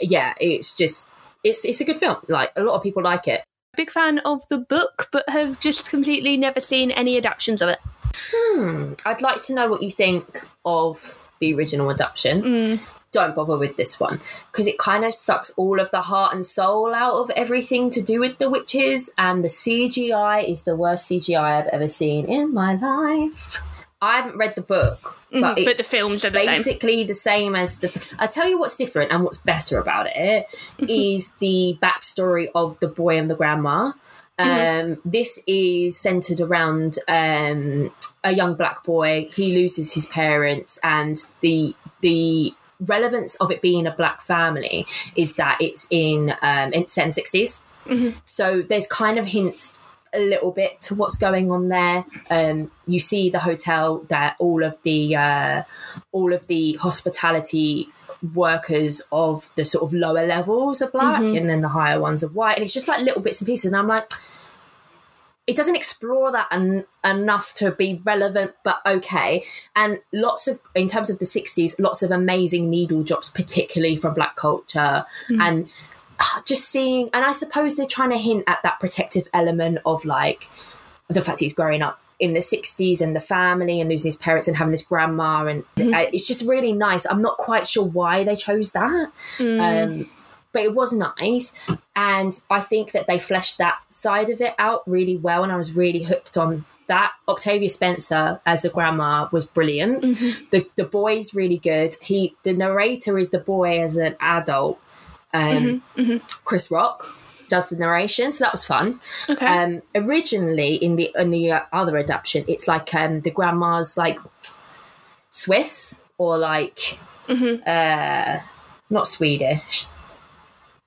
A: yeah, it's just it's it's a good film. Like a lot of people like it.
B: Big fan of the book, but have just completely never seen any adaptations of it.
A: Hmm. I'd like to know what you think of the original adaptation.
B: Mm.
A: Don't bother with this one because it kind of sucks all of the heart and soul out of everything to do with the witches, and the CGI is the worst CGI I've ever seen in my life. I haven't read the book, but
B: But,
A: it's
B: the films are the same.
A: basically the same as the. I tell you what's different and what's better about it [laughs] is the backstory of the boy and the grandma. Um, This is centered around um, a young black boy. He loses his parents, and the the relevance of it being a black family is that it's in um, in set in sixties. So there's kind of hints a little bit to what's going on there. Um, you see the hotel that all of the uh, all of the hospitality workers of the sort of lower levels are black, and then the higher ones are white, and it's just like little bits and pieces. And I'm like, it doesn't explore that en- enough to be relevant, but okay. And lots of, in terms of the 60s, lots of amazing needle drops, particularly from black culture. And ah, just seeing, and I suppose they're trying to hint at that protective element of like the fact he's growing up in the 60s and the family and losing his parents and having this grandma. And uh, it's just really nice. I'm not quite sure why they chose that. Um, but it was nice. And I think that they fleshed that side of it out really well. And I was really hooked on that. Octavia Spencer as the grandma was brilliant. The the boy's really good. He the narrator is the boy as an adult. Um, Chris Rock does the narration, so that was fun.
B: Okay.
A: Um, originally in the in the uh, other adaptation, it's like um, the grandma's like Swiss or like uh, not Swedish,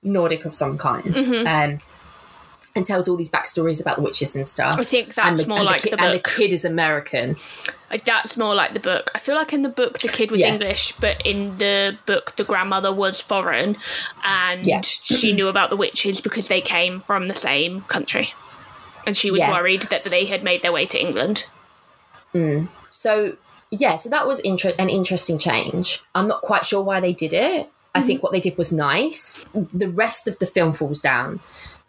A: Nordic of some kind, um, and tells all these backstories about the witches and stuff.
B: I think that's
A: the,
B: more like
A: the,
B: the,
A: ki- and the kid is American.
B: Like, That's more like the book. I feel like in the book the kid was
A: Yeah.
B: English, but in the book the grandmother was foreign, and
A: Yeah.
B: she knew about the witches because they came from the same country, and she was
A: Yeah.
B: worried that they had made their way to England. Mm.
A: So yeah, so that was inter- an interesting change. I'm not quite sure why they did it. I mm-hmm. think what they did was nice. The rest of the film falls down.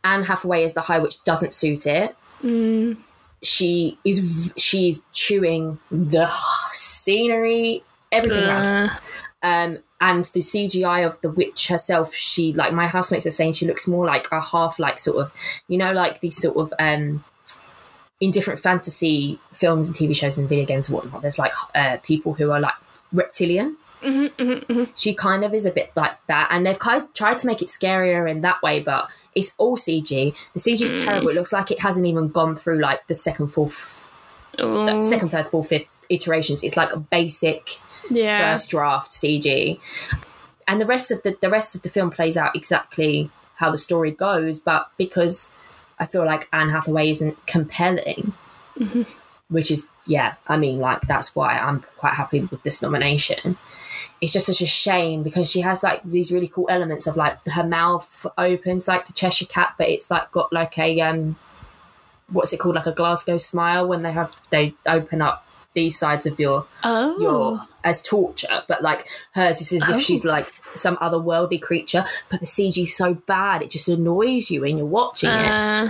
A: Anne Hathaway as the High Witch doesn't suit it.
B: Mm.
A: She is she's chewing the scenery, everything around.
B: Uh,
A: Um, and the CGI of the witch herself, she like my housemates are saying she looks more like a half like sort of you know like these sort of um in different fantasy films and TV shows and video games and whatnot. There's like uh, people who are like reptilian.
B: mhm, mhm, mhm.
A: She kind of is a bit like that, and they've kind of tried to make it scarier in that way, but it's all CG. The CG is
B: Mm.
A: terrible. It looks like it hasn't even gone through like the second, fourth, th- second, third, fourth, fifth iterations. It's like a basic
B: yeah.
A: first draft CG, and the rest of the the rest of the film plays out exactly how the story goes. But because I feel like Anne Hathaway isn't compelling, which is yeah, I mean like that's why I'm quite happy with this nomination. It's just such a shame because she has like these really cool elements of like her mouth opens like the Cheshire Cat, but it's like got like a um, what's it called like a Glasgow smile when they have they open up these sides of your
B: Oh.
A: your as torture, but like hers is as
B: Oh.
A: if she's like some otherworldly creature. But the CG's so bad, it just annoys you when you're watching it.
B: Uh,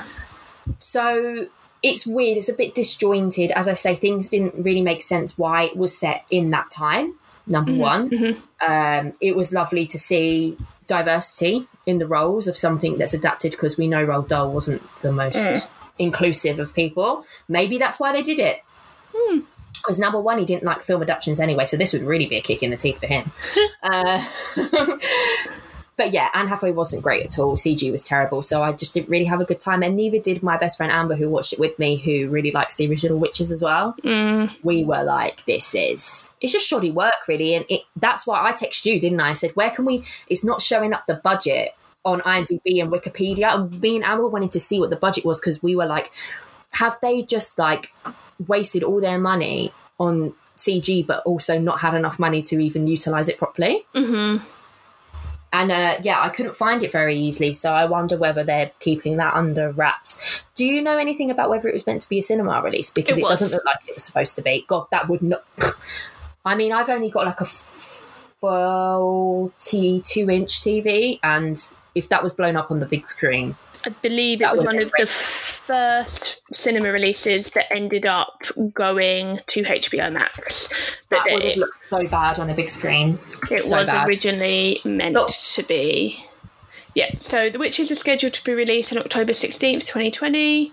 A: So it's weird. It's a bit disjointed. As I say, things didn't really make sense why it was set in that time. Number one, um, it was lovely to see diversity in the roles of something that's adapted because we know Roald Dahl wasn't the most inclusive of people. Maybe that's why they did it. Because number one, he didn't like film adaptations anyway, so this would really be a kick in the teeth for him. [laughs] uh, [laughs] but yeah, Anne Hathaway wasn't great at all. CG was terrible, so I just didn't really have a good time, and neither did my best friend Amber, who watched it with me, who really likes the original Witches as well.
B: mm,
A: We were like, "This is it's just shoddy work, really," and it, that's why I texted you, didn't I? I said, "Where can we?" It's not showing up the budget on IMDb and Wikipedia, and me and Amber wanted to see what the budget was because we were like, "Have they just like wasted all their money on?" CG, but also not had enough money to even utilize it properly.
B: mhm.
A: And uh, yeah, I couldn't find it very easily, so I wonder whether they're keeping that under wraps. Do you know anything about whether it was meant to be a cinema release? Because
B: It
A: it, doesn't look like it was supposed to be. God, that would not. [laughs] I mean, I've only got like a forty-two inch TV, and if that was blown up on the big screen,
B: I believe it was one of the first cinema releases that ended up going to HBO Max. But
A: that would have
B: it,
A: looked so bad on a big screen.
B: it
A: so
B: was
A: bad.
B: originally meant
A: Look.
B: to be. Yeah, so The Witches was scheduled to be released on October 16th, 2020.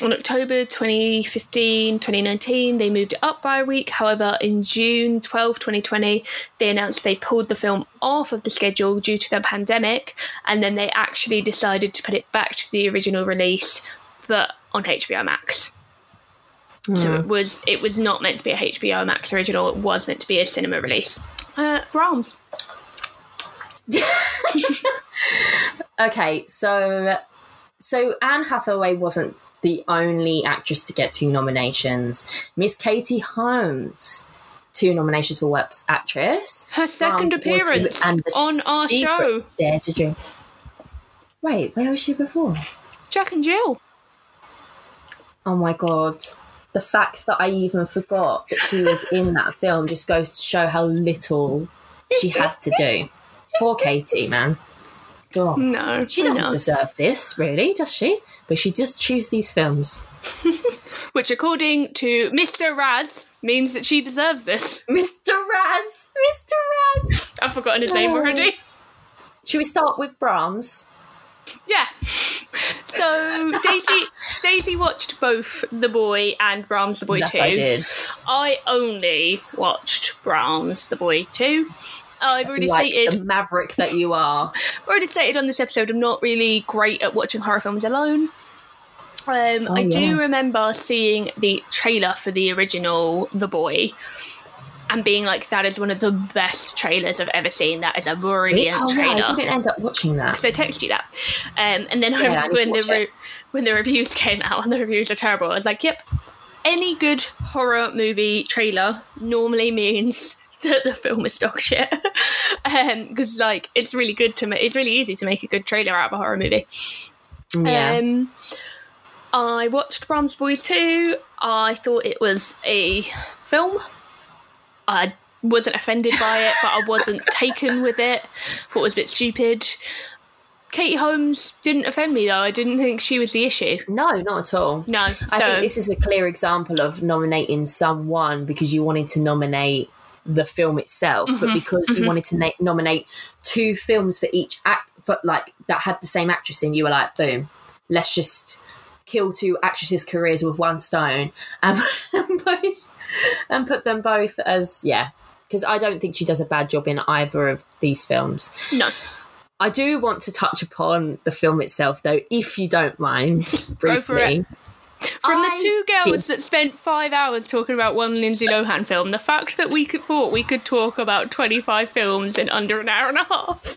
B: On October 2015, 2019, they moved it up by a week. However, in June 12, 2020, they announced they pulled the film off of the schedule due to the pandemic, and then they actually decided to put it back to the original release, but on HBO Max. So it was it was not meant to be a HBO Max original. It was meant to be a cinema release. Uh, Brahms. [laughs]
A: Okay, so so Anne Hathaway wasn't the only actress to get two nominations. Miss Katie Holmes, two nominations for Worst Actress.
B: Her second
A: two,
B: appearance
A: and
B: on our show.
A: Dare to Dream. Wait, where was she before?
B: Jack and Jill.
A: Oh my god. The fact that I even forgot that she was in that film just goes to show how little she had to do. [laughs] Poor Katie, man. God.
B: No,
A: She doesn't
B: know.
A: deserve this, really, does she? But she does choose these films. [laughs]
B: Which, according to Mr. Raz, means that she deserves this.
A: Mr. Raz! Mr. Raz!
B: I've forgotten his name
A: Oh.
B: already.
A: Should we start with Brahms?
B: Yeah. So Daisy Daisy watched both The Boy and Brahms the Boy
A: that
B: 2.
A: I did.
B: I only watched Brahms the Boy 2. I've already
A: Like
B: stated
A: the maverick that you are.
B: already stated on this episode I'm not really great at watching horror films alone. Um, I do
A: yeah.
B: remember seeing the trailer for the original The Boy and being like, that is one of the best trailers I've ever seen. That is a brilliant
A: oh, yeah,
B: trailer.
A: I didn't end up watching that.
B: So I texted you that, um, and then
A: Yeah, I
B: remember when the re- when the reviews [laughs] came out and the reviews are terrible. I was like, "Yep, any good horror movie trailer normally means [laughs] that the film is dog shit." [laughs] Because like it's really good to make. It's really easy to make a good trailer out of a horror movie.
A: Yeah.
B: Um, I watched Brahms Boys 2. I thought it was a film. I wasn't offended by it, but I wasn't [laughs] taken with it. Thought it was a bit stupid. Katie Holmes didn't offend me though. I didn't think she was the issue.
A: No, not at all.
B: No,
A: I think this is a clear example of nominating someone because you wanted to nominate the film itself,
B: Mm-hmm,
A: but because you wanted to na- nominate two films for each act, for like that had the same actress in, you were like, boom, let's just kill two actresses' careers with one stone and, [laughs] and, both, and put them both as yeah. Because I don't think she does a bad job in either of these films.
B: no.
A: I do want to touch upon the film itself, though, if you don't mind, briefly.
B: Go for it. From the two girls
A: did-
B: that spent five hours talking about one Lindsay Lohan film, the fact that we could thought we could talk about twenty five films in under an hour and a half.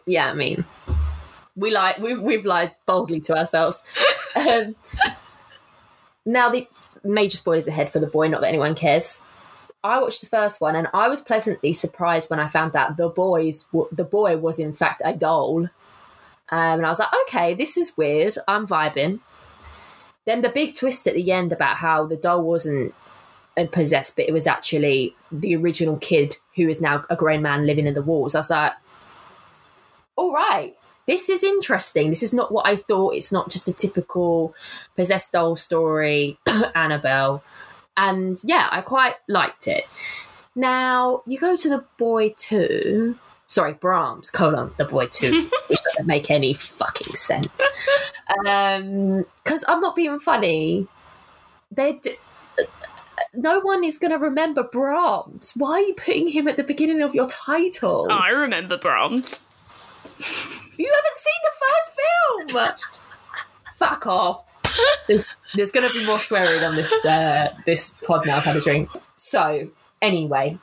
B: [coughs]
A: yeah, I mean, we like we've we've lied boldly to ourselves. Um, now the major spoilers ahead for the boy. Not that anyone cares. I watched the first one and I was pleasantly surprised when I found out the boys the boy was in fact a doll. Um, and I was like, okay, this is weird. I'm vibing. Then the big twist at the end about how the doll wasn't possessed, but it was actually the original kid who is now a grown man living in the walls. I was like, all right, this is interesting. This is not what I thought. It's not just a typical possessed doll story, [clears throat] Annabelle. And yeah, I quite liked it. Now, you go to the boy two. Sorry, Brahms, colon, the boy too, [laughs] which doesn't make any fucking sense. Um, because I'm not being funny. They d- no one is going to remember Brahms. Why are you putting him at the beginning of your title?
B: I remember Brahms.
A: You haven't seen the first film. Fuck off. There's there's going to be more swearing on this uh, this pod now. I've had a drink. So anyway,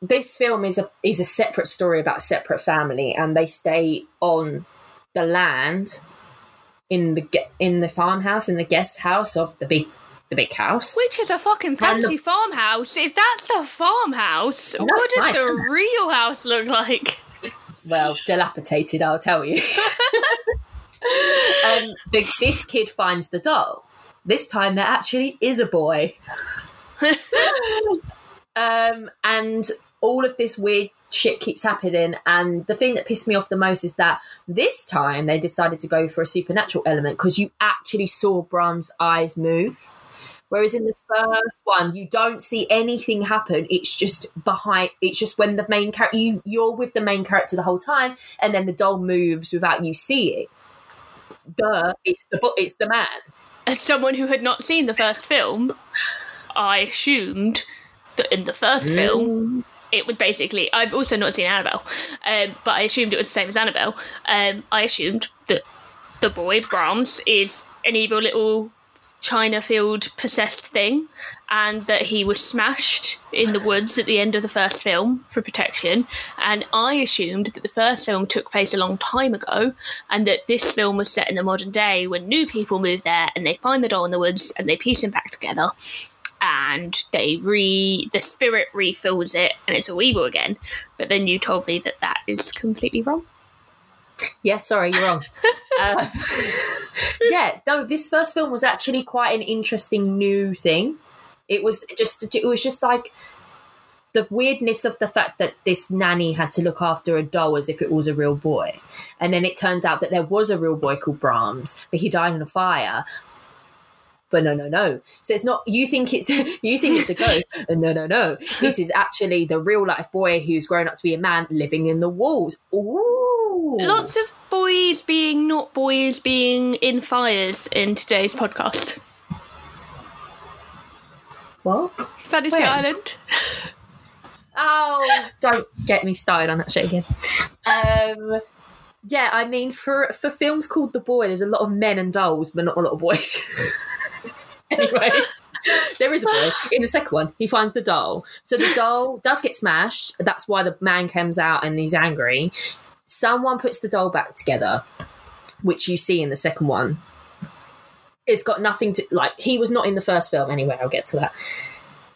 A: this film is a is a separate story about a separate family, and they stay on the land in the in the farmhouse in the guest house of the big the big house.
B: Which is a fucking fancy farmhouse. If that's the farmhouse, what does
A: nice,
B: the real house look like?
A: well, dilapidated, I'll tell you. [laughs] um, the, this kid finds the doll. This time there actually is a boy. [laughs] um, and all of this weird shit keeps happening. And the thing that pissed me off the most is that this time they decided to go for a supernatural element because you actually saw Brahms' eyes move. Whereas in the first one, you don't see anything happen. It's just behind. It's just when the main character you you're with the main character the whole time, and then the doll moves without you seeing. Duh! It's the it's the man.
B: As someone who had not seen the first film, I assumed that in the first film mm. It was basically. I've also not seen Annabelle, um, but I assumed it was the same as Annabelle. Um, I assumed that the boy Brahms is an evil little China field possessed thing, and that he was smashed in the woods at the end of the first film for protection. And I assumed that the first film took place a long time ago, and that this film was set in the modern day when new people move there and they find the doll in the woods and they piece him back together. And they re the spirit refills it, and it's all evil again. But then you told me that that is completely wrong.
A: Yeah, sorry, you're wrong. uh, [laughs] [laughs] yeah, no, this first film was actually quite an interesting new thing. It was just, it was just like the weirdness of the fact that this nanny had to look after a doll as if it was a real boy, and then it turned out that there was a real boy called Brahms, but he died in a fire. But no, no, no. So it's not. You think it's [laughs] you think it's the ghost, and no, no, no. It is actually the real life boy who's grown up to be a man living in the walls. Ooh,
B: Lots of boys being not boys being in fires in today's podcast.
A: what?
B: Fantasy? Island.
A: Oh, don't get me started on that shit again. Um, yeah, I mean, for for films called The Boy, there's a lot of men and dolls, but not a lot of boys. [laughs] anyway, there is a boy in the second one. He finds the doll, so the doll does get smashed. That's why the man comes out and he's angry. Someone puts the doll back together, which you see in the second one. It's got nothing to like. He was not in the first film anyway. I'll get to that.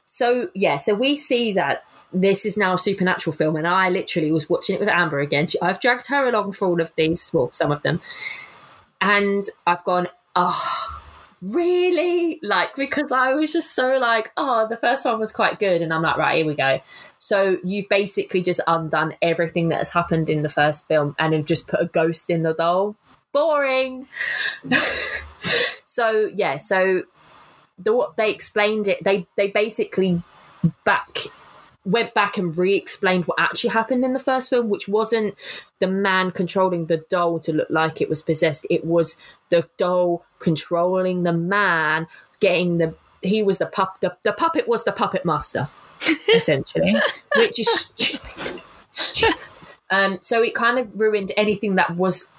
A: So yeah, so we see that this is now a supernatural film, and I literally was watching it with Amber again. She, I've dragged her along for all of these, well, some of them, and I've gone, oh, really? Like, because I was just so like, oh, the first one was quite good. And I'm like, right, here we go. So you've basically just undone everything that has happened in the first film and have just put a ghost in the doll. Boring. [laughs] so yeah, so the what they explained it, they they basically back went back and re-explained what actually happened in the first film, which wasn't the man controlling the doll to look like it was possessed. It was the doll controlling the man, getting the he was the pup the, the puppet was the puppet master, [laughs] essentially. which is stupid. stupid. Um, so it kind of ruined anything that was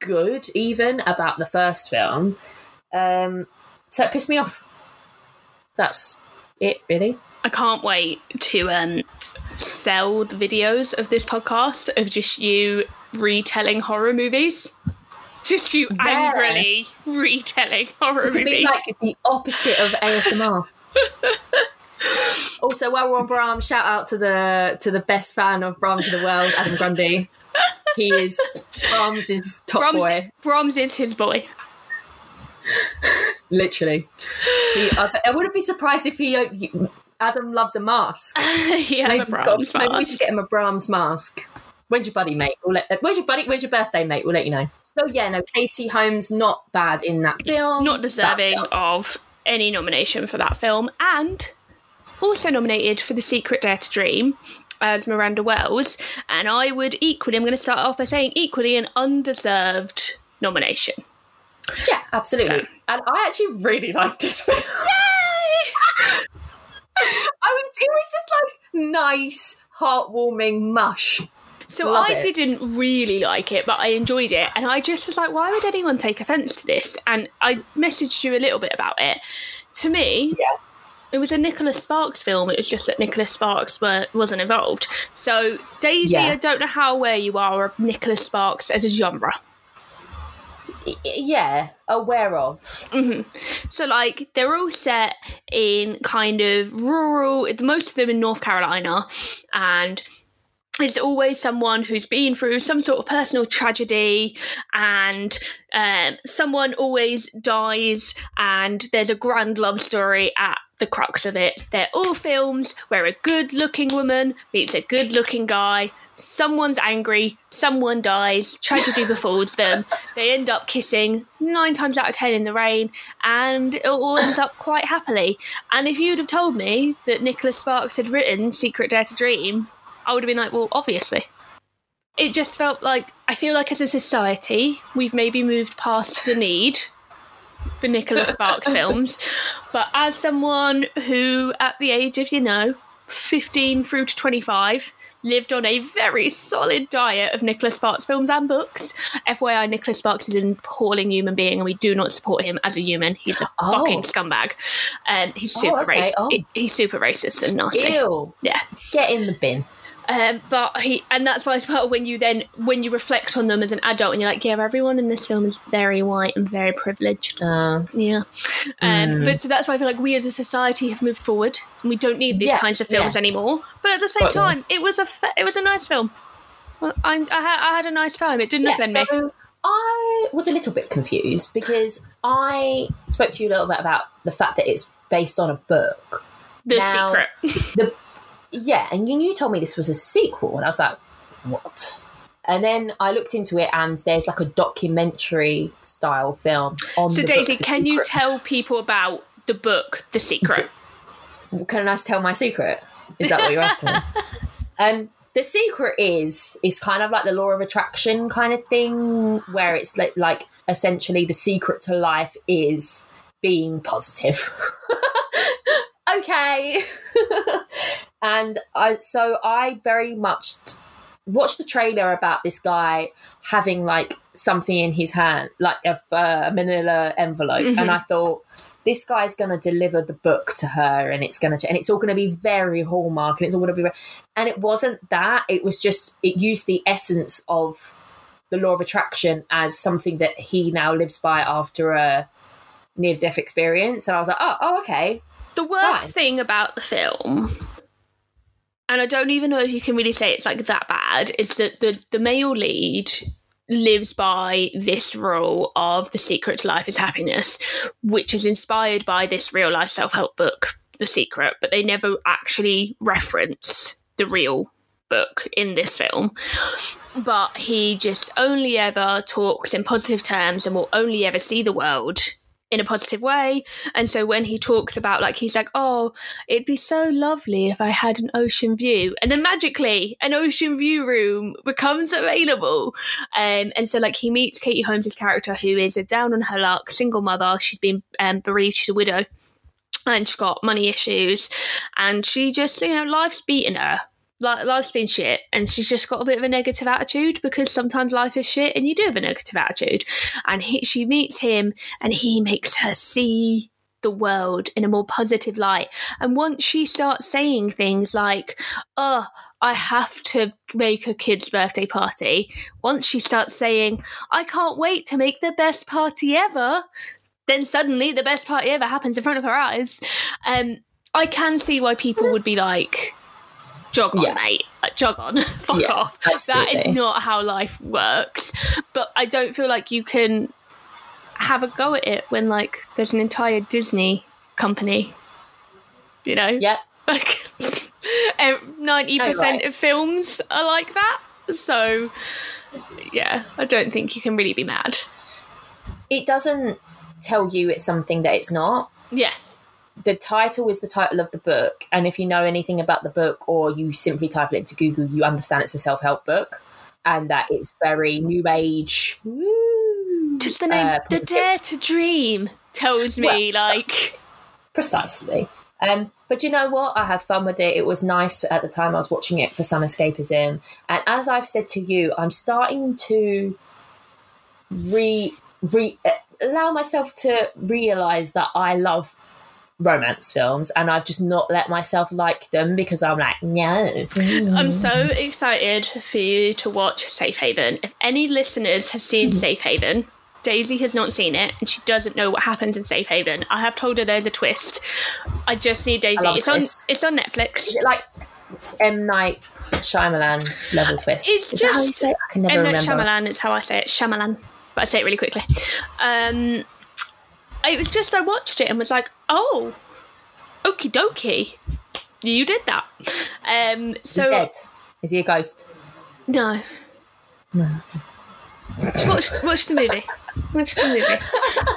A: good, even about the first film. Um, so it pissed me off. That's it, really.
B: I can't wait to um, sell the videos of this podcast of just you retelling horror movies. Just you
A: Yeah.
B: angrily retelling horror
A: It
B: movies.
A: be like the opposite of ASMR. [laughs] also, while we're on Brahms, shout out to the to the best fan of Brahms in the world, Adam Grundy. He is Brahms' top
B: Brahms,
A: boy,
B: Brahms is his boy.
A: literally. He, I, I wouldn't be surprised if he- Adam loves a mask. [laughs]
B: he has
A: Maybe,
B: a
A: he's got-
B: Brahms
A: maybe we should get him a Brahms mask. When's your buddy, mate? We'll let, uh, where's your buddy? Where's your birthday, mate? We'll let you know. So yeah, no, Katie Holmes not bad in that film.
B: Not deserving of any nomination for that film, and also nominated for The Secret Dare to Dream as Miranda Wells. And I would equally, I'm going to start off by saying equally an undeserved nomination.
A: Yeah, absolutely.
B: So-
A: And I actually really liked this film. [laughs] I was, it was just like nice, heartwarming mush.
B: So
A: Love
B: I
A: it.
B: didn't really like it, but I enjoyed it, and I just was like, why would anyone take offence to this? And I messaged you a little bit about it. To me,
A: Yeah.
B: it was a Nicholas Sparks film. It was just that Nicholas Sparks were, wasn't involved. So Daisy,
A: Yeah.
B: I don't know how aware you are of Nicholas Sparks as a genre.
A: Yeah, aware of.
B: So like they're all set in kind of rural, most of them in North Carolina, and it's always someone who's been through some sort of personal tragedy, and um, someone always dies, and there's a grand love story at the crux of it. They're all films where a good-looking woman meets a good-looking guy. Someone's angry, someone dies, tragedy befalls [laughs] them. They end up kissing nine times out of ten in the rain, and it all ends up quite happily. And if you'd have told me that Nicholas Sparks had written Secret Dare to Dream, I would have been like, well, obviously. It just felt like I feel like as a society, we've maybe moved past the need for Nicholas Sparks [laughs] films. But as someone who, at the age of, you know, 15 through to 25, lived on a very solid diet of Nicholas Sparks films and books. FYI, Nicholas Sparks is an appalling human being and we do not support him as a human. He's a
A: Oh.
B: fucking scumbag. Um, he's
A: Oh,
B: super
A: okay.
B: racist.
A: Oh.
B: He's super racist and nasty.
A: Ew.
B: Yeah.
A: Get in the bin.
B: Um, but he, and that's why as well when you then when you reflect on them as an adult and you're like, yeah, everyone in this film is very white and very privileged.
A: Uh,
B: Yeah. Um,
A: Mm.
B: But so that's why I feel like we as a society have moved forward and we don't need these
A: Yeah,
B: kinds of films
A: yeah.
B: anymore. But at the same time, it was a fa- it was a nice film. Well, I, I, had, I had a nice time. It didn't
A: yeah,
B: offend me.
A: I was a little bit confused because I spoke to you a little bit about the fact that it's based on a book.
B: The
A: now-
B: secret.
A: Yeah, and you, you told me this was a sequel, and I was like, what? And then I looked into it, and there's like a documentary style film on.
B: So
A: the
B: Daisy,
A: book,
B: can you tell people about the book, The Secret? [laughs]
A: Can I tell my secret? Is that what you're asking? [laughs] um, the secret is is kind of like the law of attraction kind of thing, where it's like like essentially the secret to life is being positive. [laughs] okay. [laughs] and I so I very much t- watched the trailer about this guy having like something in his hand, like a, uh, manila envelope,
B: Mhm.
A: and I thought this guy's going to deliver the book to her and it's going to and it's all going to be very hallmark and it's all going to be and it wasn't that it was just it used the essence of the law of attraction as something that he now lives by after a near death experience and i was like oh, oh okay
B: The worst
A: Fine.
B: thing about the film, and I don't even know if you can really say it's like that bad, is that the the male lead lives by this rule of the secret to life is happiness, which is inspired by this real life self help book, The Secret, but they never actually reference the real book in this film. But he just only ever talks in positive terms and will only ever see the world in a positive way. And so when he talks about, like, he's like, oh, it'd be so lovely if I had an ocean view. And then magically, an ocean view room becomes available. Um, and so, like, he meets Katie Holmes' character, who is a down on her luck single mother. She's been um, bereaved, she's a widow. And she's got money issues, and she just, you know, life's beating her life's been shit and she's just got a bit of a negative attitude because sometimes life is shit and you do have a negative attitude and he, she meets him and he makes her see the world in a more positive light and once she starts saying things like oh I have to make a kid's birthday party. Once she starts saying, I can't wait to make the best party ever, then suddenly the best party ever happens in front of her eyes. Um, I can see why people would be like, jog on, yeah. mate. Like, jog on. [laughs] Fuck yeah, off. Absolutely. That is not how life works. But I don't feel like you can have a go at it when like there's an entire Disney company. You know?
A: Yep. [laughs]
B: Like [laughs] ninety percent right. of films are like that. So yeah, I don't think you can really be mad.
A: It doesn't tell you it's something that it's not.
B: Yeah
A: the title is the title of the book, and if you know anything about the book or you simply type it into Google, you understand it's a self help book and that it's very new age. Woo,
B: Just the name, uh, the Dare to Dream, tells me well, like
A: precisely. Um, but you know what? I had fun with it. It was nice at the time I was watching it for some escapism. And as I've said to you, I'm starting to re re uh, allow myself to realize that I love romance films and I've just not let myself like them because I'm like, no.
B: I'm so excited for you to watch Safe Haven. If any listeners have seen mm-hmm. Safe Haven, Daisy has not seen it and she doesn't know what happens in Safe Haven. I have told her there's a twist. I just need Daisy. It's on it's on Netflix.
A: Is it like M Night Shyamalan level twist?
B: It's Is just I can never M Night remember. Shyamalan. It's how I say it. Shyamalan, but I say it really quickly. Um, it was just I watched it and was like, oh, okie dokie, you did that. Um, so
A: dead. is he a ghost?
B: No,
A: no.
B: Watch, watch the movie. Watch the movie.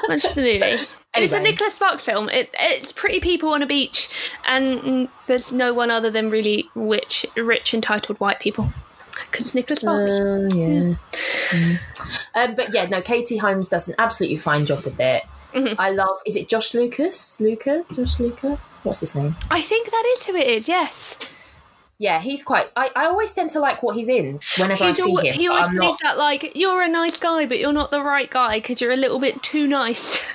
B: Watch the movie. Anyway. It's a Nicholas Sparks film. It, it's pretty people on a beach, and there's no one other than really rich, rich entitled white people. Because Nicholas Sparks.
A: Uh, yeah. yeah. Mm. Um, but yeah, no, Katie Holmes does an absolutely fine job with it. Mm-hmm. I love. Is it Josh Lucas? Luca? Josh Luca? What's his name?
B: I think that is who it is. Yes.
A: Yeah, he's quite. I, I always tend to like what he's in whenever he's I see al- him.
B: He always plays not... that like you're a nice guy, but you're not the right guy because you're a little bit too nice. [laughs]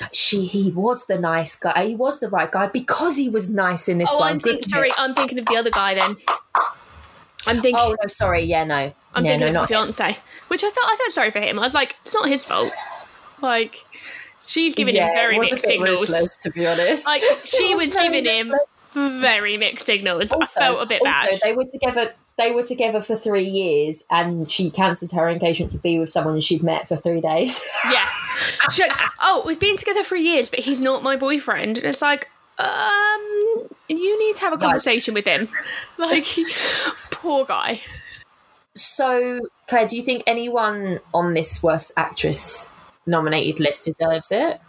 A: But she, he was the nice guy. He was the right guy because he was nice in this
B: oh,
A: one.
B: I'm think, sorry, I'm thinking of the other guy then. I'm thinking.
A: Oh no, sorry. Yeah, no.
B: I'm
A: yeah,
B: thinking
A: no,
B: of the fiance, which I felt I felt sorry for him. I was like, it's not his fault. Like She's giving yeah, him very mixed signals.
A: Ruthless, to be honest,
B: like [laughs] she was, was giving him very mixed signals. Also, I felt a bit
A: also,
B: bad.
A: They were together. They were together for three years, and she cancelled her engagement to be with someone she'd met for three days. [laughs]
B: yeah. Like, oh, we've been together for years, but he's not my boyfriend. And it's like, um, you need to have a conversation Yikes. with him. [laughs] Like, poor guy.
A: So, Claire, do you think anyone on this worst actress nominated list deserves it?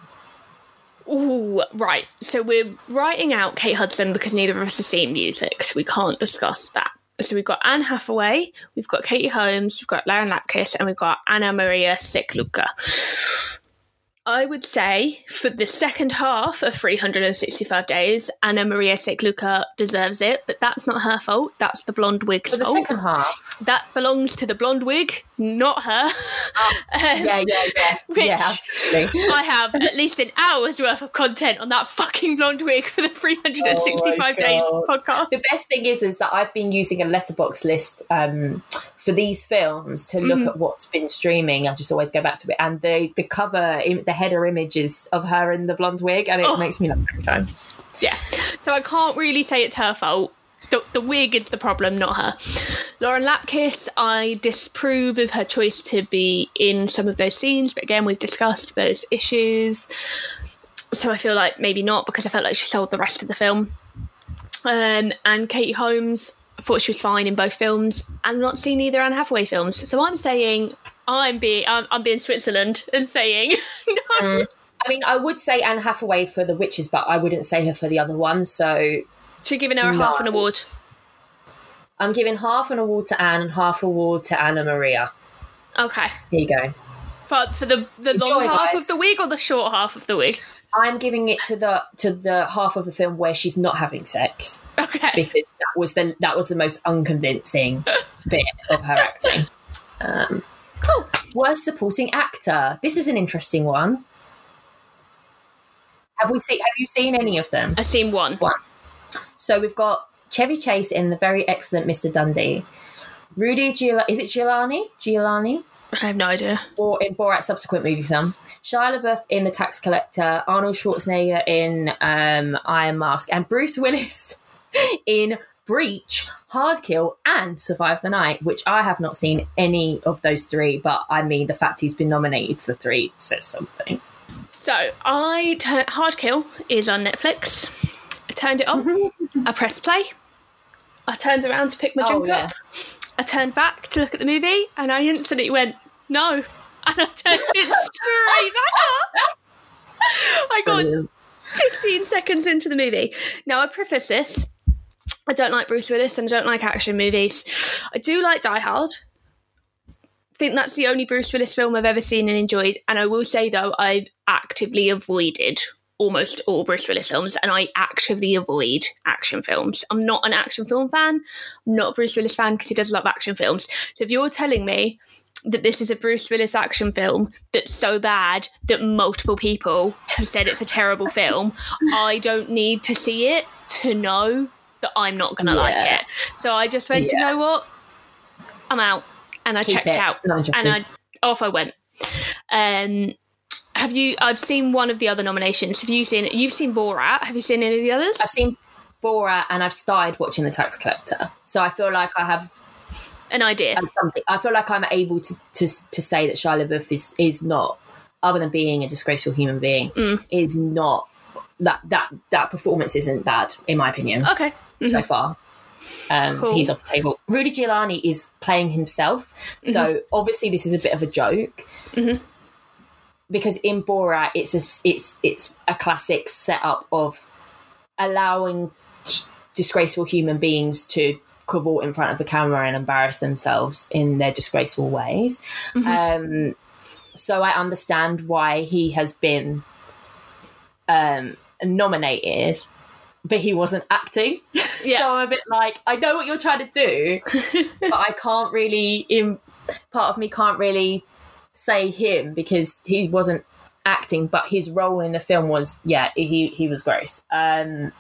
B: Oh, right. So we're writing out Kate Hudson because neither of us have seen music, so we can't discuss that. So we've got Anne Hathaway, we've got Katie Holmes, we've got Lauren Lapkus, and we've got Anna Maria Sieklucka. I would say for the second half of 365 days, Anna Maria Sieklucka deserves it, but that's not her fault. That's the blonde wig's
A: for the
B: fault.
A: second half.
B: That belongs to the blonde wig, not her.
A: Oh, [laughs] um, yeah, yeah, yeah. [laughs] yeah, absolutely. [laughs]
B: I have at least an hour's worth of content on that fucking blonde wig for the 365 oh days podcast.
A: The best thing is, is that I've been using a Letterboxd list um, for these films to look mm-hmm. at what's been streaming, I just always go back to it. And the the cover, the header images of her in the blonde wig, and it oh. makes me laugh every time.
B: Yeah. So I can't really say it's her fault. The, the wig is the problem, not her. Lauren Lapkus, I disapprove of her choice to be in some of those scenes, but again, we've discussed those issues. So I feel like maybe not because I felt like she sold the rest of the film. Um, and Katie Holmes, I thought she was fine in both films, and not seen either Anne Hathaway films. So I'm saying I'm being I'm, I'm being Switzerland and saying [laughs] no.
A: Mm. I mean, I would say Anne Hathaway for The Witches, but I wouldn't say her for the other one. So
B: So you're giving her a
A: No.
B: half an award.
A: I'm giving half an award to Anne and half award to Anna Maria.
B: Okay.
A: Here you go.
B: For, for the, the long
A: Enjoy,
B: half
A: guys.
B: of the wig or the short half of the wig?
A: I'm giving it to the to the half of the film where she's not having sex
B: Okay.
A: because that was the that was the most unconvincing [laughs] bit of her acting. Um,
B: Cool.
A: worst supporting actor. This is an interesting one. Have we seen? Have you seen any of them?
B: I've seen one.
A: One. So we've got Chevy Chase in the very excellent Mr. Dundee. Rudy Giul- is it Giuliani? Giuliani?
B: I have no idea.
A: or in Borat's subsequent movie film. Shia LaBeouf in The Tax Collector, Arnold Schwarzenegger in um, Iron Mask, and Bruce Willis [laughs] in Breach, Hard Kill, and Survive the Night, which I have not seen any of those three, but I mean, the fact he's been nominated for three says something.
B: So I tur- Hard Kill is on Netflix. I turned it on. I pressed play. I turned around to pick my
A: Oh,
B: drink
A: yeah.
B: up. I turned back to look at the movie, and I instantly went no, [laughs] and I turned it straight back up. [laughs] I got
A: Brilliant.
B: 15 seconds into the movie. Now, I preface this. I don't like Bruce Willis and I don't like action movies. I do like Die Hard. I think that's the only Bruce Willis film I've ever seen and enjoyed. And I will say, though, I've actively avoided almost all Bruce Willis films and I actively avoid action films. I'm not an action film fan. I'm not a Bruce Willis fan because he does love action films. So if you're telling me that this is a Bruce Willis action film that's so bad that multiple people have said it's a terrible film, [laughs] I don't need to see it to know that I'm not going to like it. So I just went, "Do you know what? I'm out. And I
A: Keep
B: checked
A: it.
B: out. And I off I went. Um, have you? I've seen one of the other nominations. Have you seen? You've seen Borat. Have you seen any of the others?
A: I've seen Borat and I've started watching The Tax Collector, so I feel like I have
B: An idea.
A: um, something. I feel like I'm able to to, to say that Shia LaBeouf is is not, other than being a disgraceful human being,
B: Mm.
A: is not that that that performance isn't bad in my opinion
B: okay.
A: so far. Um, So he's off the table. Rudy Giuliani is playing himself, so obviously this is a bit of a joke.
B: Mhm.
A: Because in Borat, it's a it's it's a classic setup of allowing disgraceful human beings to cavort in front of the camera and embarrass themselves in their disgraceful ways. Um, so I understand why he has been um, nominated, but he wasn't acting. [laughs]
B: Yeah.
A: so I'm a bit like, I know what you're trying to do, [laughs] but I can't really. In part of me can't really say him because he wasn't acting, but his role in the film was yeah, he he was gross. Um,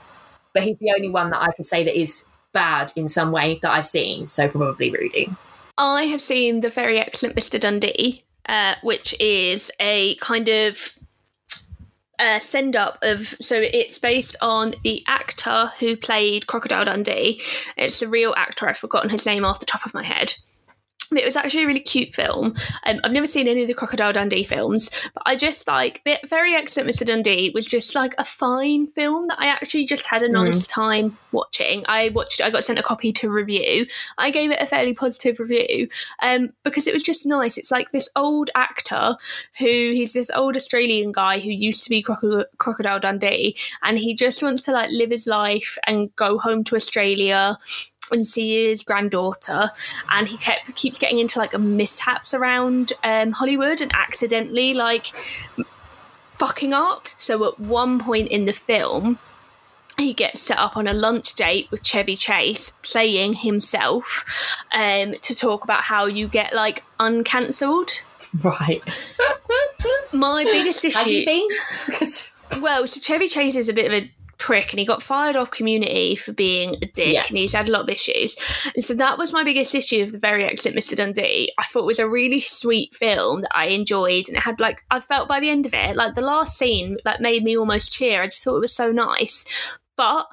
A: but he's the only one that I can say that is bad in some way that I've seen. So probably Rudy.
B: I have seen the very excellent Mr. Dundee, uh, which is a kind of send up of. So it's based on the actor who played Crocodile Dundee. It's the real actor. I've forgotten his name off the top of my head. It was actually a really cute film. Um, I've never seen any of the Crocodile Dundee films, but I just like the very excellent Mr. Dundee was just like a fine film that I actually just had a nice time watching. I watched. I got sent a copy to review. I gave it a fairly positive review um, because it was just nice. It's like this old actor who he's this old Australian guy who used to be Croco- Crocodile Dundee, and he just wants to like live his life and go home to Australia and see his granddaughter and he kept keeps getting into like mishaps around um, Hollywood and accidentally like fucking up so at one point in the film he gets set up on a lunch date with Chevy Chase playing himself um, to talk about how you get like uncancelled
A: Right.
B: my biggest issue
A: Has he been? [laughs] Because
B: Well, so Chevy Chase is a bit of a prick and he got fired off community for being a dick
A: Yeah.
B: and he's had a lot of issues. And so that was my biggest issue of the very excellent Mr. Dundee. I thought it was a really sweet film that I enjoyed and it had like I felt by the end of it, like the last scene like made me almost cheer. I just thought it was so nice. But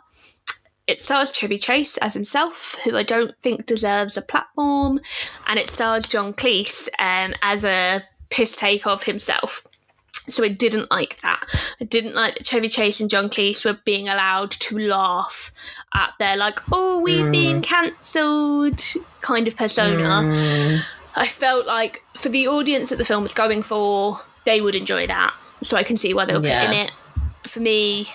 B: it stars Chevy Chase as himself, who I don't think deserves a platform, and it stars John Cleese um, as a piss take of himself. So I didn't like that. I didn't like that Chevy Chase and John Cleese were being allowed to laugh at their like, oh, we've mm. been cancelled kind of persona. Mm. I felt like for the audience that the film was going for, they would enjoy that. So I can see why they were
A: Yeah.
B: putting it. For me,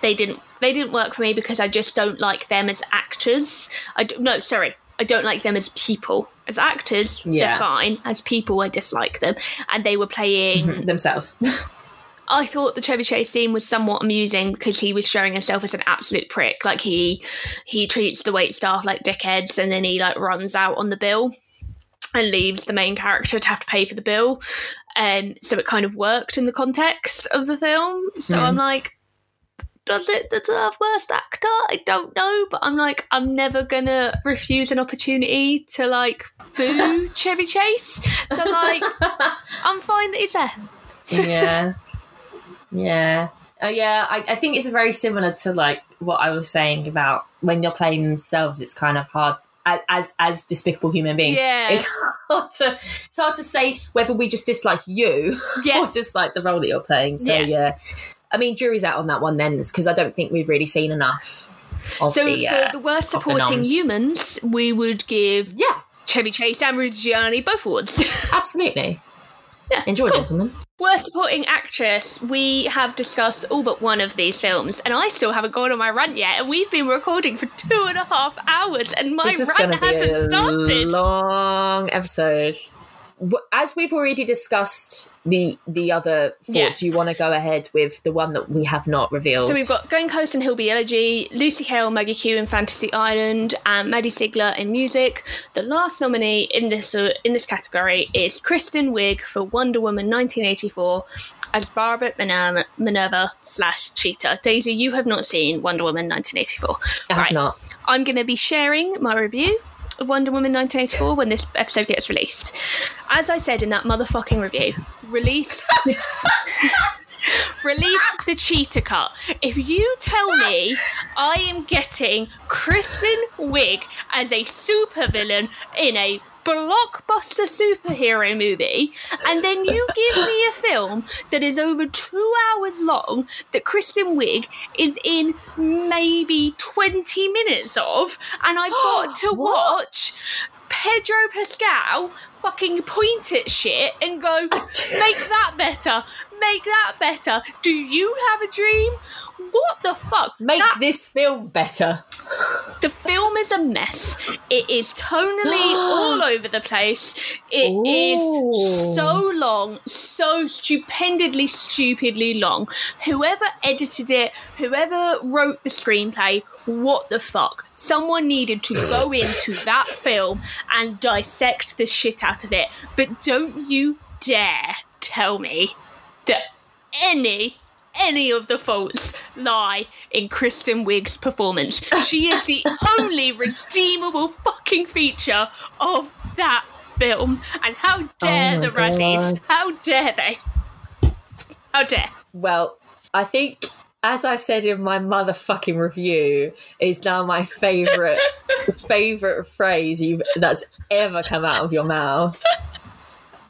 B: they didn't they didn't work for me because I just don't like them as actors. I d- no, sorry. I don't like them as people. As actors,
A: Yeah.
B: they're fine. As people, I dislike them. And they were playing mm-hmm.
A: themselves. [laughs]
B: I thought the Chevy Chase scene was somewhat amusing because he was showing himself as an absolute prick. Like he he treats the wait staff like dickheads, and then he like runs out on the bill and leaves the main character to have to pay for the bill. And so it kind of worked in the context of the film. So I'm mm. like, does it deserve worst actor? I don't know, but I'm like, I'm never gonna refuse an opportunity to like boo [laughs] Chevy Chase. So like, [laughs] I'm fine that he's there.
A: yeah, [laughs] yeah, uh, yeah. I, I think it's very similar to like what I was saying about when you're playing themselves. It's kind of hard as as despicable human beings.
B: Yeah.
A: it's hard to it's hard to say whether we just dislike you
B: Yeah.
A: or dislike the role that you're playing. So
B: Yeah.
A: yeah, I mean, jury's out on that one then, because I don't think we've really seen enough. Of
B: So
A: the,
B: for
A: uh,
B: the worst
A: of the
B: supporting humans, we would give
A: yeah,
B: Chevy Chase and Rudy Giuliani both awards. [laughs]
A: absolutely.
B: yeah,
A: Enjoy,
B: cool.
A: gentlemen.
B: Worst supporting actress, we have discussed all but one of these films, and I still haven't gone on my rant yet, and we've been recording for two and a half hours, and my
A: this is going
B: rant hasn't
A: a
B: started.
A: long episode. As we've already discussed the the other four,
B: Yeah.
A: do you want to go ahead with the one that we have not revealed?
B: So we've got Glenn Close and Hillbilly Elegy, Lucy Hale, Maggie Q in Fantasy Island, and Maddie Ziegler in music. The last nominee in this uh, in this category is Kristen Wiig for Wonder Woman 1984 as Barbara Minerva, Minerva slash Cheetah. Daisy, you have not seen Wonder Woman 1984.
A: I have
B: Right.
A: not.
B: I'm going to be sharing my review of Wonder Woman 1984 when this episode gets released. As I said in that motherfucking review, release [laughs] release the cheetah cut. If you tell me I am getting Kristen Wiig as a supervillain in a blockbuster superhero movie, and then you give me a film that is over two hours long that Kristen Wiig is in maybe 20 minutes of, and I've got [gasps] to watch Pedro Pascal fucking point at shit and go, make [laughs] that better, make that better. Do you have a dream? What the fuck?
A: Make
B: That-
A: this film better.
B: The film is a mess. It is tonally [gasps] all over the place. It is
A: Ooh.
B: so long, so stupendously, stupidly long. Whoever edited it, whoever wrote the screenplay, what the fuck? Someone needed to go [coughs] into that film and dissect the shit out of it. But don't you dare tell me that any any of the faults lie in Kristen Wiig's performance. She is the [laughs] only redeemable fucking feature of that film. And how oh dare
A: Oh
B: the Razzies? How dare they? How dare?
A: Well, I think, as I said in my motherfucking review, is now my favorite [laughs] favorite phrase you've that's ever come out of your mouth.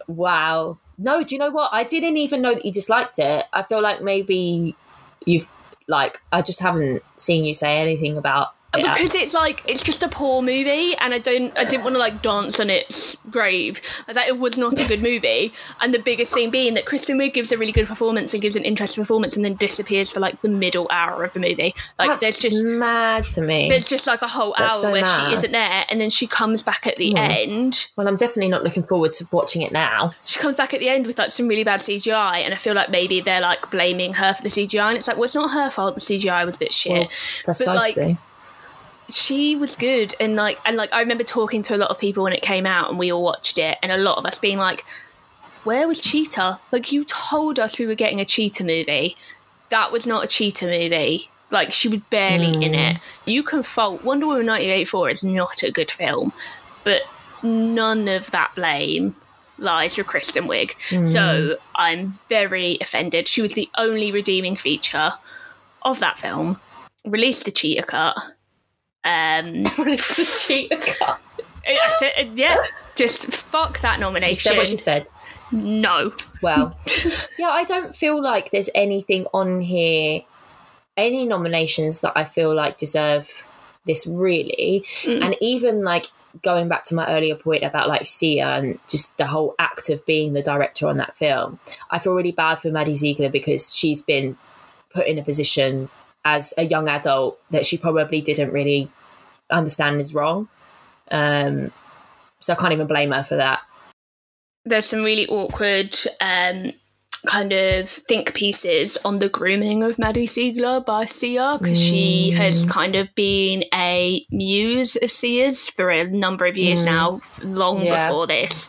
A: Wow. No, do you know what? I didn't even know that you disliked it. I feel like maybe you've like I just haven't seen you say anything about it.
B: Because it's like it's just a poor movie, and I don't, I didn't want to like dance on its grave. I was like, it was not a good movie, and the biggest thing being that Kristen Wiig gives a really good performance and gives an interesting performance, and then disappears for like the middle hour of the movie. Like
A: That's
B: there's just
A: mad to me.
B: there's just like a whole
A: That's
B: hour
A: so
B: where
A: mad.
B: she isn't there and then she comes back at the
A: Hmm.
B: end
A: Well, I'm definitely not looking forward to watching it now.
B: she comes back at the end with like some really bad cgi and i feel like maybe they're like blaming her for the cgi and it's like well it's not her fault the cgi was a bit shit
A: Well, precisely.
B: She was good and like and like i remember talking to a lot of people when it came out and we all watched it and a lot of us being like where was cheetah? Like you told us we were getting a cheetah movie. That was not a cheetah movie. Like she was barely in hmm. it. You can fault wonder woman 1984 is not a good film but none of that blame lies with kristen wiig. So hmm. i'm very offended. She was the only redeeming feature of that film. Released the cheetah cut Um, [laughs]
A: cheater cut.
B: Yeah, just fuck that nomination.
A: She said what she said.
B: No.
A: Well, [laughs] yeah, I don't feel like there's anything on here, any nominations that I feel like deserve this really.
B: Mm.
A: And even like going back to my earlier point about like Sia and just the whole act of being the director on that film, I feel really bad for Maddie Ziegler because she's been put in a position as a young adult that she probably didn't really understand is wrong. Um, so I can't even blame her for that.
B: There's some really awkward um, kind of think pieces on the grooming of Maddie Ziegler by Sia because she has kind of been a muse of Sia's for a number of years now, long
A: Yeah.
B: before this.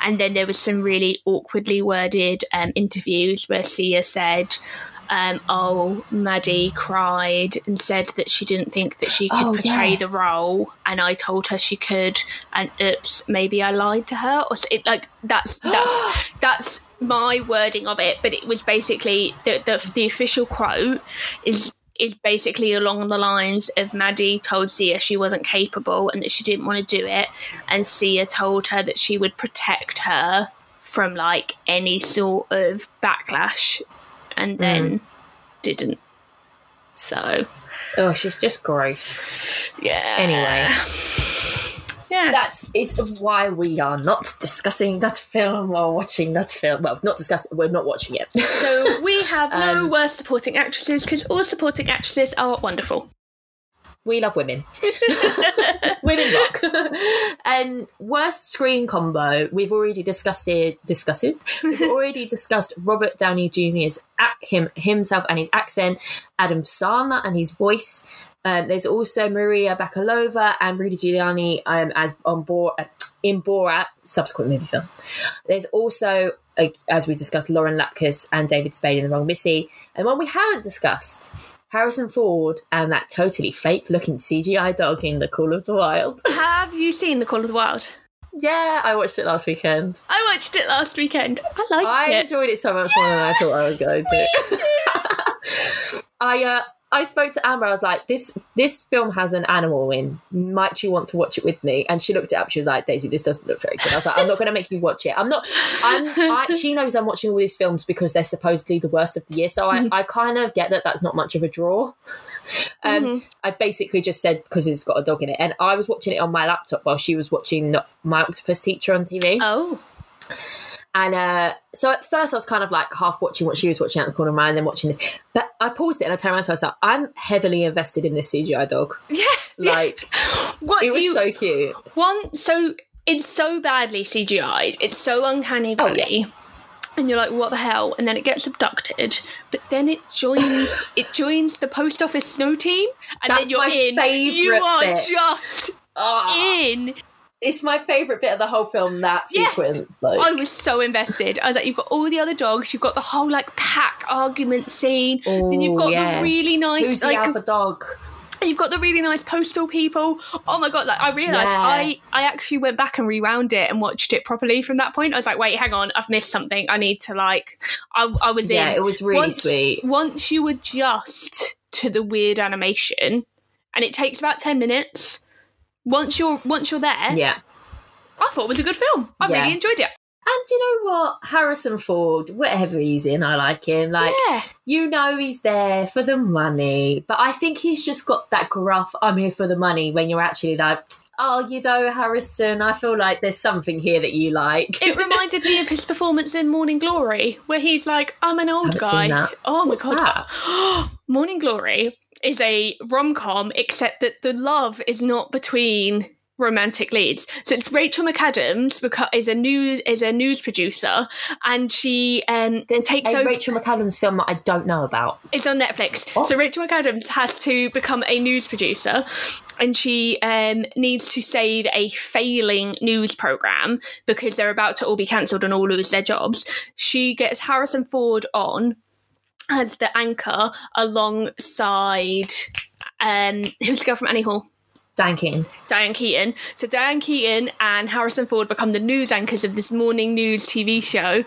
B: And then there was some really awkwardly worded um, interviews where Sia said. Um, oh, Maddie cried and said that she didn't think that she could
A: Oh,
B: portray
A: yeah.
B: the role, and I told her she could, and oops, maybe I lied to her, or it, like that's [gasps] that's that's my wording of it. But it was basically the the, the official quote is is basically along the lines of Maddie told Sia she wasn't capable and that she didn't want to do it, and Sia told her that she would protect her from like any sort of backlash, and then didn't. So
A: Oh, she's just gross.
B: yeah.
A: Anyway.
B: yeah.
A: That is why we are not discussing that film or watching that film. Well, not discussing, we're not watching it. [laughs]
B: So we have no
A: Um,
B: worst supporting actresses because all supporting actresses are wonderful.
A: we love women. [laughs] women rock. and worst screen combo, we've already discussed it. Discussed it. We've [laughs] already discussed Robert Downey Jr.'s ac- him himself and his accent, Adam Sandler and his voice. Um, there's also Maria Bakalova and Rudy Giuliani um, as on board in Borat, subsequent movie film. There's also, uh, as we discussed, Lauren Lapkus and David Spade in The Wrong Missy. And one we haven't discussed, Harrison Ford and that totally fake looking CGI dog in The Call of the Wild. [laughs]
B: Have you seen The Call of the Wild?
A: yeah, I watched it last weekend.
B: I watched it last weekend. I liked
A: I
B: it.
A: enjoyed it so much more than I thought I was going to. [laughs] [laughs] I uh, I spoke to Amber. I was like, "This this film has an animal in. Might you want to watch it with me?" And she looked it up. She was like, "Daisy, this doesn't look very good." I was like, "I'm not going to make you watch it. I'm not. I'm. I, she knows I'm watching all these films because they're supposedly the worst of the year. So I, I kind of get that that's not much of a draw." Um, I basically just said because it's got a dog in it, and I was watching it on my laptop while she was watching My Octopus Teacher on TV.
B: Oh,
A: And uh, so at first I was kind of like half watching what she was watching out the corner of my eye and then watching this. But I paused it and I turned around to myself, I was like, I'm heavily invested in this CGI dog. [laughs]
B: yeah. [laughs]
A: Like, [laughs]
B: What
A: it was
B: you
A: so cute.
B: one? So it's so badly CGI'd. It's so uncanny
A: Oh,
B: valley. And you're like, what the hell? And then it gets abducted, but then it joins. it joins the post office snow team, and
A: That's
B: then you're in. you are
A: bit.
B: just
A: Ah,
B: in.
A: It's my favourite bit of the whole film, that
B: Yeah.
A: sequence. Like,
B: I was so invested. I was like, you've got all the other dogs, you've got the whole like pack argument scene, then you've got oh,
A: yeah.
B: the really nice
A: who's
B: like
A: alpha dog?
B: you've got the really nice postal people. Oh my god! Like I realized
A: Yeah.
B: I I actually went back and rewound it and watched it properly from that point. I was like, wait, hang on, I've missed something. I need to like. I I was
A: Yeah,
B: in.
A: it was really
B: once,
A: sweet.
B: Once you adjust to the weird animation, and it takes about ten minutes. Once you're once you're there,
A: Yeah.
B: I thought it was a good film. I
A: Yeah.
B: really enjoyed it.
A: And you know what? Harrison Ford, whatever he's in, I like him. Like,
B: yeah,
A: you know he's there for the money. But I think he's just got that gruff, I'm here for the money, when you're actually like, oh, you know, Harrison, I feel like there's something here that you like.
B: it [laughs] reminded me of his performance in Morning Glory, where he's like, "I'm an old guy." Oh my
A: What's
B: god! [gasps] Morning Glory is a rom com, except that the love is not between romantic leads. So it's Rachel McAdams beca- is a news is a news producer, and she um then takes
A: a
B: over.
A: Rachel McAdams film that I don't know about.
B: It's on Netflix.
A: Oh.
B: So Rachel McAdams has to become a news producer, and she um, needs to save a failing news program because they're about to all be cancelled and all lose their jobs. She gets Harrison Ford on as the anchor alongside um, who's the girl from Annie Hall.
A: Dan Keaton.
B: Diane Keaton. So Diane Keaton and Harrison Ford become the news anchors of this morning news TV show.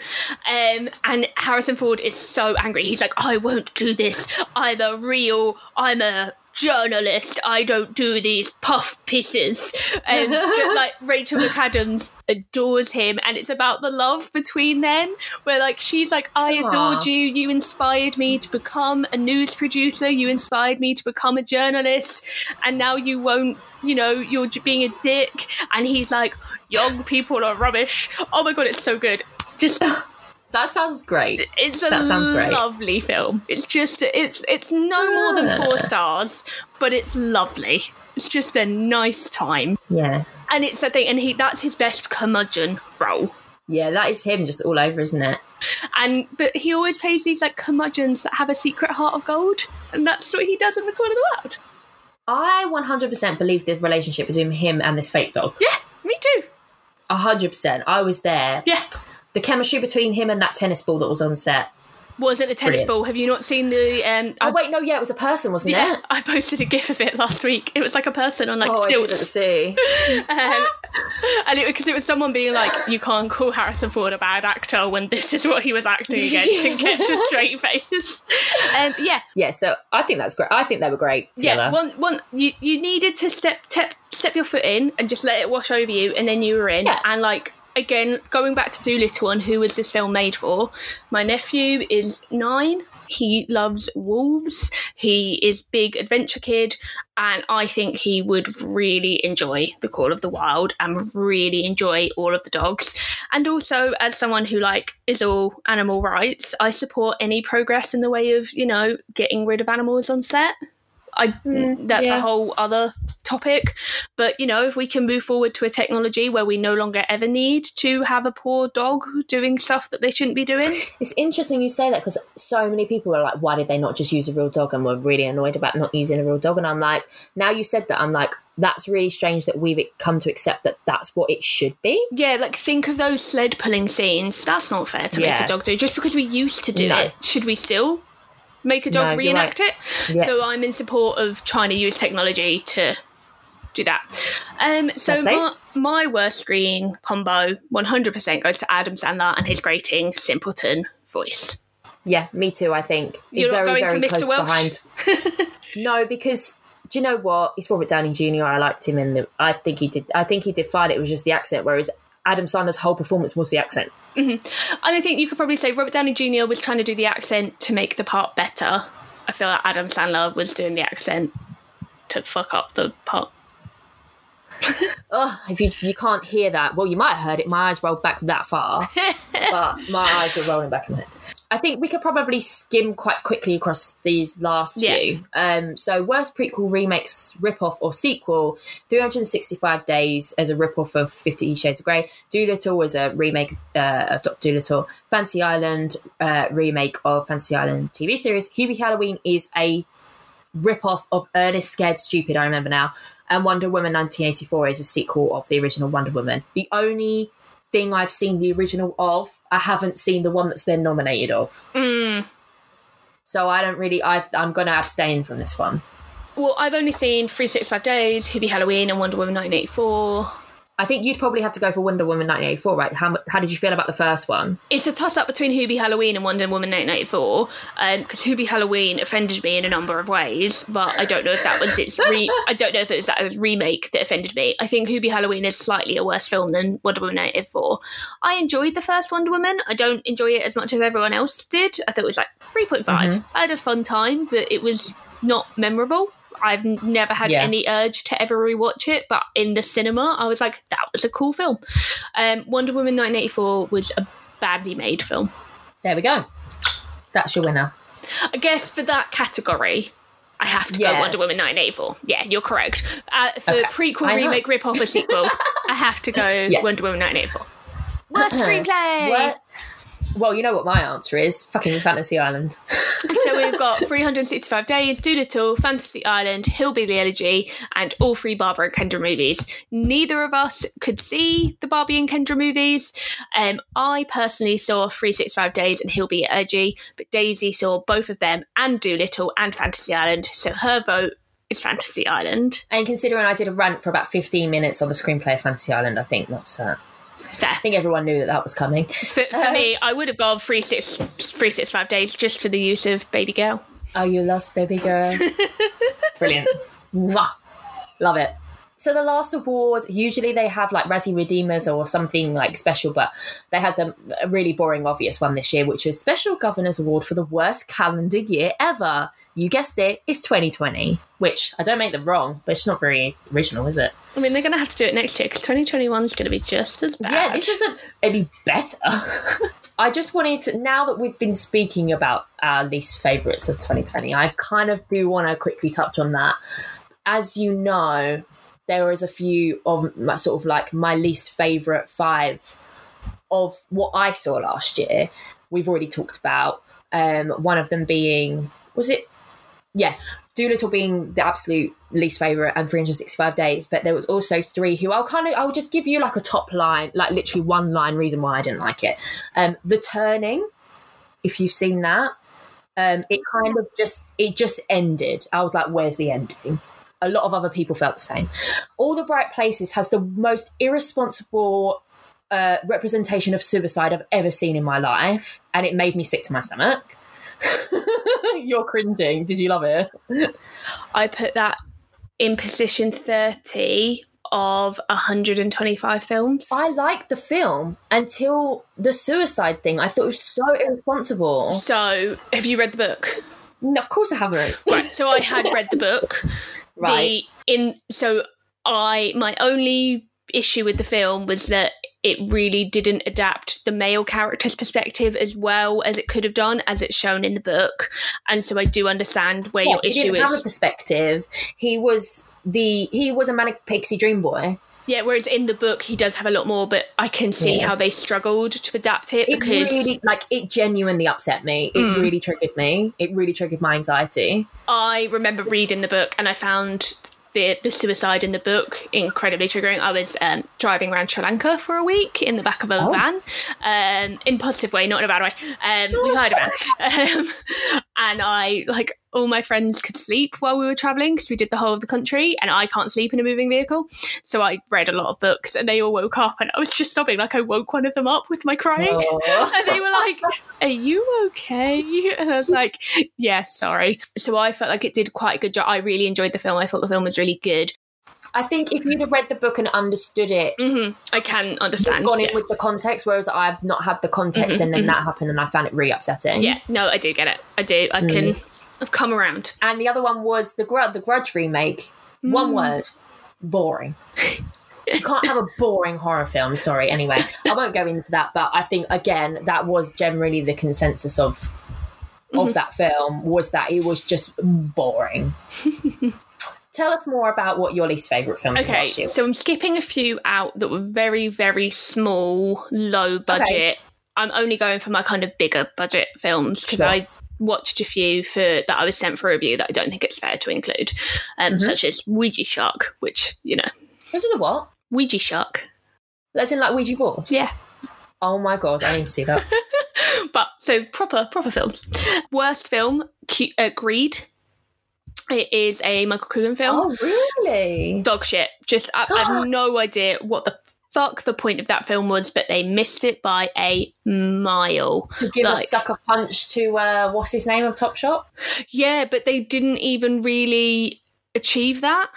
B: Um, and Harrison Ford is so angry. He's like, I won't do this. I'm a real, I'm a journalist. I don't do these puff pieces. And [laughs] like Rachel McAdams adores him, and it's about the love between them. Where like she's like, I adored you. You inspired me to become a news producer. You inspired me to become a journalist, and now you won't. You know, you're being a dick. And he's like, young people are rubbish. Oh my god, it's so good. Just [laughs]
A: That sounds great.
B: it's a
A: That sounds great.
B: lovely film. It's just it's it's no more than four stars, but it's lovely. It's just a nice time,
A: Yeah.
B: and it's a thing. And he that's his best curmudgeon role.
A: Yeah, that is him just all over, isn't it?
B: And but he always plays these like curmudgeons that have a secret heart of gold, and that's what he does in the Call of the Wild.
A: I 100% believe the relationship between him and this fake dog.
B: Yeah, me too.
A: 100%. I was there.
B: Yeah.
A: The chemistry between him and that tennis ball that was on set.
B: Was it a tennis
A: Brilliant.
B: ball? Have you not seen the? Um,
A: Oh, wait, no, yeah, it was a person, wasn't it?
B: yeah,
A: it? [laughs]
B: I posted a gif of it last week. It was like a person on like
A: Oh, I
B: stilts.
A: see. [laughs]
B: Um, and it because it was someone being like, "You can't call Harrison Ford a bad actor when this is what he was acting [laughs] against," and kept a straight face. Um, yeah,
A: Yeah, so I think that's great. I think they were great Together. yeah.
B: One, one. You you needed to step step step your foot in and just let it wash over you, and then you were in.
A: Yeah.
B: And like again, going back to Dolittle and who was this film made for? My nephew is nine. He loves wolves. He is big adventure kid, and I think he would really enjoy the Call of the Wild and really enjoy all of the dogs. And also, as someone who like is all animal rights, I support any progress in the way of you know getting rid of animals on set. I hmm, that's
A: yeah.
B: a whole other topic, but you know if we can move forward to a technology where we no longer ever need to have a poor dog doing stuff that they shouldn't be doing.
A: It's interesting you say that because so many people were like, why did they not just use a real dog? And were really annoyed about not using a real dog. And I'm like, now you said that, I'm like, that's really strange that we've come to accept that that's what it should be.
B: Yeah, like think of those sled pulling scenes. That's not fair to make a dog do. Just because we used to do
A: No.
B: it, should we still make a dog
A: No,
B: reenact
A: right.
B: it?
A: Yeah.
B: So I'm in support of trying to use technology to do that. Um, so my, my worst screen combo 100% goes to Adam Sandler and his grating simpleton voice.
A: Yeah, me too, I think.
B: You're not
A: very,
B: going
A: very
B: for Mr. Welsh?
A: behind. [laughs] no, because do you know what? He's Robert Downey Jr. I liked him in the I think he did I think he did fine. It was just the accent, whereas Adam Sandler's whole performance was the accent.
B: And I think you could probably say Robert Downey Jr. was trying to do the accent to make the part better. I feel like Adam Sandler was doing the accent to fuck up the part.
A: Oh, if you you can't hear that, well, you might have heard it. My eyes rolled back that far, [laughs] but my eyes are rolling back in my head. I think we could probably skim quite quickly across these last
B: Yeah.
A: few. Um, so, worst prequel, remakes, rip-off, or sequel: 365 Days as a rip-off of Fifty Shades of Grey. Dolittle was a remake uh, of Doctor Dolittle. Fantasy Island uh, remake of Fantasy Island TV series. Hubie Halloween is a rip-off of Ernest Scared Stupid. I remember now. And Wonder Woman 1984 is a sequel of the original Wonder Woman. The only thing I've seen the original of, I haven't seen the one that's then nominated of.
B: Mm.
A: So I don't really. I, I'm going to abstain from this one.
B: Well, I've only seen 365 Days, Hubie Halloween, and Wonder Woman 1984.
A: I think you'd probably have to go for Wonder Woman 1984, right? How how did you feel about the first one?
B: It's a toss up between Hubie Halloween and Wonder Woman 1984, because um, Hubie Halloween offended me in a number of ways, but I don't know if that was its re- [laughs] I don't know if it was that remake that offended me. I think Hubie Halloween is slightly a worse film than Wonder Woman 1984. I enjoyed the first Wonder Woman. I don't enjoy it as much as everyone else did. I thought it was like 3.5. Mm-hmm. I had a fun time, but it was not memorable. I've never had
A: Yeah.
B: any urge to ever rewatch it, but in the cinema, I was like, that was a cool film. Um, Wonder Woman 1984 was a badly made film.
A: There we go. That's your winner.
B: I guess for that category, I have to
A: Yeah.
B: go Wonder Woman 1984. Yeah, you're correct. Uh, for
A: Okay.
B: prequel,
A: I know.
B: remake, rip off, or sequel, [laughs] I have to go
A: Yeah.
B: Wonder Woman 1984. Worst [laughs] screenplay!
A: What? Well, you know what my answer is. Fucking Fantasy Island. [laughs]
B: So we've got 365 Days, Dolittle, Fantasy Island, Hillbilly Elegy, and all three Barbie and Kendra movies. Neither of us could see the Barbie and Kendra movies. Um, I personally saw 365 Days and Hillbilly Elegy, but Daisy saw both of them and Dolittle and Fantasy Island, so her vote is Fantasy Island.
A: And considering I did a rant for about 15 minutes on the screenplay of Fantasy Island, I think that's. Uh. I think everyone knew that that was coming.
B: For, for uh, me, I would have gone 365 Days just for the use of Baby Girl.
A: Oh, you lost, baby girl. [laughs] Brilliant. Mwah. Love it. So the last award, usually they have like Razzie Redeemers or something like special, but they had the a really boring, obvious one this year, which was Special Governor's Award for the worst calendar year ever. You guessed it, it's 2020, which I don't make them wrong, but it's not very original, is it?
B: I mean, they're going to have to do it next year because 2021 is going to be just as bad.
A: Yeah, this isn't any better. [laughs] I just wanted to, now that we've been speaking about our least favourites of 2020, I kind of do want to quickly touch on that. As you know, there is a few of my sort of like my least favourite five of what I saw last year. We've already talked about um, one of them being, was it? Yeah, Dolittle being the absolute least favorite and 365 days, but there was also three who I'll kind of I'll just give you like a top line, like literally one line reason why I didn't like it. Um, the turning, if you've seen that, um, it kind of just it just ended. I was like, where's the ending? A lot of other people felt the same. All the Bright Places has the most irresponsible uh, representation of suicide I've ever seen in my life, and it made me sick to my stomach. [laughs] You're cringing. Did you love it?
B: I put that in position 30 of 125 films.
A: I liked the film until the suicide thing. I thought it was so irresponsible.
B: So, have you read the book?
A: No, of course I haven't.
B: Right. So I had read the book. [laughs]
A: Right.
B: The in so I my only issue with the film was that it really didn't adapt the male character's perspective as well as it could have done, as it's shown in the book. And so I do understand where
A: Yeah,
B: your
A: he
B: issue
A: didn't have a
B: is.
A: perspective. He was the he was a manic pixie dream boy.
B: Yeah, whereas in the book he does have a lot more, but I can see
A: Yeah.
B: how they struggled to adapt it
A: It
B: because
A: really like it genuinely upset me. It
B: Mm.
A: really triggered me. It really triggered my anxiety.
B: I remember reading the book and I found the the suicide in the book incredibly triggering. I was um, driving around Sri Lanka for a week in the back of a
A: Oh.
B: van, um, in a positive way, not in a bad way. Um, we hired a van, um, and I like all my friends could sleep while we were traveling because we did the whole of the country, and I can't sleep in a moving vehicle. So I read a lot of books, and they all woke up, and I was just sobbing. Like I woke one of them up with my crying. [laughs] And they were like, Are you okay? [laughs] And I was like, Yeah, sorry. So I felt like it did quite a good job. I really enjoyed the film. I thought the film was really good.
A: I think if you'd have read the book and understood it,
B: hmm I can understand.
A: gone in with the context, whereas I've not had the context,
B: Mhm,
A: and then
B: mhm.
A: that happened, and I found it really upsetting.
B: yeah, no, I do get it. I do. I can. I've come around.
A: And the other one was the Grudge, the Grudge remake. One
B: Mm.
A: word: boring. you can't have a boring horror film. Sorry. Anyway, I won't go into that, but I think again that was generally the consensus of of
B: Mhm.
A: that film was that it was just boring. [laughs] Tell us more about what your least favorite films
B: Okay, so I'm skipping a few out that were very, very small, low budget. I'm only going for my kind of bigger budget films because
A: Sure.
B: I watched a few for that I was sent for a review that I don't think it's fair to include, um,
A: Mhm.
B: such as Ouija Shark, which you know,
A: Those are the what?
B: Ouija Shark.
A: That's in like Ouija board.
B: Yeah,
A: Oh my god, I need to see that. [laughs]
B: but so proper proper films. Worst film, Cu- uh, Greed. It is a Michael Coogan film.
A: oh really?
B: Dog shit. Just I, I have [gasps] no idea what the fuck the point of that film was, but they missed it by a mile.
A: To give a sucker punch to uh, what's his name of Topshop?
B: Yeah, but they didn't even really achieve that.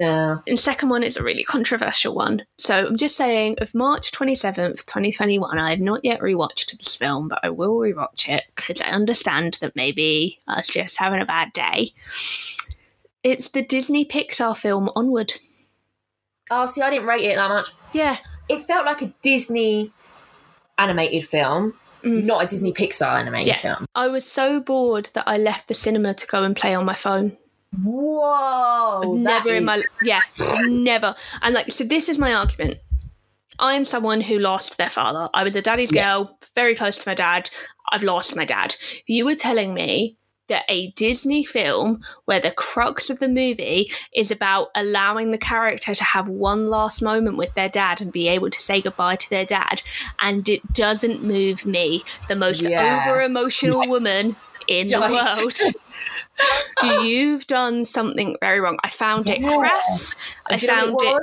A: Yeah.
B: And second one is a really controversial one. So I'm just saying, of March 27th, 2021, I have not yet rewatched this film, but I will rewatch it because I understand that maybe I was just having a bad day. It's the Disney Pixar film Onward.
A: Oh, see, I didn't rate it that much.
B: Yeah.
A: It felt like a Disney animated film,
B: Mm.
A: not a Disney Pixar animated
B: Yeah.
A: film.
B: I was so bored that I left the cinema to go and play on my phone.
A: Whoa!
B: never in my
A: is-
B: yeah, never. And like, so this is my argument. I am someone who lost their father. I was a daddy's girl, very close to my dad. I've lost my dad. You were telling me that a Disney film where the crux of the movie is about allowing the character to have one last moment with their dad and be able to say goodbye to their dad, and it doesn't move me, the most
A: Yeah.
B: over emotional
A: Yikes.
B: woman in the world. [laughs] You've done something very wrong. I found it
A: Yeah.
B: crass. I
A: Do
B: found it.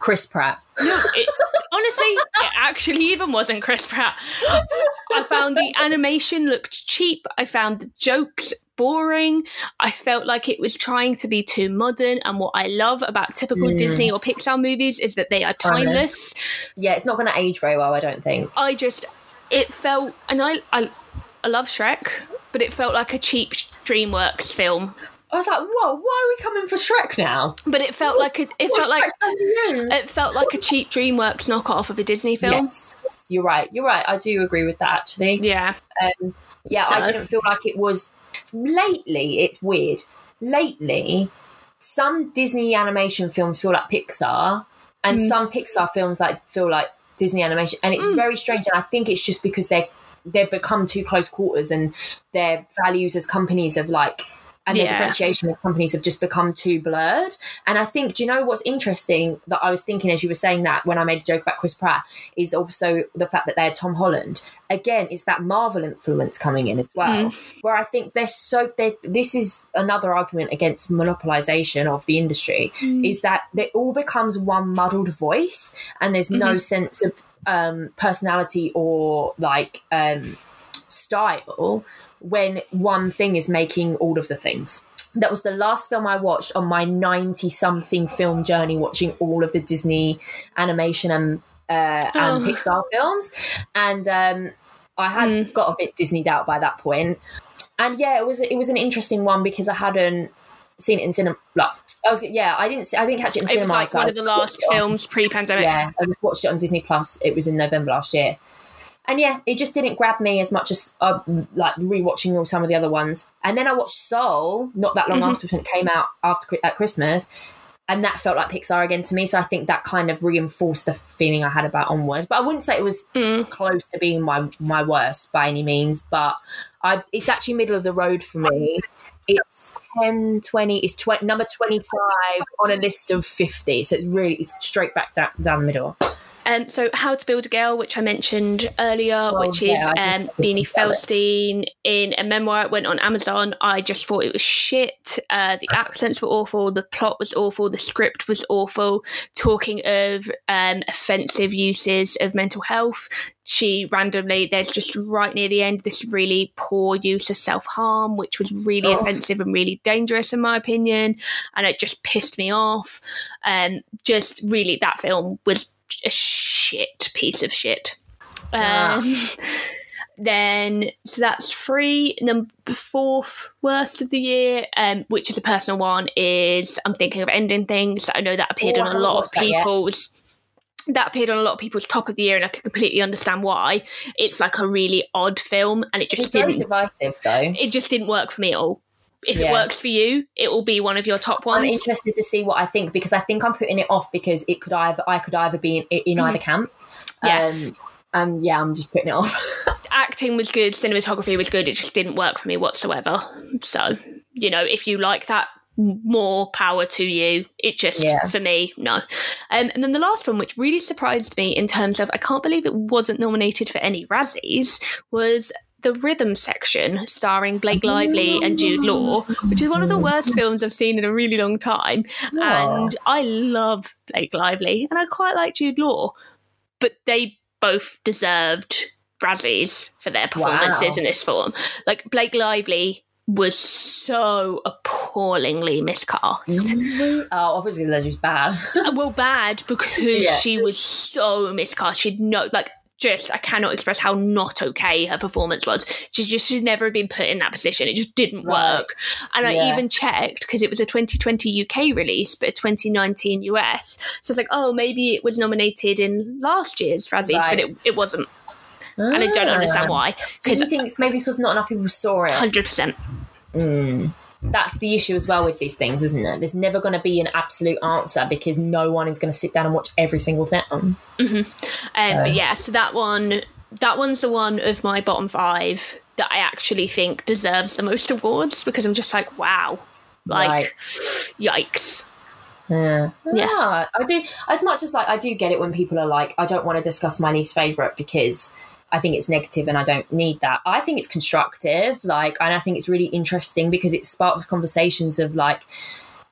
A: Chris Pratt.
B: It, honestly, it actually even wasn't Chris Pratt. I found the animation looked cheap. I found the jokes boring. I felt like it was trying to be too modern. And what I love about typical
A: Mm.
B: Disney or Pixar movies is that they are timeless.
A: Yeah, it's not going to age very well, I don't think.
B: I just, it felt, and I, I, I love Shrek, but it felt like a cheap DreamWorks film.
A: I was like, whoa, why are we coming for Shrek now?
B: But it felt like a, it felt like
A: Shrek you?
B: it felt like a cheap DreamWorks knockoff of a Disney film.
A: Yes, you're right. You're right. I do agree with that actually.
B: Yeah.
A: Um, yeah, I didn't feel like it was. Lately, it's weird. Lately, some Disney animation films feel like Pixar, and
B: Mm.
A: some Pixar films like feel like Disney animation, and it's
B: Mm.
A: very strange. And I think it's just because they're they've become too close quarters, and their values as companies have like. And
B: Yeah.
A: differentiation of companies have just become too blurred. And I think, do you know what's interesting that I was thinking as you were saying that when I made a joke about Chris Pratt is also the fact that they're Tom Holland. Again, it's that Marvel influence coming in as well, where I think they're so. They're, this is another argument against monopolization of the industry is that it all becomes one muddled voice, and there's no sense of um, personality or like um, style when one thing is making all of the things. That was the last film I watched on my 90 something film journey, watching all of the Disney animation and, uh, and
B: Oh.
A: Pixar films. And um, I had got a bit Disneyed out by that point. And yeah, it was it was an interesting one because I hadn't seen it in cinema. Like, I was yeah, I didn't see- I didn't catch it in
B: It
A: cinema.
B: was like
A: so
B: one of the last films pre-pandemic.
A: yeah, I just watched it on Disney Plus. It was in November last year, and yeah, it just didn't grab me as much as uh, like rewatching all some of the other ones. And then I watched Soul not that long
B: Mhm.
A: after it came out after at Christmas, and that felt like Pixar again to me. So I think that kind of reinforced the feeling I had about Onward. But I wouldn't say it was
B: Mm.
A: close to being my my worst by any means. But I, it's actually middle of the road for me. It's 10, 20, it's tw- number 25 on a list of 50. So it's really, it's straight back down, down the middle.
B: Um, so, How to Build a Girl, which I mentioned earlier, which
A: Oh, yeah,
B: is um, Beanie
A: about it.
B: Feldstein in a memoir. It went on Amazon. I just thought it was shit. Uh, the accents were awful. The plot was awful. The script was awful. Talking of um, offensive uses of mental health, she randomly, there's just right near the end, this really poor use of self harm, which was really
A: Oh.
B: offensive and really dangerous, in my opinion. And it just pissed me off. Um, just really, that film was a shit piece of shit.
A: Ah.
B: Um, [laughs] then so that's three. Number fourth worst of the year, um, which is a personal one, is I'm thinking of ending things. I know that appeared
A: Oh,
B: on a lot of
A: watched that
B: people's. That appeared on a lot of people's top of the year, and I can completely understand why. It's like a really odd film, and it just
A: It's
B: didn't.
A: divisive, though.
B: It just didn't work for me at all. If it works for you, it will be one of your top ones.
A: I'm interested to see what I think because I think I'm putting it off because it could either I could either be in, in either camp.
B: Yeah.
A: Um, and yeah, I'm just putting it off. [laughs]
B: acting was good, cinematography was good. It just didn't work for me whatsoever. So, you know, if you like that, more power to you. It just,
A: Yeah.
B: for me, no. Um, and then the last one, which really surprised me in terms of, I can't believe it wasn't nominated for any Razzies, was the rhythm section starring Blake Lively and Jude Law, which is one of the worst films I've seen in a really long time. And I love Blake Lively and I quite like Jude Law, but they both deserved Razzies for their performances
A: Wow.
B: in this film. Like Blake Lively was so appallingly miscast.
A: oh, obviously the legend's bad.
B: Well, bad because [laughs]
A: Yeah.
B: she was so miscast. She'd no like. Just, I cannot express how not okay her performance was. She just should never have been put in that position. It just didn't
A: Right.
B: work. And I even checked because it was a 2020 UK release, but a 2019 US. So it's like, oh, maybe it was nominated in last year's Razzies,
A: Right.
B: but it, it wasn't. And I don't understand why.
A: Do
B: Because
A: you think it's maybe because not enough people saw it?
B: 100%.
A: Mm. That's the issue as well with these things, isn't it? There's never going to be an absolute answer because no one is going to sit down and watch every single film.
B: Um, but yeah, so that one, that one's the one of my bottom five that I actually think deserves the most awards because I'm just like, wow, like,
A: Right.
B: yikes.
A: Yeah.
B: Yeah.
A: Yeah, I do. As much as like I do get it when people are like, I don't want to discuss my least favorite because I think it's negative and I don't need that. I think it's constructive, like, and I think it's really interesting because it sparks conversations of like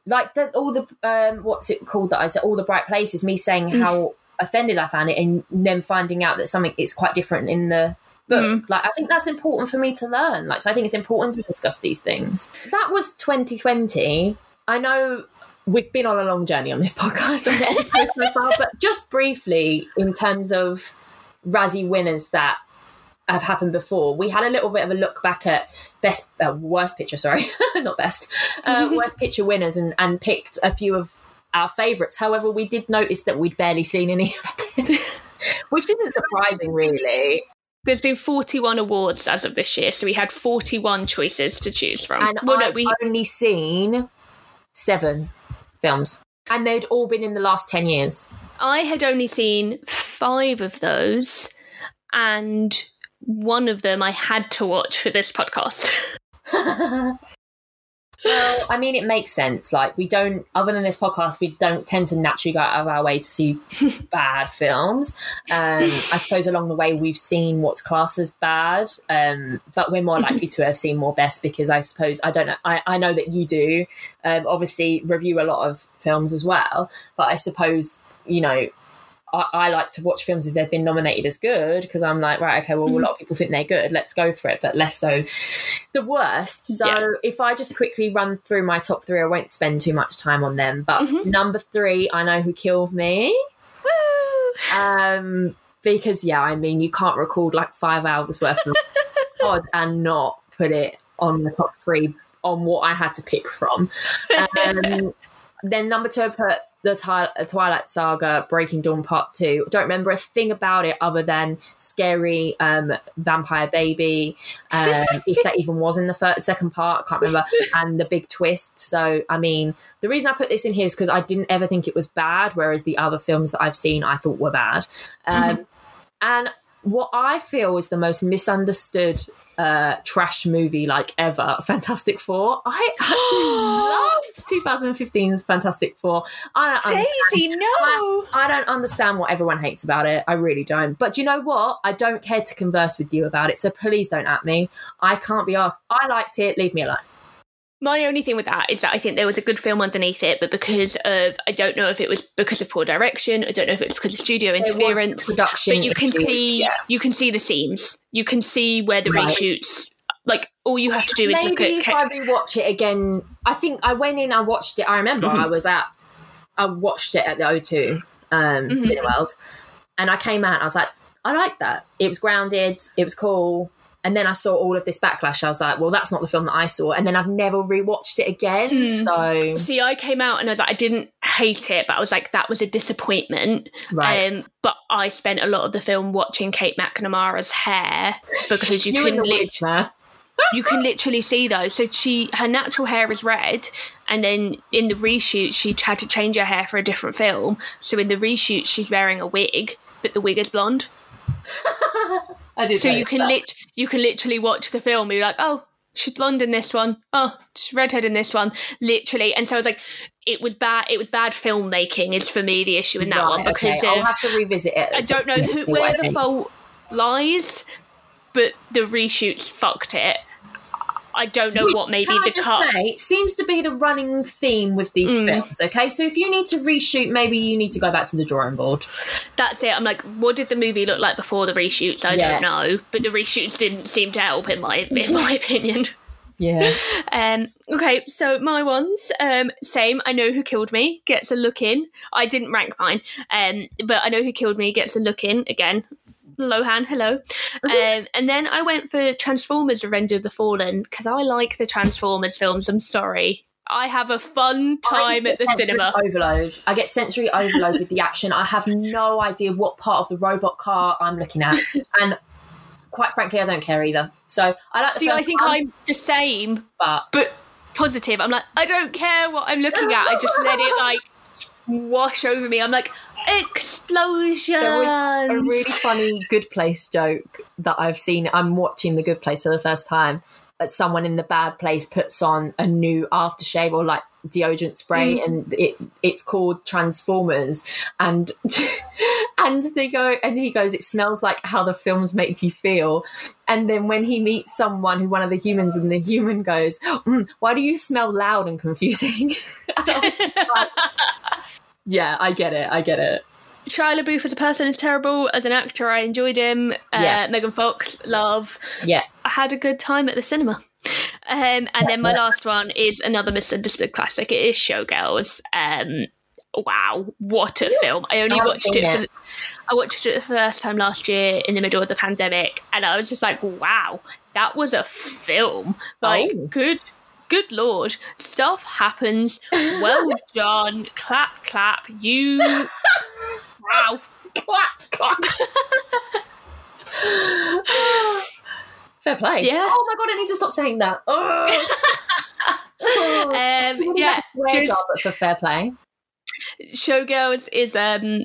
A: like the, all the um, what's it called that I said all the bright places. Me saying
B: Mm.
A: how offended I found it, and then finding out that something is quite different in the book.
B: Mm.
A: Like I think that's important for me to learn. Like so, I think it's important to discuss these things. That was 2020. I know we've been on a long journey on this [laughs] podcast on the episode so far, but just briefly in terms of Razzie winners that have happened before. We had a little bit of a look back at best, uh, worst picture, sorry, [laughs] not best, uh, [laughs] worst picture winners and, and picked a few of our favourites. However, we did notice that we'd barely seen any of them, [laughs] which isn't surprising, really.
B: There's been 41 awards as of this year, so we had 41 choices to choose from.
A: And
B: well, no,
A: I've
B: we
A: only seen seven films, and they'd all been in the last 10 years.
B: I had only seen five of those, and one of them I had to watch for this podcast. [laughs]
A: Well, I mean, it makes sense. Like, we don't, other than this podcast, we don't tend to naturally go out of our way to see [laughs] bad films. Um, I suppose along the way, we've seen what's classed as bad, um, but we're more likely to have seen more best because I suppose, I don't know, I, I know that you do um, obviously review a lot of films as well, but I suppose, you know, I, I like to watch films if they've been nominated as good because I'm like, right, okay, well, a lot of people think they're good. Let's go for it, but less so the worst. So
B: Yeah.
A: if I just quickly run through my top three, I won't spend too much time on them. But
B: Mhm.
A: number three, I know who killed me. Um, because yeah, I mean, you can't record like five hours worth of [laughs] pod and not put it on the top three on what I had to pick from. Um, then number two, I put the Twilight Saga Breaking Dawn Part Two. Don't remember a thing about it other than scary um, vampire baby. Um, [laughs] if that even was in the third, second part, I can't remember. And the big twist. So, I mean, the reason I put this in here is because I didn't ever think it was bad, whereas the other films that I've seen I thought were bad. Um, And what I feel is the most misunderstood uh, trash movie like ever, Fantastic Four. I actually [gasps] loved 2015's Fantastic Four. I don't understand
B: Daisy, no!
A: I don't understand what everyone hates about it. I really don't. But do you know what? I don't care to converse with you about it. So please don't at me. I can't be asked. I liked it. Leave me alone.
B: My only thing with that is that I think there was a good film underneath it, but because of I don't know if it was because of poor direction, I don't know if it was because of studio
A: There
B: interference.
A: production.
B: But you can
A: issues,
B: see
A: yeah.
B: you can see the seams. You can see where the
A: Right.
B: reshoots like all you have to do is
A: Maybe
B: look at
A: Maybe
B: if
A: I rewatch it again, I think I went in, I watched it. I remember
B: Mhm.
A: I was at, I watched it at the O2 um,
B: Mhm.
A: Cineworld, and I came out. I was like, I like that. It was grounded. It was cool. And then I saw all of this backlash. I was like, well, that's not the film that I saw. And then I've never rewatched it again.
B: Mm.
A: So
B: See, I came out and I was like, I didn't hate it, but I was like, that was a disappointment.
A: right.
B: Um, but I spent a lot of the film watching Kate McNamara's hair because you, [laughs]
A: You
B: can
A: and the
B: lit-
A: witch, man. [laughs]
B: you can literally see those. So she her natural hair is red, and then in the reshoot she had to change her hair for a different film. So in the reshoot she's wearing a wig, but the wig is blonde. [laughs]
A: I did.
B: So you can lit you can literally watch the film and be like, oh, she's blonde in this one. Oh, she's redhead in this one. Literally, and so I was like, it was bad. It was bad filmmaking. Is for me the issue in that
A: Right,
B: one because
A: okay. I'll
B: of
A: have to revisit it.
B: I don't know who,
A: See what I
B: where the fault lies, but the reshoots fucked it. I don't know what maybe the cut.
A: say, it seems to be the running theme with these
B: Mm.
A: films. Okay, so if you need to reshoot, maybe you need to go back to the drawing board.
B: That's it. I'm like, what did the movie look like before the reshoots? I
A: Yeah.
B: don't know, but the reshoots didn't seem to help in my in my [laughs] opinion.
A: Yeah, [laughs]
B: Um, okay, so my ones, um, same. I know who killed me gets a look in. I didn't rank mine, um, but I know who killed me gets a look in again. Lohan, hello. Um, and then I went for Transformers: Revenge of the Fallen because I like the Transformers films. I'm sorry, I have a fun time at the
A: just get sensory
B: cinema.
A: Overload. I get sensory overload with the action. I have no idea what part of the robot car I'm looking at, and quite frankly, I don't care either. So I like. The
B: See, I think
A: one,
B: I'm the same,
A: but
B: but positive. I'm like, I don't care what I'm looking at. I just let it like wash over me. I'm like,
A: There was a really funny Good Place joke that I've seen. I'm watching The Good Place for the first time. But someone in the bad place puts on a new aftershave or like deodorant spray,
B: Mm.
A: and it it's called Transformers, and [laughs] and they go, and he goes, it smells like how the films make you feel. And then when he meets someone who one of the humans, and the human goes, mm, "Why do you smell loud and confusing?" [laughs] yeah, I get it. I get it.
B: Shia LaBeouf as a person is terrible. As an actor, I enjoyed him. Uh,
A: Yeah.
B: Megan Fox, love.
A: Yeah.
B: I had a good time at the cinema. Um, and then my last one is another misunderstood classic. It is Showgirls. Um, wow, what a film! I only
A: I
B: watched it. For the, I watched it the first time last year in the middle of the pandemic, and I was just like, wow, that was a film. Like,
A: Oh.
B: good. Good lord, stuff happens. Well [laughs] done. clap, clap. You. wow. [laughs]
A: Clap, clap. [laughs] Fair play.
B: Yeah.
A: Oh my god, I need to stop saying that. Oh.
B: Um, yeah, just-
A: but for fair play.
B: Showgirls is um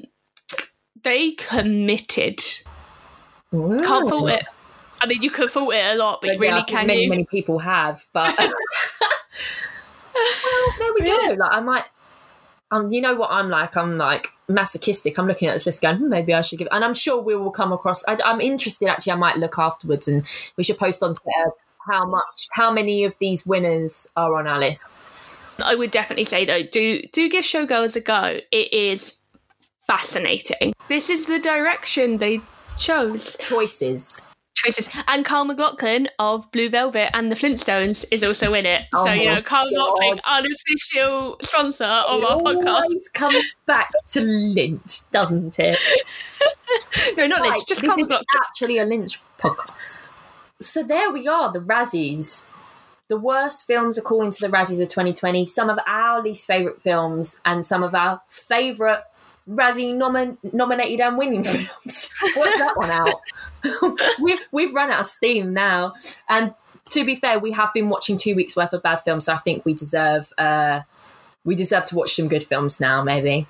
B: they committed. Can't fault it. I mean, you can fault it a lot, but
A: But
B: you really
A: yeah,
B: can
A: many,
B: you?
A: many people have, but [laughs] well, there we go. Like I might, um, you know what I'm like. I'm like masochistic. I'm looking at this list, going, hmm, maybe I should give. And I'm sure we will come across. I, am interested. Actually, I might look afterwards, and we should post on Twitter how much, how many of these winners are on our list.
B: I would definitely say though, do do give Showgirls a go. It is fascinating. This is the direction they chose.
A: Choices.
B: Choices. And Carl MacLachlan of Blue Velvet and the Flintstones is also in it.
A: Oh
B: so, you know, Carl. MacLachlan, unofficial sponsor of our podcast.
A: comes back to Lynch, doesn't it? [laughs]
B: No, not Lynch, just
A: this
B: Carl MacLachlan.
A: actually a Lynch podcast. So there we are, the Razzies. The worst films according to the Razzies of 2020. Some of our least favourite films and some of our favourite Razzie nomin- nominated and winning [laughs] films. Work that one out. [laughs] we've, we've run out of steam now. And to be fair, we have been watching two weeks worth of bad films, so I think we deserve uh, we deserve to watch some good films now, maybe.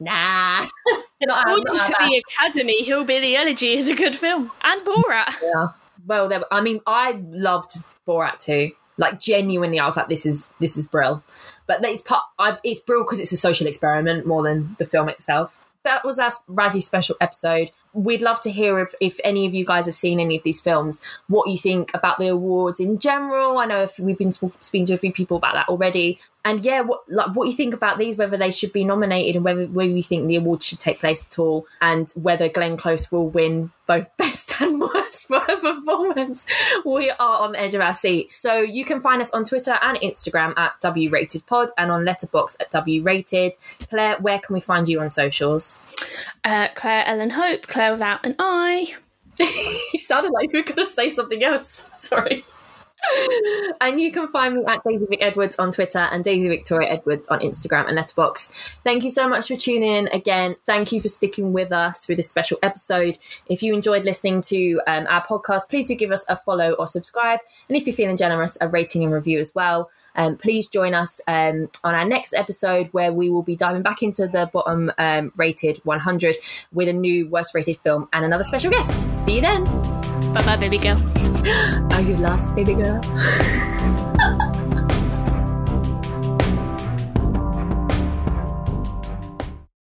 A: Nah. [laughs]
B: According to
A: bad.
B: the Academy, Hillbilly Elegy is a good film. And Borat.
A: Yeah. Well, there, I mean, I loved Borat too. Like genuinely, I was like, "This is this is brill," but it's part. I, it's brill because it's a social experiment more than the film itself. That was our Razzie special episode. We'd love to hear if, if any of you guys have seen any of these films, what you think about the awards in general. I know if we've been sp- speaking to a few people about that already, and yeah, what like what you think about these, whether they should be nominated, and whether whether you think the awards should take place at all, and whether Glenn Close will win both [laughs] best and worst for her performance. We are on the edge of our seat. So you can find us on Twitter and Instagram at W Rated and on Letterboxd at W Rated. Claire, where can we find you on socials?
B: Uh, Claire Ellen Hope, Claire without an I. [laughs]
A: you sounded like you were going to say something else. [laughs] Sorry. [laughs] and you can find me at Daisy Vic Edwards on Twitter and Daisy Victoria Edwards on Instagram and Letterboxd. Thank you so much for tuning in again. Thank you for sticking with us through this special episode. If you enjoyed listening to um, our podcast, please do give us a follow or subscribe. And if you're feeling generous, a rating and review as well. Um, please join us um, on our next episode where we will be diving back into the bottom um, rated 100 with a new worst rated film and another special guest. See you then.
B: Bye bye, baby girl. [gasps]
A: Are you lost, baby girl? [laughs]